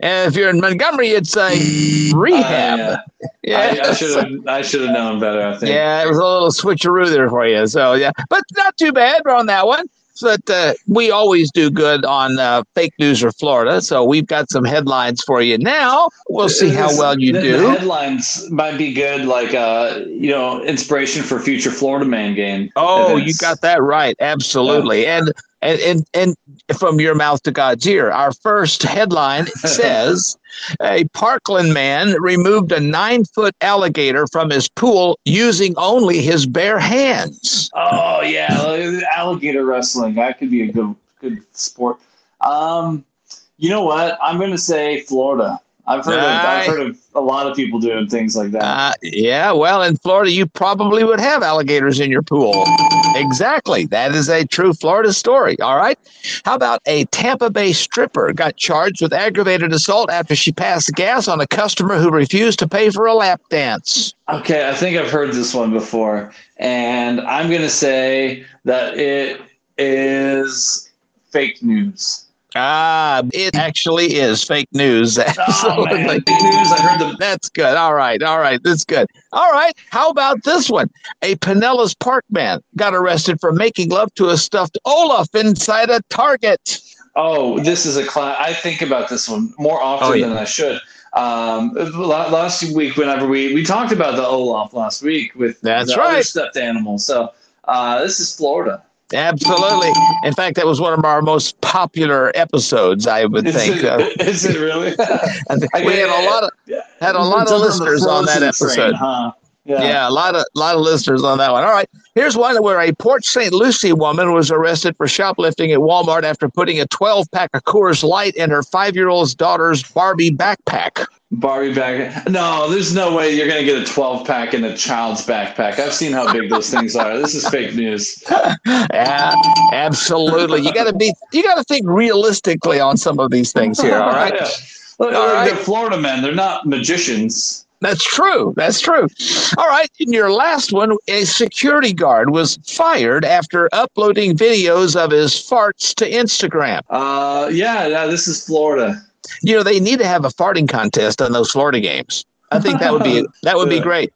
And if you're in Montgomery, you'd say rehab. Uh, yeah, I, I should have. I should have known better. I think. Yeah, it was a little switcheroo there for you. So yeah, but not too bad on that one. But uh, we always do good on uh, fake news or Florida. So we've got some headlines for you now. We'll see how well you the, do. The headlines might be good, like uh, you know, inspiration for future Florida Man game. Oh, you got that right. Absolutely. And, and and and from your mouth to God's ear, our first headline says a Parkland man removed a nine foot alligator from his pool using only his bare hands. Oh yeah, alligator wrestling. That could be a good good sport. Um, you know what? I'm going to say Florida. I've heard, of, I've heard of a lot of people doing things like that. Uh, yeah, well, in Florida, you probably would have alligators in your pool. Exactly. That is a true Florida story. All right. How about a Tampa Bay stripper got charged with aggravated assault after she passed gas on a customer who refused to pay for a lap dance? Okay, I think I've heard this one before, and I'm going to say that it is fake news. Ah, it actually is fake news. Oh, man. Fake news. I heard the. That's good. All right. All right. That's good. All right. How about this one? A Pinellas Park man got arrested for making love to a stuffed Olaf inside a Target. Oh, this is a class. I think about this one more often Oh, yeah. than I should. Um, last week, whenever we we talked about the Olaf last week with That's the other right. stuffed animals. So uh, this is Florida. Absolutely. In fact, that was one of our most popular episodes, I would Is think. it- Uh, is it really? I think I we had a lot of had a lot of listeners on that Frozen train, episode. huh? Yeah. a lot of lot of listeners on that one. All right, here's one where a Port St. Lucie woman was arrested for shoplifting at Walmart after putting a 12 pack of Coors Light in her five year old's daughter's Barbie backpack. Barbie bag. No, there's no way you're going to get a 12 pack in a child's backpack. I've seen how big those things are. This is fake news. Yeah, absolutely. You got to be you got to think realistically on some of these things here. All right. Yeah. Look, All look, right. They're Florida men. They're not magicians. That's true. That's true. All right. In your last one, a security guard was fired after uploading videos of his farts to Instagram. Uh, yeah, yeah, this is Florida. You know, they need to have a farting contest on those Florida games. I think that would be that would be great.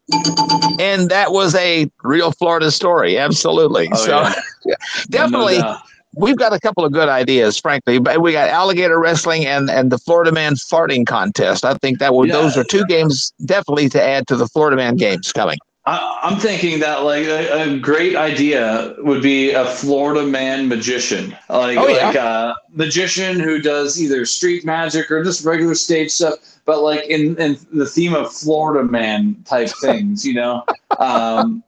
And that was a real Florida story. Absolutely. Oh, so yeah. definitely No we've got a couple of good ideas, frankly. But we got alligator wrestling and and the Florida Man farting contest. I think that would Yeah. those are two games definitely to add to the Florida Man games coming. I, I'm thinking that like a, a great idea would be a Florida man magician, like Oh, yeah. like a magician who does either street magic or just regular stage stuff, but like in in the theme of Florida man type things, you know. Um,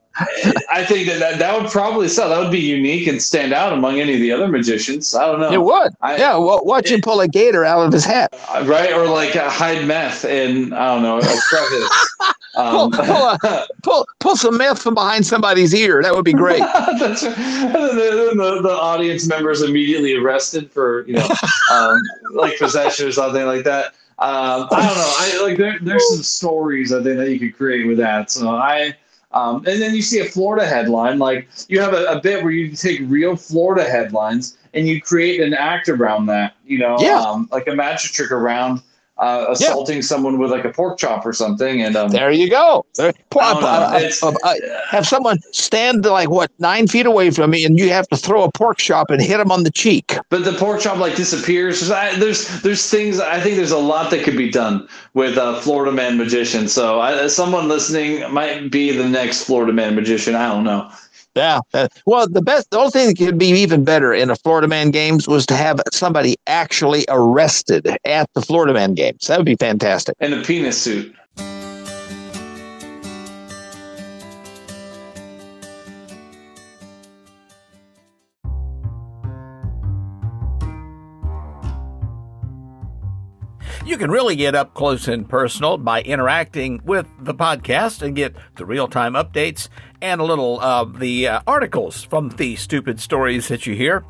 I think that, that that would probably sell. That would be unique and stand out among any of the other magicians. I don't know. It would. I- yeah, well, watch him pull a gator out of his hat. Uh, right? Or like uh, hide meth in I don't know a crevice. Pull, Um, pull, a, pull, pull some meth from behind somebody's ear. That would be great. That's right. The, the, the audience members immediately arrested for you know um, like possession or something like that. Um, I don't know. I like there, there's some stories I think that you could create with that. So I. Um, and then you see a Florida headline, like you have a, a bit where you take real Florida headlines and you create an act around that, you know, Yeah. um, like a magic trick around uh, assaulting someone with like a pork chop or something. And um, There you go. There- I know. uh, uh, It's- uh, have someone stand like what nine feet away from me, and you have to throw a pork chop and hit him on the cheek. But the pork chop like disappears. I, there's there's things. I think there's a lot that could be done with uh, Florida Man magician. So I, someone listening might be the next Florida Man magician. I don't know. Yeah. uh, well, the best, the only thing that could be even better in a Florida Man games was to have somebody actually arrested at the Florida Man games. That would be fantastic. In a penis suit. You can really get up close and personal by interacting with the podcast and get the real time updates and a little of the uh, articles from the stupid stories that you hear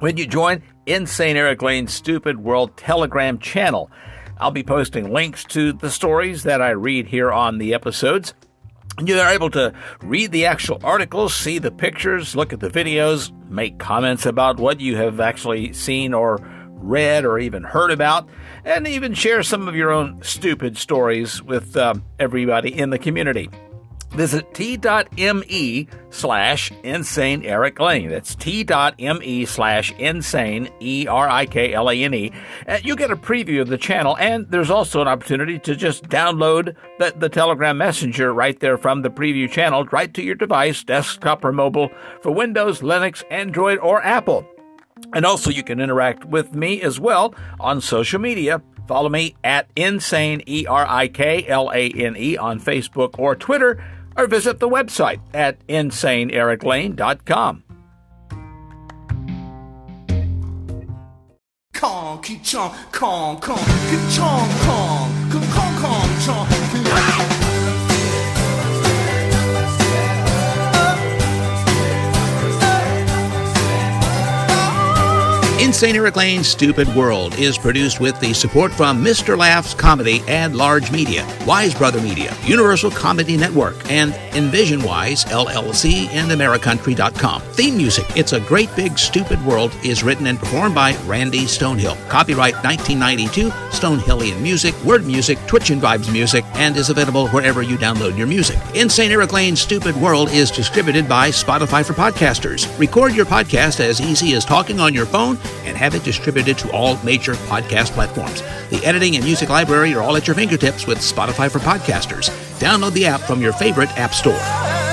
when you join Insane Erik Lane's Stupid World Telegram channel. I'll be posting links to the stories that I read here on the episodes. You're able to read the actual articles, see the pictures, look at the videos, make comments about what you have actually seen or read or even heard about, and even share some of your own stupid stories with um, everybody in the community. Visit t.me slash insane Erik Lane. That's t.me slash insane E R I K L A N E. You get a preview of the channel, and there's also an opportunity to just download the, the Telegram Messenger right there from the preview channel right to your device, desktop or mobile, for Windows, Linux, Android, or Apple. And also, you can interact with me as well on social media. Follow me at Insane, E R I K L A N E, on Facebook or Twitter, or visit the website at InsaneErikLane.com. Kong, ki kong, kong, ki chong, kong, ki song. Insane Erik Lane's Stupid World is produced with the support from Mr. Laughs Comedy and Large Media, Wise Brother Media, Universal Comedy Network, and Envision Wise LLC and AmeriCountry.com. Theme music, It's a Great Big Stupid World, is written and performed by Randy Stonehill. Copyright 1992, Stonehillian Music, Word Music, Twitch and Vibes Music, and is available wherever you download your music. Insane Erik Lane's Stupid World is distributed by Spotify for Podcasters. Record your podcast as easy as talking on your phone and have it distributed to all major podcast platforms. The editing and music library are all at your fingertips with Spotify for Podcasters. Download the app from your favorite app store.